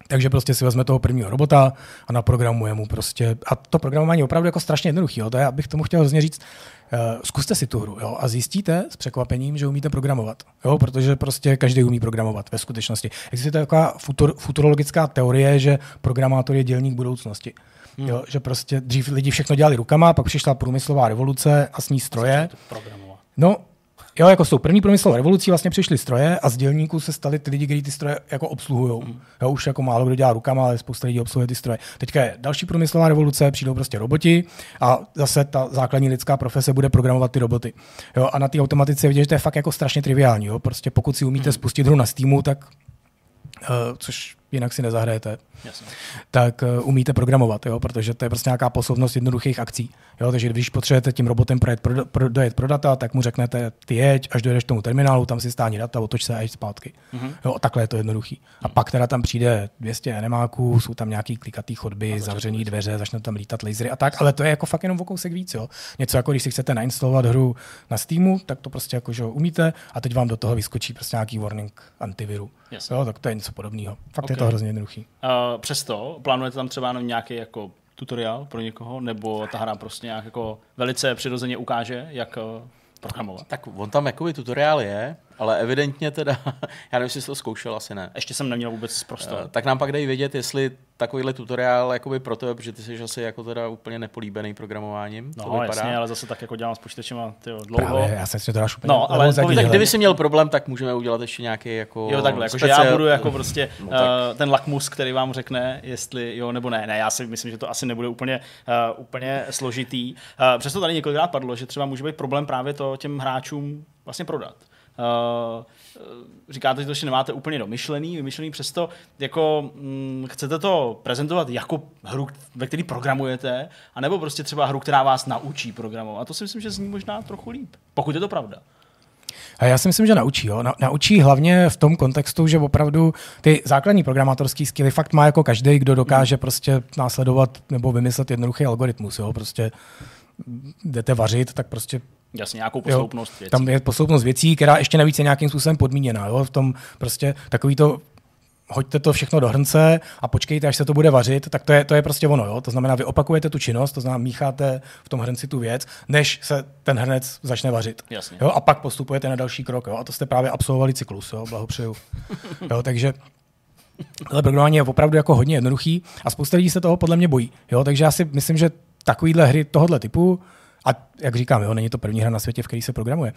S5: Takže prostě si vezme toho prvního robota a naprogramuje mu prostě. A to programování je opravdu jako strašně jednoduché. To je, abych tomu chtěl hrozně říct, uh, zkuste si tu hru jo, a zjistíte s překvapením, že umíte programovat. Jo, protože prostě každý umí programovat ve skutečnosti. Existuje taková futur, futurologická teorie, že programátor je dělník budoucnosti. Hmm. Jo, že prostě dřív lidi všechno dělali rukama, pak přišla průmyslová revoluce a s ní stroje.
S1: Programovat.
S5: No, Jo, jako s tou první průmyslovou revolucí vlastně přišly stroje a z dělníků se stali ty lidi, kteří ty stroje jako obsluhují. Mm. Jo, už jako málo kdo dělá rukama, ale spousta lidí obsluhuje ty stroje. Teďka je další průmyslová revoluce, přijdou prostě roboti a zase ta základní lidská profese bude programovat ty roboty. Jo, a na té automatice je vidět, že to je fakt jako strašně triviální. Jo. Prostě pokud si umíte mm. spustit hru na Steamu, tak uh, což jinak si nezahrajete,
S1: Jasně.
S5: tak uh, umíte programovat, jo, protože to je prostě nějaká posloupnost jednoduchých akcí. Jo, takže když potřebujete tím robotem projet pro, pro, dojet pro data, tak mu řeknete, ty jeď, až dojedeš k tomu terminálu, tam si stání data, otoč se a jeď zpátky. Mm-hmm. Jo, takhle je to jednoduchý. A pak teda tam přijde 200 enemáků, jsou tam nějaký klikatý chodby, zavřený dveře, začnou tam lítat lasery a tak, ale to je jako fakt jenom o kousek víc. Jo. Něco jako když si chcete nainstalovat hru na Steamu, tak to prostě jako, že umíte a teď vám do toho vyskočí prostě nějaký warning antiviru.
S1: Jasně.
S5: Jo, tak to je něco podobného. Fakt
S1: Ok.
S5: je to hrozně jednoduchý.
S1: Uh, přesto, plánujete tam třeba nějaký jako tutoriál pro někoho, nebo ta hra prostě nějak jako velice přirozeně ukáže, jak uh, programovat?
S4: Tak on tam jakoby tutoriál je, ale evidentně teda, já nevím, jestli jsi to zkoušel, asi ne.
S1: Ještě jsem neměl vůbec prostor.
S4: Eh, Tak nám pak dej vědět, jestli takovýhle tutoriál jakoby pro tebe, protože ty jsi asi jako teda úplně nepolíbený programováním. to
S1: No,
S4: vypadá.
S1: jasně, ale zase tak jako dělám s počítačem a tyjo, dlouho.
S5: Právě, já jsem si to dáš úplně
S1: No, ale povídej,
S4: Tak kdyby si měl problém, tak můžeme udělat ještě nějaký jako
S1: Jo, takhle, jakože
S4: speciál-
S1: já budu jako prostě
S4: No,
S1: uh,
S4: tak.
S1: ten lakmus, který vám řekne, jestli jo nebo ne. Ne, já si myslím, že to asi nebude úplně, uh, úplně složitý. Uh, přesto tady několikrát padlo, že třeba může být problém právě to těm hráčům vlastně prodat. Uh, říkáte, že to ještě nemáte úplně domyšlený, vymyšlený, přesto jako mm, chcete to prezentovat jako hru, ve které programujete, anebo prostě třeba hru, která vás naučí programovat. A to si myslím, že zní možná trochu líp, pokud je to pravda.
S5: A já si myslím, že naučí. Jo. Na, naučí hlavně v tom kontextu, že opravdu ty základní programátorské skilly fakt má jako každý, kdo dokáže prostě následovat nebo vymyslet jednoduchý algoritmus. Jo. Prostě jdete vařit, tak prostě
S1: Jasně, nějakou
S5: Jo,
S1: posloupnost věcí.
S5: Tam je posloupnost věcí, která ještě navíc je nějakým způsobem podmíněná. Jo? V tom prostě takový to hoďte to všechno do hrnce a počkejte, až se to bude vařit, tak to je, to je prostě ono. Jo? To znamená, vy opakujete tu činnost, to znamená, mícháte v tom hrnci tu věc, než se ten hrnec začne vařit.
S1: Jasně.
S5: Jo? A pak postupujete na další krok. Jo? A to jste právě absolvovali cyklus. Jo? Blahopřeju. jo? Takže ale programování je opravdu jako hodně jednoduchý a spousta lidí se toho podle mě bojí. Jo? Takže já si myslím, že takovýhle hry tohohle typu, a jak říkám, jo, není to první hra na světě, v který se programuje.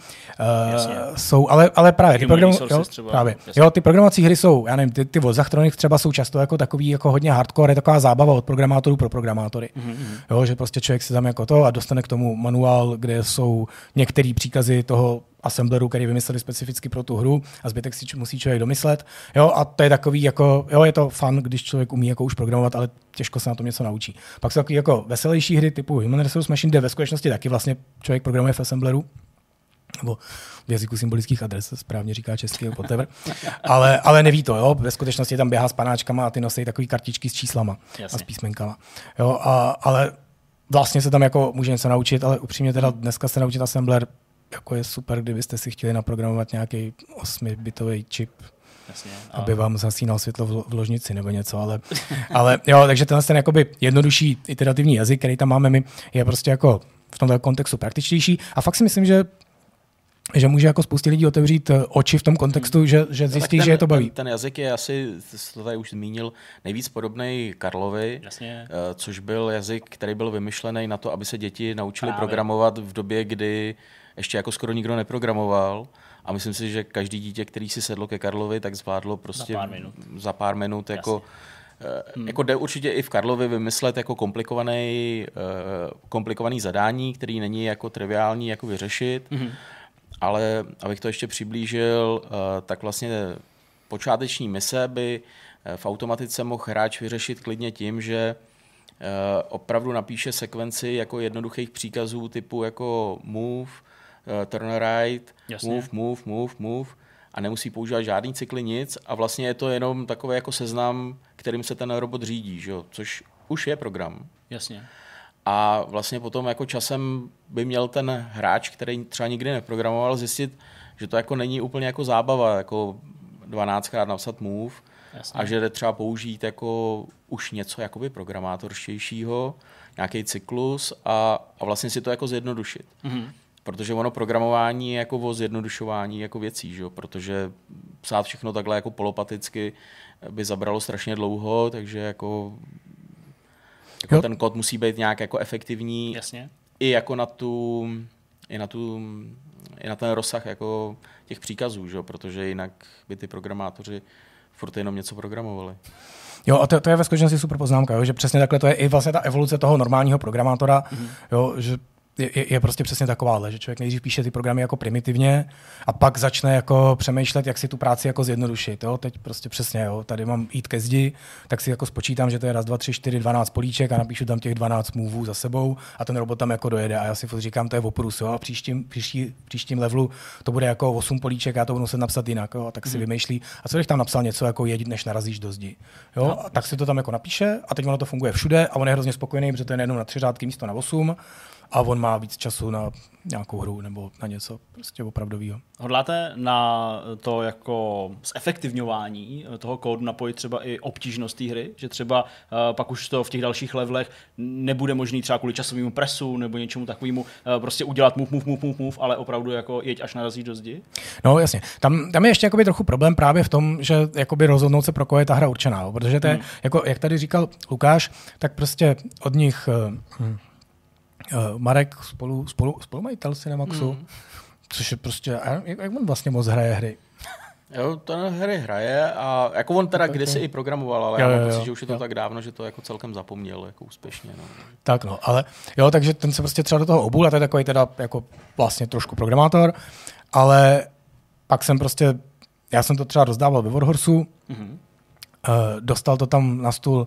S1: Jasně.
S5: Uh, jsou, ale, ale právě ty, program, jo,
S1: třeba,
S5: právě.
S1: jasně.
S5: Jo, ty programovací hry jsou, já nevím, ty, ty od Zachtronic třeba jsou často jako takový jako hodně hardcore, je taková zábava od programátorů pro programátory. Mm-hmm. Jo, že prostě člověk si tam jako to a dostane k tomu manuál, kde jsou některé příkazy toho assembleru, který vymysleli specificky pro tu hru a zbytek si č- musí člověk domyslet. Jo, a to je takový jako, jo, je to fun, když člověk umí jako už programovat, ale těžko se na tom něco naučí. Pak jsou takový jako veselější hry typu Human Resource Machine, kde ve skutečnosti taky vlastně člověk programuje v assembleru, nebo v jazyku symbolických adres, správně říká česky, whatever. ale, ale neví to, jo? ve skutečnosti tam běhá s panáčkama a ty nosí takové kartičky s číslama
S1: Jasně.
S5: a s písmenkama. Jo? A, ale vlastně se tam jako může něco naučit, ale upřímně teda dneska se naučit assembler jako je super, kdybyste si chtěli naprogramovat nějaký 8-bitový čip,
S1: Jasně. A
S5: aby vám zasínal světlo v lo- v ložnici nebo něco, ale, ale jo, takže tenhle ten jakoby jednodušší iterativní jazyk, který tam máme my, je prostě jako v tomto kontextu praktičtější a fakt si myslím, že že může jako spoustě lidí otevřít eh, oči v tom kontextu, že, že
S4: No,
S5: zjistí,
S4: ten,
S5: že je to baví.
S4: Ten, ten jazyk je asi, to tady už zmínil, nejvíc podobný Karlovi,
S1: Jasně.
S4: eh, což byl jazyk, který byl vymyšlený na to, aby se děti naučili
S1: Právě.
S4: programovat v době, kdy ještě jako skoro nikdo neprogramoval. A myslím si, že každý dítě, který si sedlo ke Karlovi, tak zvládlo prostě
S1: Za pár minut.
S4: za pár minut jako Hmm. Jako jde určitě i v Karlovi vymyslet jako komplikovaný, eh, komplikovaný zadání, který není jako triviální jako vyřešit,
S1: Mhm.
S4: ale abych to ještě přiblížil, eh, tak vlastně počáteční mise by eh, v automatice mohl hráč vyřešit klidně tím, že eh, opravdu napíše sekvenci jako jednoduchých příkazů typu jako move, eh, turn right,
S1: Jasně.
S4: move, move, move, move a nemusí používat žádný cykly, nic a vlastně je to jenom takový jako seznam, kterým se ten robot řídí, že jo? což už je program.
S1: Jasně.
S4: A vlastně potom jako časem by měl ten hráč, který třeba nikdy neprogramoval, zjistit, že to jako není úplně jako zábava, jako 12krát napsat move,
S1: Jasně.
S4: a že jde třeba použít jako už něco jakoby programátorštějšího, nějaký cyklus a, a vlastně si to jako zjednodušit.
S1: Mhm.
S4: Protože ono programování je jako o zjednodušování jako věcí, že? jo? protože psát všechno takhle jako polopaticky by zabralo strašně dlouho, takže jako, jako
S5: Jo.
S4: ten kód musí být nějak jako efektivní
S1: Jasně.
S4: i jako na tu, i na tu, i na ten rozsah jako těch příkazů, že? jo? protože jinak by ty programátoři furt jenom něco programovali.
S5: Jo, a to, to je ve skutečnosti super poznámka, jo, že přesně takhle to je i vlastně ta evoluce toho normálního programátora, mm-hmm. jo, že je, je, prostě přesně takováhle, že člověk nejdřív píše ty programy jako primitivně a pak začne jako přemýšlet, jak si tu práci jako zjednodušit. Jo? Teď prostě přesně, jo, tady mám jít ke zdi, tak si jako spočítám, že to je raz, dva, tři, čtyři, dvanáct políček a napíšu tam těch 12 moveů za sebou a ten robot tam jako dojede a já si říkám, to je oprus, jo, a příštím, příští, příštím levelu to bude jako 8 políček, já to budu muset napsat jinak, jo, a tak si vymýšlí. A co když tam napsal něco jako jedit, než narazíš do zdi. Jo, a tak si to tam jako napíše a teď ono to funguje všude a on je hrozně spokojený, protože to je nejenom na tři řádky místo na 8 a on má víc času na nějakou hru nebo na něco prostě opravdového.
S1: Hodláte na to jako zefektivňování toho kódu napojit třeba i obtížnost té hry? Že třeba uh, pak už to v těch dalších levelech nebude možný třeba kvůli časovému presu nebo něčemu takovému uh, prostě udělat move, move, move, move, move, ale opravdu jako jeď až narazí do zdi?
S5: No jasně. Tam, tam je ještě jakoby trochu problém právě v tom, že jakoby rozhodnout se pro koho je ta hra určená. Protože to je, jako, jak tady říkal Lukáš, tak prostě od nich uh, Marek spolu, spolu, spolumajitel Cinemaxu, mm. což je prostě, jak, jak on vlastně moc hraje hry?
S4: Jo, ten hry hraje a jako on teda kdysi i programoval, ale
S5: Jo,
S4: já
S5: jo,
S4: mám
S5: jo.
S4: pocit, že už je to tak dávno, že to jako celkem zapomněl jako úspěšně. No.
S5: Tak no, ale jo, takže ten se prostě třeba do toho obul a to je takový teda jako vlastně trošku programátor, ale pak jsem prostě, já jsem to třeba rozdával ve Warhorsu, mm-hmm. dostal to tam na stůl uh,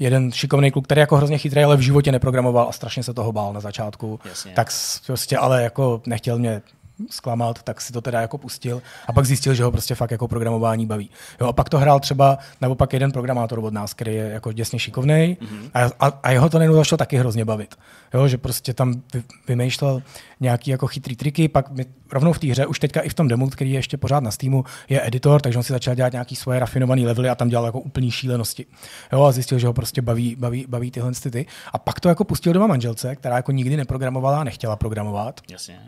S5: jeden šikovný kluk, který jako hrozně chytrý, ale v životě neprogramoval a strašně se toho bál na začátku.
S1: Jasně.
S5: Tak prostě ale jako nechtěl mě zklamat, tak si to teda jako pustil a pak zjistil, že ho prostě fakt jako programování baví. Jo, a pak to hrál třeba naopak jeden programátor od nás, který je jako děsně šikovný mm-hmm. a, a, a, jeho to najednou začalo taky hrozně bavit. Jo, že prostě tam vy, vymýšlel nějaký jako chytrý triky, pak mi, rovnou v té hře, už teďka i v tom demo, který je ještě pořád na Steamu, je editor, takže on si začal dělat nějaký svoje rafinované levely a tam dělal jako úplný šílenosti. Jo, a zjistil, že ho prostě baví, baví, baví tyhle ty. A pak to jako pustil doma manželce, která jako nikdy neprogramovala a nechtěla programovat.
S1: Jasně.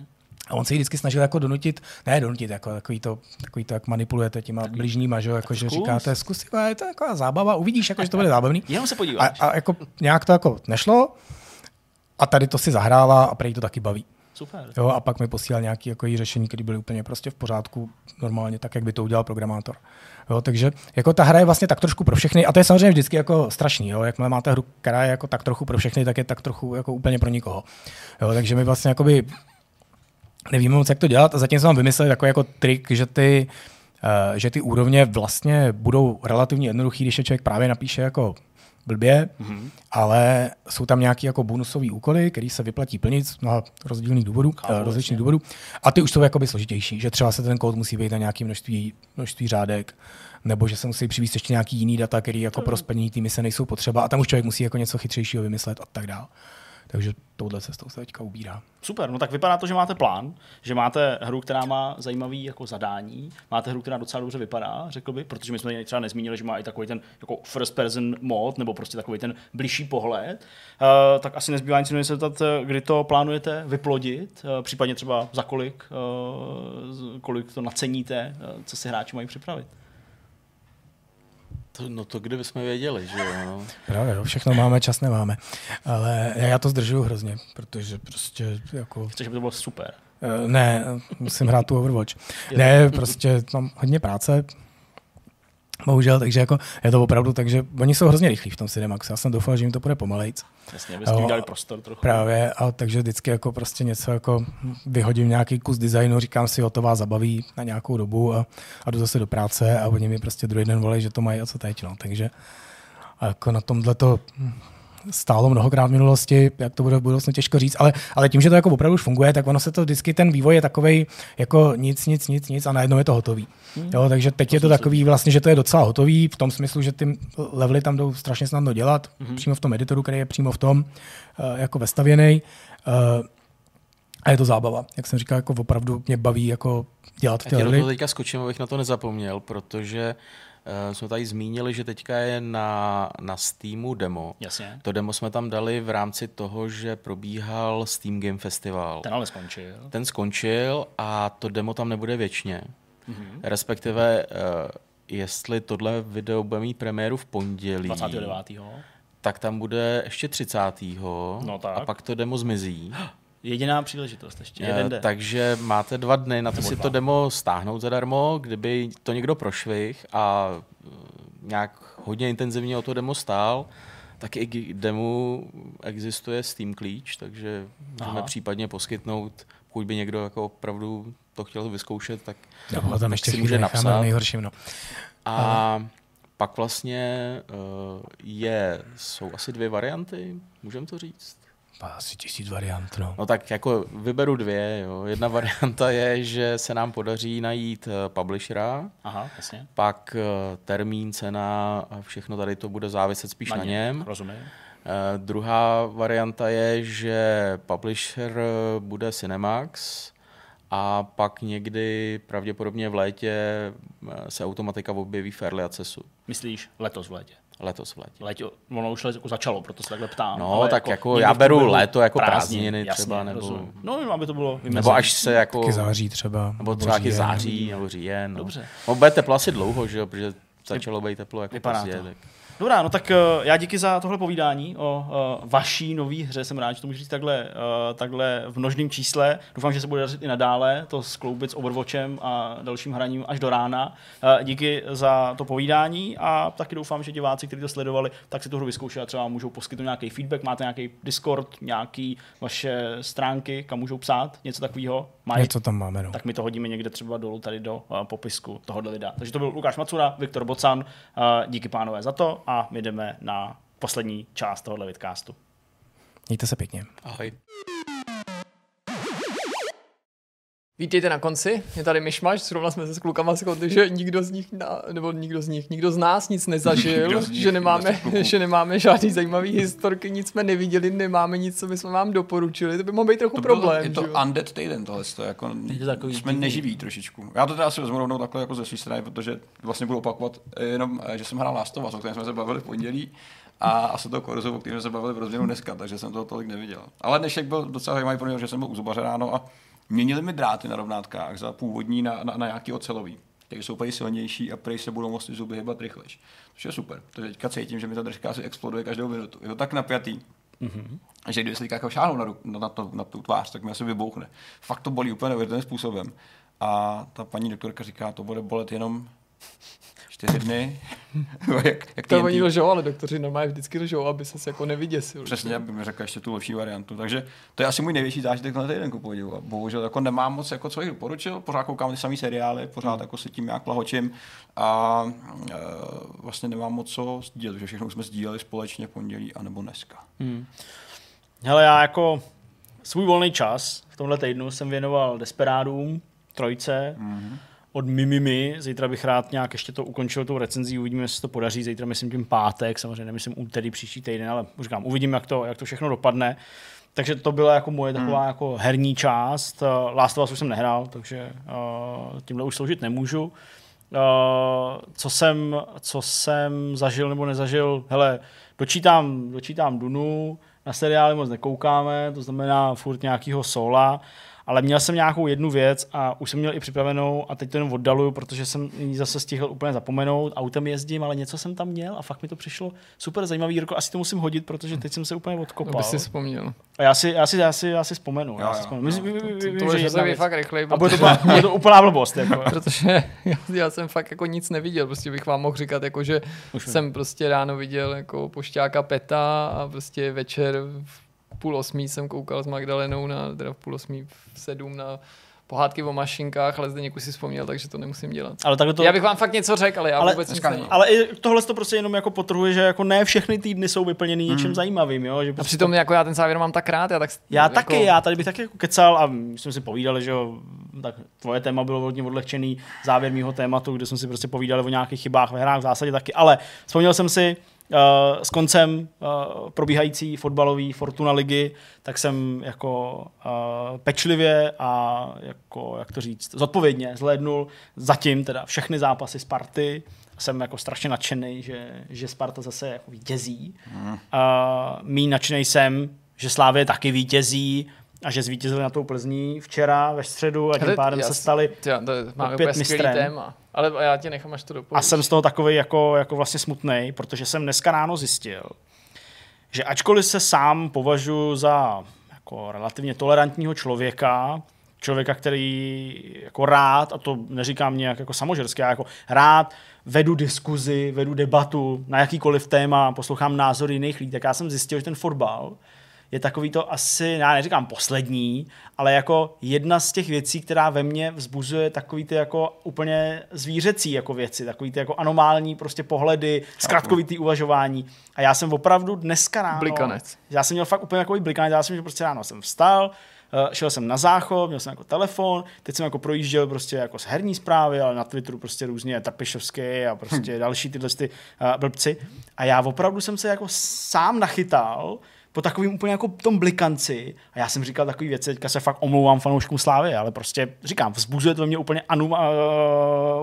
S5: A on se jí vždycky snažil jako donutit, ne donutit, jako takový to, takový to jak manipulujete těma blížníma, že, jako, že říkáte, zkus, je to jako zábava, uvidíš, jako, že to bude zábavný.
S1: Jenom se
S5: A,
S1: podíváš.
S5: a jako nějak to jako nešlo a tady to si zahrála a prej to taky baví.
S1: Super.
S5: Jo, a pak mi posílal nějaké jako řešení, které byly úplně prostě v pořádku, normálně tak, jak by to udělal programátor. Jo, takže jako ta hra je vlastně tak trošku pro všechny a to je samozřejmě vždycky jako strašný. Jo, jakmile máte hru, která je jako tak trochu pro všechny, tak je tak trochu jako úplně pro nikoho. Jo, takže my vlastně jakoby nevíme moc, jak to dělat a zatím jsem vám vymyslel takový jako trik, že ty, uh, že ty úrovně vlastně budou relativně jednoduchý, když je člověk právě napíše jako blbě, mm-hmm. ale jsou tam nějaké jako bonusové úkoly, které se vyplatí plnit z mnoha rozdílných důvodů, uh, rozličných důvodů. A ty už jsou jakoby složitější, že třeba se ten kód musí být na nějaké množství, množství řádek, nebo že se musí přivést ještě nějaký jiný data, které jako pro splnění té mise nejsou potřeba a tam už člověk musí jako něco chytřejšího vymyslet a tak dále. Takže touhle cestou se teďka ubírá.
S1: Super, no tak vypadá to, že máte plán, že máte hru, která má zajímavý jako zadání, máte hru, která docela dobře vypadá, řekl bych, protože my jsme třeba nezmínili, že má i takový ten jako first person mod, nebo prostě takový ten blížší pohled. Uh, tak asi nezbývá nic se zeptat, kdy to plánujete vyplodit, uh, případně třeba za kolik, uh, kolik to naceníte, uh, co si hráči mají připravit.
S4: To, no to kdyby jsme věděli, že jo. No.
S5: Právě, jo, všechno máme, čas nemáme. Ale já to zdržuju hrozně, protože prostě jako...
S1: Chceš, aby to bylo super.
S5: Eh, Ne, musím hrát tu Overwatch. Ne, prostě mám hodně práce, bohužel, takže jako je to opravdu tak, že oni jsou hrozně rychlí v tom Cinemaxu. Já jsem doufal, že jim to bude pomalejc.
S1: Jasně, jim dali prostor trochu.
S5: Právě, a takže vždycky jako prostě něco jako vyhodím nějaký kus designu, říkám si, o to vás zabaví na nějakou dobu a, a jdu zase do práce a oni mi prostě druhý den volají, že to mají a co teď, no. Takže a jako na tomhle to stálo mnohokrát v minulosti, jak to bude v budoucnu těžko říct, ale, ale tím, že to jako opravdu už funguje, tak ono se to vždycky, ten vývoj je takový jako nic, nic, nic, nic a najednou je to hotový. Jo, takže teď je to takový vlastně, že to je docela hotový v tom smyslu, že ty levely tam jdou strašně snadno dělat, přímo v tom editoru, který je přímo v tom eh, jako vestavěný. Uh, a je to zábava. Jak jsem říkal, jako opravdu mě baví jako dělat ty
S4: Já
S5: levely.
S4: toho teďka skočím, abych na to nezapomněl, protože uh, jsme tady zmínili, že teďka je na, na Steamu demo.
S1: Jasně.
S4: To demo jsme tam dali v rámci toho, že probíhal Steam Game Festival.
S1: Ten ale skončil.
S4: Ten skončil a to demo tam nebude věčně. Mm-hmm. Respektive, uh, jestli tohle video bude mít premiéru v pondělí,
S1: 29.
S4: tak tam bude ještě 30.
S1: No tak.
S4: A pak to demo zmizí.
S1: Jediná příležitost ještě, jeden
S4: Eh,
S1: den.
S4: Takže máte dva dny na to si to demo stáhnout zadarmo, kdyby to někdo prošvih a eh, nějak hodně intenzivně o to demo stál, tak i k demu existuje Steam klíč, takže můžeme
S1: Aha.
S4: případně poskytnout, pokud by někdo jako opravdu to chtěl vyzkoušet, tak,
S5: No, tam
S4: tak
S5: ještě
S4: si může napsat.
S5: nejhorším. No.
S4: A pak vlastně uh, je, jsou asi dvě varianty, můžeme to říct?
S5: Asi tisíc variant. No.
S4: No tak jako vyberu dvě. Jo. Jedna varianta je, že se nám podaří najít eh, publishera,
S1: Aha, jasně.
S4: pak eh, termín, cena a všechno tady to bude záviset spíš na, na něm.
S1: Rozumím.
S4: Eh, druhá varianta je, že publisher bude Cinemax a pak někdy pravděpodobně v létě se automatika objeví v Early Accessu.
S1: Myslíš letos v létě?
S4: Letos v létě.
S1: Létě, ono už jako začalo, proto se takhle ptám.
S4: No,
S1: ale
S4: tak jako
S1: někdy
S4: já beru léto jako prázdniny
S1: jasně,
S4: třeba, nebo-
S1: rozumím. No, aby to bylo vymezené.
S4: Nebo až se jako...
S5: Taky září třeba.
S4: Nebo třeba taky září, nebo říjen. No.
S1: Dobře.
S4: No, bude teplo asi dlouho, že jo, protože začalo být teplo jako
S1: Vypadá
S4: pozdě,
S1: to.
S4: tak.
S1: Dobrá, no tak eh, já díky za tohle povídání o uh, vaší nový hře. Jsem rád, že to můžu říct takhle, uh, takhle v množném čísle. Doufám, že se bude dařit i nadále to skloubit s Overwatchem a dalším hraním až do rána. Díky za to povídání a taky doufám, že diváci, kteří to sledovali, tak si tu hru vyzkoušeli a třeba můžou poskytnout nějaký feedback. Máte nějaký Discord, nějaký vaše stránky, kam můžou psát, něco takového? Mají?
S5: Něco tam máme. No.
S1: tak my to hodíme někde třeba dolů tady do popisku tohohle videa. Takže to byl Lukáš Macura, Viktor Bocan, díky pánové za to a my jdeme na poslední část tohohle vidcastu.
S5: Mějte se pěkně.
S4: Ahoj.
S3: Vítejte na konci, je tady myšmaš, zrovna jsme se s klukama shodli, že nikdo z nich, na, nebo nikdo z nich, nikdo z nás nic nezažil,
S2: Nikdo nich,
S3: že, nemáme, že nemáme žádný zajímavý historky, nic jsme neviděli, nemáme nic, co bychom vám doporučili, to by mohl být trochu
S2: To bylo,
S3: problém.
S2: je to
S3: že jo?
S2: undead týden tohle, to je jako,
S1: Je to takový
S2: jsme
S1: divný.
S2: neživí trošičku. Já to teda asi vezmu rovnou takhle jako ze své strany, protože vlastně budu opakovat jenom, eh, že jsem hrál Last of Us, o kterém jsme se bavili v pondělí, a asi to Korzo, o kterém jsme se bavili v rozměru dneska, takže jsem toho tolik neviděl. Ale dnešek byl docela zajímavý pro mě, že jsem byl u zubaře ráno a měnili mi dráty na rovnátkách za původní na, na, na nějaký ocelový. které jsou úplně silnější a prej se budou moct ty zuby hýbat rychlejš. Což je super. Takže teďka cítím, že mi ta držka asi exploduje každou minutu. Je to tak napjatý, mm-hmm. že kdyby se jako šáhnou na, na, na, to, na tu tvář, tak mi asi vybouchne. Fakt to bolí úplně neuvěřitelným způsobem. A ta paní doktorka říká, to bude bolet jenom čtyři dny. jak, jak
S3: To oni lžou, ale doktoři normálně vždycky lžou, aby se jako nevyděsil.
S2: Přesně, aby mi řekl ještě tu lepší variantu. Takže to je asi můj největší zážitek na týden, ku podivu. Bohužel jako nemám moc, jako co jich doporučil. Pořád koukám ty samé seriály, pořád jako se tím nějak plahočím. A e, vlastně nemám moc co sdílet, že všechno jsme sdíleli společně pondělí anebo dneska.
S1: Hele, já jako svůj volný čas v tomhle týdnu jsem věnoval Desperádům, trojce, mm-hmm. Od Mimimi. Zítra bych rád nějak ještě to ukončil tou recenzí, uvidíme, jestli to podaří. Zítra myslím tím pátek, samozřejmě nemyslím úterý příští týden, ale už říkám, uvidím, jak to, jak to všechno dopadne. Takže to byla jako moje taková hmm. jako herní část. Uh, Last of Us už jsem nehrál, takže uh, tímhle už sloužit nemůžu. Uh, co, jsem, co jsem zažil nebo nezažil, hele, dočítám, dočítám Dunu, na seriály moc nekoukáme, to znamená furt nějakýho sola, ale měl jsem nějakou jednu věc a už jsem měl i připravenou a teď to jenom oddaluju, protože jsem ji zase stihl úplně zapomenout. Autem jezdím, ale něco jsem tam měl a fakt mi to přišlo super zajímavý. Jirko, asi to musím hodit, protože teď jsem se úplně
S3: To
S1: odkopal.
S3: by si vzpomněl.
S1: A já si, já si, já si, já si vzpomenu.
S2: Jo,
S1: já si vzpomenu.
S2: jo.
S1: Vím, vím,
S3: To
S1: že
S3: je že fakt rychlej,
S1: A bude to, bude to úplná blbost. Jako.
S3: protože já, já, jsem fakt jako nic neviděl, prostě bych vám mohl říkat, jako že
S1: Už
S3: jsem prostě ráno viděl jako pošťáka Peta a prostě večer v půl osmí jsem koukal s Magdalenou na, teda v půl osmí v sedm na pohádky o mašinkách, ale zde už si vzpomněl, takže to nemusím dělat.
S1: Ale takhle to,
S3: Já bych vám fakt něco řekl, ale já
S1: Ale-
S3: vůbec nic nevím.
S1: ale i tohle to prostě jenom jako potrhuje, že jako ne všechny týdny jsou vyplněný něčím zajímavým. Jo? Že
S3: A
S1: prostě
S3: přitom jako já ten závěr mám tak rád, já tak
S1: Já
S3: jako,
S1: taky, já tady bych taky jako kecal a my jsme si povídali, že jo, tak tvoje téma bylo hodně odlehčený závěr mýho tématu, kde jsme si prostě povídali o nějakých chybách ve hrách v zásadě taky, ale vzpomněl jsem si, s koncem uh, probíhající fotbalové Fortuna ligy, tak jsem jako uh, pečlivě a jako, jak to říct, zodpovědně zhlédnul zatím teda všechny zápasy Sparty. Jsem jako strašně nadšený, že, že Sparta zase jako vítězí. Mm. Mý nadšený jsem, že Slávě taky vítězí, a že zvítězili na tou Plzní včera ve středu a tím pádem se stali
S3: to
S1: opět mistrem.
S3: téma. Ale já tě nechám, až to
S1: A
S3: dopovíš.
S1: jsem z toho takový jako, jako vlastně smutný, protože jsem dneska ráno zjistil, že ačkoliv se sám považuji za jako relativně tolerantního člověka, člověka, který jako rád, a to neříkám nějak jako samožersky, já jako rád vedu diskuzi, vedu debatu na jakýkoliv téma, poslouchám názory jiných lidí, tak já jsem zjistil, že ten fotbal je takový to asi, já neříkám poslední, ale jako jedna z těch věcí, která ve mně vzbuzuje takový ty jako úplně zvířecí jako věci, takový ty jako anomální prostě pohledy, zkratkovitý uvažování. A já jsem opravdu dneska ráno...
S3: Blikanec.
S1: Já jsem měl fakt úplně takový blikanec, já jsem, že prostě ráno jsem vstal, eh, šel jsem na záchod, měl jsem jako telefon, teď jsem jako projížděl prostě jako z herní zprávy, ale na Twitteru prostě různě Trpišovský a prostě další tyhle ty uh, blbci. A já opravdu jsem se jako sám nachytal po takovým úplně jako tom blikanci. A já jsem říkal takový věci, teďka se fakt omlouvám fanouškům Slávy, ale prostě říkám, vzbuzuje to ve mně úplně anum, uh,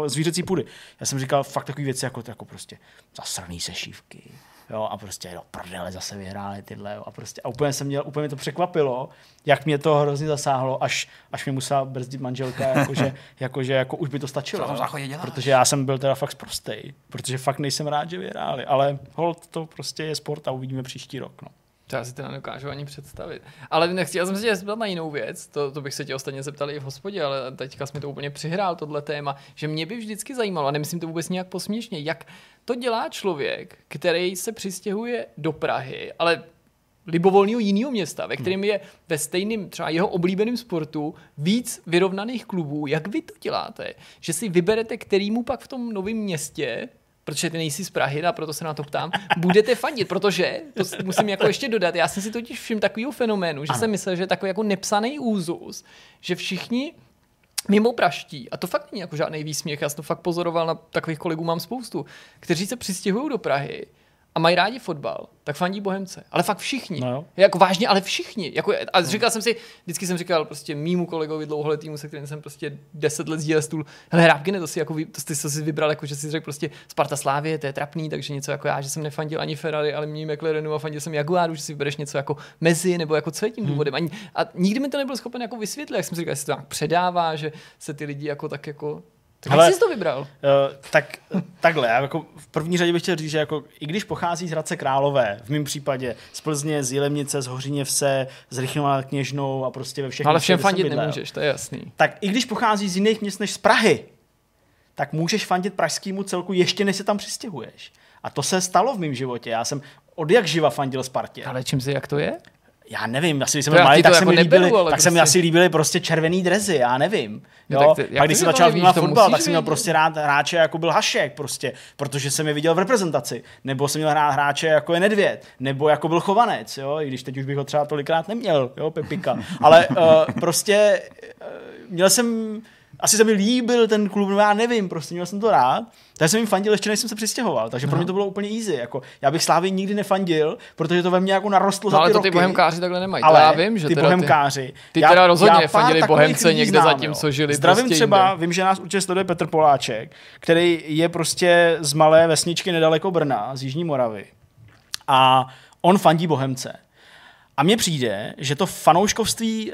S1: zvířecí půdy. Já jsem říkal fakt takový věci jako, jako prostě zasraný sešívky. Jo, a prostě do prdele zase vyhráli tyhle. Jo, a, prostě, a úplně, jsem měl, úplně mě to překvapilo, jak mě to hrozně zasáhlo, až, až mě musela brzdit manželka, jakože, jakože jako už by to stačilo.
S2: Co děláš?
S1: Protože já jsem byl teda fakt sprostej, protože fakt nejsem rád, že vyhráli, ale hold to prostě je sport a uvidíme příští rok. No.
S3: To já si teda nedokážu ani představit. Ale nechci, já jsem se tě zeptat na jinou věc, to, to bych se tě ostatně zeptal i v hospodě, ale teďka jsi mi to úplně přihrál, tohle téma, že mě by vždycky zajímalo, a nemyslím to vůbec nějak posměšně, jak to dělá člověk, který se přistěhuje do Prahy, ale libovolného jiného města, ve kterém je ve stejném třeba jeho oblíbeném sportu víc vyrovnaných klubů. Jak vy to děláte? Že si vyberete, kterýmu pak v tom novém městě protože ty nejsi z Prahy a proto se na to ptám, budete fandit, protože, to musím jako ještě dodat, já jsem si totiž všiml takového fenoménu, že jsem myslel, že je takový jako nepsaný úzus, že všichni mimo praští, a to fakt není jako žádný výsměch, já jsem to fakt pozoroval, na takových kolegů mám spoustu, kteří se přistěhují do Prahy a mají rádi fotbal, tak fandí Bohemce. Ale fakt všichni.
S1: No jo.
S3: Jako vážně, ale všichni. Jako, a říkal jsem si, vždycky jsem říkal prostě mýmu kolegovi dlouholetýmu, se kterým jsem prostě 10 let sdílel stůl, hele Rábkine, to si jako, to ty jsi si vybral, jako, že si řekl prostě Sparta Slávě, to je trapný, takže něco jako já, že jsem nefandil ani Ferrari, ale mým McLarenu a fandil jsem Jaguaru, že si vybereš něco jako mezi, nebo jako co je tím důvodem. Ani, a nikdy mi to nebyl schopen jako vysvětlit, jak jsem si říkal, jestli se to nějak předává, že se ty lidi jako tak jako tak
S1: Hele,
S3: jak jsi to vybral?
S1: Uh, tak takhle, já jako v první řadě bych chtěl říct, že jako, i když pochází z Hradce Králové, v mém případě z Plzně, z Jilemnice, z Hořiněvse, z Rychnova nad Kněžnou a prostě ve všech
S3: No, ale všem fandit
S1: bydlel,
S3: nemůžeš, to je jasný.
S1: Tak i když pochází z jiných měst než z Prahy, tak můžeš fandit pražskému celku ještě než se tam přistěhuješ. A to se stalo v mém životě. Já jsem od jak živa fandil Spartě.
S3: Ale čím si, jak to je?
S1: Já nevím, asi když jsem byl malý, tak, se
S3: jako
S1: mi líbily, tak se mi
S3: prostě-
S1: asi líbily prostě červený drezy, já nevím.
S3: No
S1: Jo?
S3: tak ty-
S1: Pak když jsem začal vnímat fotbal, tak jsem měl prostě rád hráče jako byl Hašek prostě, protože jsem je viděl v reprezentaci. Nebo jsem měl hrát hráče jako je Nedvěd, nebo jako byl Chovanec, jo? i když teď už bych ho třeba tolikrát neměl, jo, Pepika. Ale uh, prostě uh, měl jsem asi se mi líbil ten klub, no já nevím, prostě měl jsem to rád. Takže jsem jim fandil ještě než jsem se přistěhoval, takže pro mě to bylo úplně easy. Jako, já bych Slávy nikdy nefandil, protože to ve mně jako narostlo
S3: No,
S1: za
S3: ale
S1: ty
S3: to ty
S1: roky.
S3: bohemkáři takhle nemají.
S1: Ale
S3: to já vím, že
S1: ty
S3: teda
S1: bohemkáři.
S3: Ty teda rozhodně
S1: pár
S3: fandili Bohemce někde
S1: znám,
S3: zatímco
S1: jo.
S3: žili
S1: Zdravím
S3: prostě
S1: třeba,
S3: jinde.
S1: vím, že nás určitě sleduje Petr Poláček, který je prostě z malé vesničky nedaleko Brna, z Jižní Moravy. A on fandí Bohemce. A mně přijde, že to fanouškovství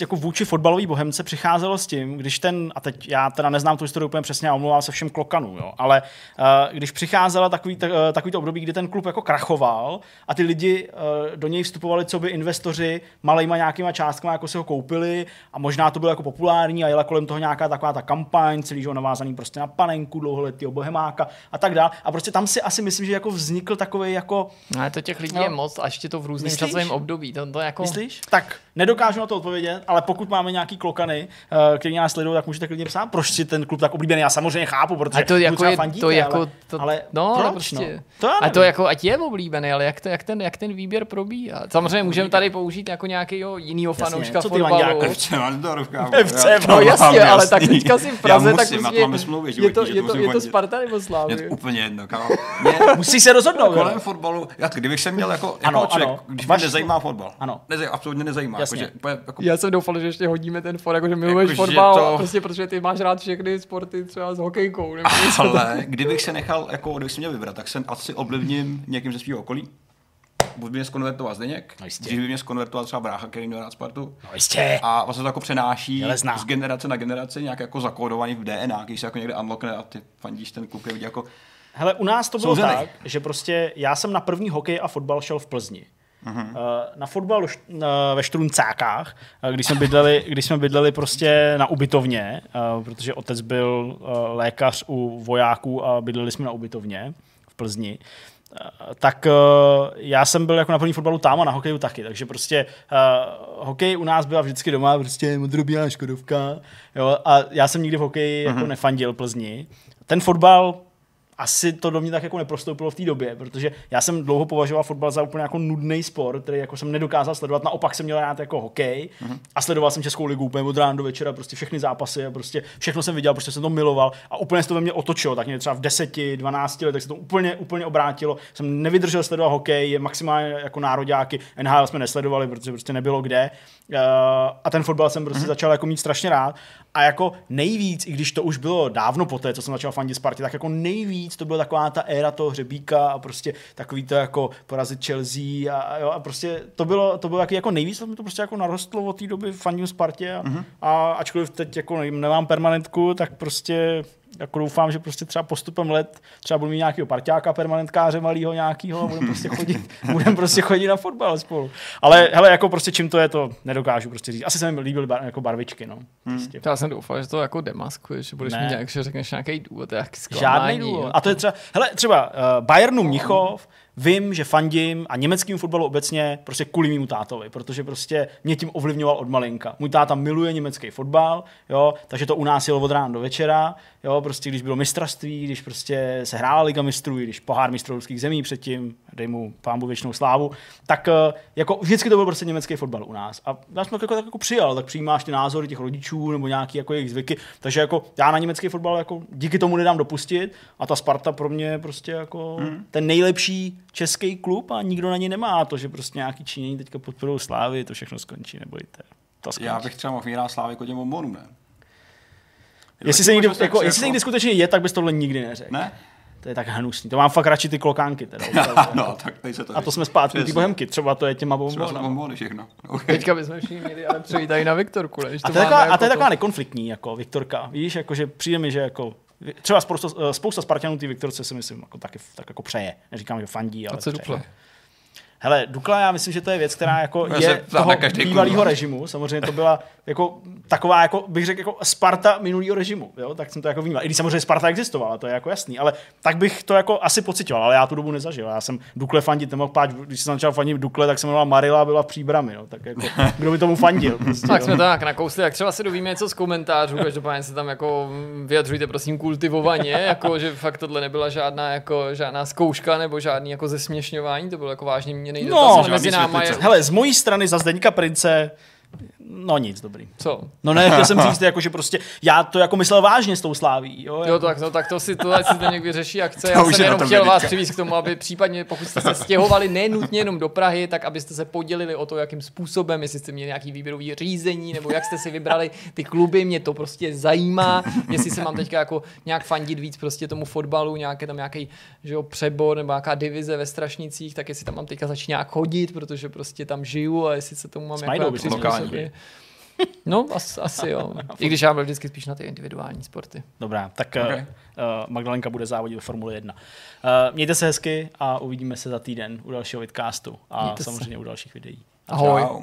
S1: jako vůči fotbalové bohemce přicházelo s tím, když ten, a teď já teda neznám tu historii úplně přesně a omlouvám se všem klokanů, jo, ale uh, když přicházela takový, uh, takový to období, kdy ten klub jako krachoval a ty lidi uh, do něj vstupovali co by investoři malejma nějakýma částkama, jako si ho koupili a možná to bylo jako populární a jela kolem toho nějaká taková ta kampaň, celý že navázaný prostě na panenku, dlouholetýho bohemáka a tak dále. A prostě tam si asi myslím, že jako vznikl takový jako
S3: No, ale to těch lidí
S1: No.
S3: je moc a ještě to v různém
S1: Myslíš?
S3: časovém období. To, to jako...
S1: Myslíš? Tak Nedokážu na to odpovědět, ale pokud máme nějaký klokany, uh, který nás sledují, tak můžete klidně psát, proč si ten klub tak oblíbený. Já samozřejmě chápu, protože
S3: A to jako
S1: třeba
S3: je,
S1: fandíte,
S3: to jako,
S1: ale,
S3: to,
S1: ale
S3: no, ale
S1: proč,
S3: prostě.
S1: no? To
S3: a to jako, ať je oblíbený, ale jak, to, jak, ten, jak ten výběr probíhá. Samozřejmě můžeme tady použít jako nějakého jiného fanouška
S1: co ty,
S3: fotbalu.
S2: FC Já-
S3: No jasně, ale tak teďka si v Praze,
S2: já
S3: tak
S2: musím,
S3: prostě je to, je to, je to. Sparta nebo Slávy?
S2: to úplně jedno, kámo.
S1: Musí se rozhodnout.
S2: kolem
S1: jo.
S2: fotbalu, já, kdybych se měl jako, jako
S1: Ano,
S2: člověk,
S1: ano.
S2: když mě nezajímá fotbal.
S1: Ano.
S2: Absolutně nezajímá.
S1: Jasně.
S2: Jakože, úplně, jako,
S3: Já jsem doufal, že ještě hodíme ten for, jako že miluješ
S2: Jakože
S3: fotbal,
S2: to-
S3: prostě protože ty máš rád všechny sporty, třeba s hokejkou. Nebo
S2: ale kdybych se nechal, jako, kdybych se měl vybrat, tak se asi ovlivním někým ze svého okolí. Buď by mě skonvertoval Zdeněk,
S1: No jistě.
S2: by mě skonvertoval třeba brácha, který měl rád Spartu.
S1: No jistě.
S2: A vlastně to jako přenáší
S1: Železná.
S2: z generace na generaci nějak jako zakódovaný v DNA, když se jako někde unlockne a ty fandíš ten je vidět jako
S1: Hele, u nás to bylo
S2: Souzený.
S1: tak, že prostě já jsem na první hokej a fotbal šel v Plzni. Uh-huh. Na fotbal št- na- ve Štruncákách, eh, když jsme bydleli, když jsme bydleli prostě na ubytovně, eh, protože otec byl eh, lékař u vojáků a bydleli jsme na ubytovně v Plzni, eh, tak eh, já jsem byl jako na plný fotbalu tam a na hokeju taky, takže prostě uh, hokej u nás byla vždycky doma, prostě modrobílá Škodovka, jo, a já jsem nikdy v hokeji jako nefandil Plzni. Ten fotbal asi to do mě tak jako neprostoupilo v té době, protože já jsem dlouho považoval fotbal za úplně jako nudný sport, který jako jsem nedokázal sledovat. Naopak jsem měl rád jako hokej mm-hmm. a sledoval jsem Českou ligu úplně od rána do večera, prostě všechny zápasy a prostě všechno jsem viděl, prostě jsem to miloval a úplně se to ve mně otočilo. Tak mě třeba v 10, 12 letech se to úplně, úplně obrátilo. Jsem nevydržel sledovat hokej, je maximálně jako nároďáky. NHL jsme nesledovali, protože prostě nebylo kde. Uh, a ten fotbal jsem prostě mm-hmm. začal jako mít strašně rád. A jako nejvíc, i když to už bylo dávno poté, co jsem začal fandit Spartě, tak jako nejvíc to byla taková ta éra toho hřebíka a prostě takový to jako porazit Chelsea a, a, jo, a prostě to bylo, to bylo taky jako nejvíc, to mi to prostě jako narostlo od té doby fandím Spartě a, mm-hmm. a ačkoliv teď jako nemám permanentku, tak prostě jako doufám, že prostě třeba postupem let třeba budu mít nějakého parťáka, permanentkáře malýho nějakýho a budeme prostě chodit, budeme prostě chodit na fotbal spolu. Ale hele, jako prostě čím to je, to nedokážu prostě říct. Asi se mi líbily bar, jako barvičky, no. Prostě.
S3: Já jsem doufal, že to jako demaskuješ, že budeš
S1: Ne.
S3: mít nějak, že řekneš nějaký důvod, jak
S1: Žádný
S3: zklamání.
S1: důvod.
S3: jo.
S1: A to je třeba, hele, třeba uh, Bayernu Mnichov, vím, že fandím a německým fotbalu obecně prostě kvůli mému tátovi, protože prostě mě tím ovlivňoval od malinka. Můj táta miluje německý fotbal, jo, takže to u nás jelo od rána do večera, jo, prostě když bylo mistrovství, když prostě se hrála Liga mistrů, když pohár mistrovských zemí předtím, dej mu pámbu věčnou slávu, tak eh, jako vždycky to byl prostě německý fotbal u nás. A já jsem to jako, tak jako přijal, tak přijímáš ty názory těch rodičů nebo nějaký jako jejich zvyky, takže jako já na německý fotbal jako díky tomu nedám dopustit a ta Sparta pro mě je prostě jako hmm. ten nejlepší český klub a nikdo na ně nemá to, že prostě nějaký Číňani teďka podporují Slávy, to všechno skončí, nebojte. To skončí.
S2: Já bych třeba mohl hrát Slávy jako těm bombonům, ne?
S1: Jestli se, někdy, jako,
S2: jak se
S1: jestli se někdy skutečně je, tak bys tohle nikdy neřekl.
S2: Ne?
S1: To je tak hnusný. To mám fakt radši ty klokánky. Teda,
S2: no, tak tady se to
S1: a to jsme zpátky
S2: Přesně.
S1: bohemky. Třeba to je těma
S2: Třeba jsou
S1: bombonama.
S2: bombony všechno. Okay.
S3: Teďka bychom všichni měli ale přivítají na Viktorku, ne? Když
S1: A to, je taková,
S3: máme
S1: a to je
S3: jako
S1: taková nekonfliktní, jako Viktorka. Víš, jako, že přijde mi, že jako Třeba spousta, spousta Spartanů ty Viktorce si myslím jako taky tak jako přeje. Neříkám, že fandí, ale
S3: A co
S1: přeje.
S3: Dukla?
S1: Hele, Dukla, já myslím, že to je věc, která jako
S2: Já
S1: je toho bývalého
S2: klub.
S1: režimu. Samozřejmě to byla jako taková, jako bych řekl, jako Sparta minulého režimu. Jo? Tak jsem to jako vnímal. I když samozřejmě Sparta existovala, to je jako jasný, ale tak bych to jako asi pocitoval, ale já tu dobu nezažil. Já jsem Dukle fandit nemohl páč, když jsem začal fandit Dukle, tak jsem jmenoval Marila a byla v příbrami. No? Tak jako, kdo by tomu fandil? Prostě,
S3: Tak
S1: jo?
S3: jsme to tak nakousli, jak třeba se dovíme něco z komentářů, každopádně se tam jako vyjadřujte prosím kultivovaně, jako že fakt tohle nebyla žádná jako žádná zkouška nebo žádný jako zesměšňování, to bylo jako vážně měný
S1: No,
S3: dotaz, ale mezi náma je.
S1: Hele, z mojí strany za Zdeňka Prince, no nic, dobrý.
S3: co?
S1: No ne, chtěl jsem říct, jako, že prostě já to jako myslel vážně s tou sláví. Jo,
S3: Jo, tak, no, tak to si to si Zdeněk vyřeší, jak chce.
S2: To
S3: Já
S2: už
S3: jsem
S2: je
S3: jenom chtěl vás přivést k tomu, aby případně, pokud jste se stěhovali nenutně jenom do Prahy, tak abyste se podělili o to, jakým způsobem, jestli jste měli nějaký výběrový řízení, nebo jak jste si vybrali ty kluby, mě to prostě zajímá, jestli se mám teďka jako nějak fandit víc prostě tomu fotbalu, nějaký tam nějaký že jo, přebor nebo nějaká divize ve Strašnicích, tak jestli tam mám teďka začít nějak chodit, protože prostě tam žiju a jestli se tomu mám jako No, asi, asi jo. I když já byl vždycky spíš na ty individuální sporty.
S1: Dobrá, tak
S2: Okay.
S1: okay. uh, Magdalenka bude závodit ve Formule 1. Uh, mějte se hezky a uvidíme se za týden u dalšího vidcastu a
S3: Mějte se.
S1: samozřejmě u dalších videí.
S3: Ahoj.
S2: Čau.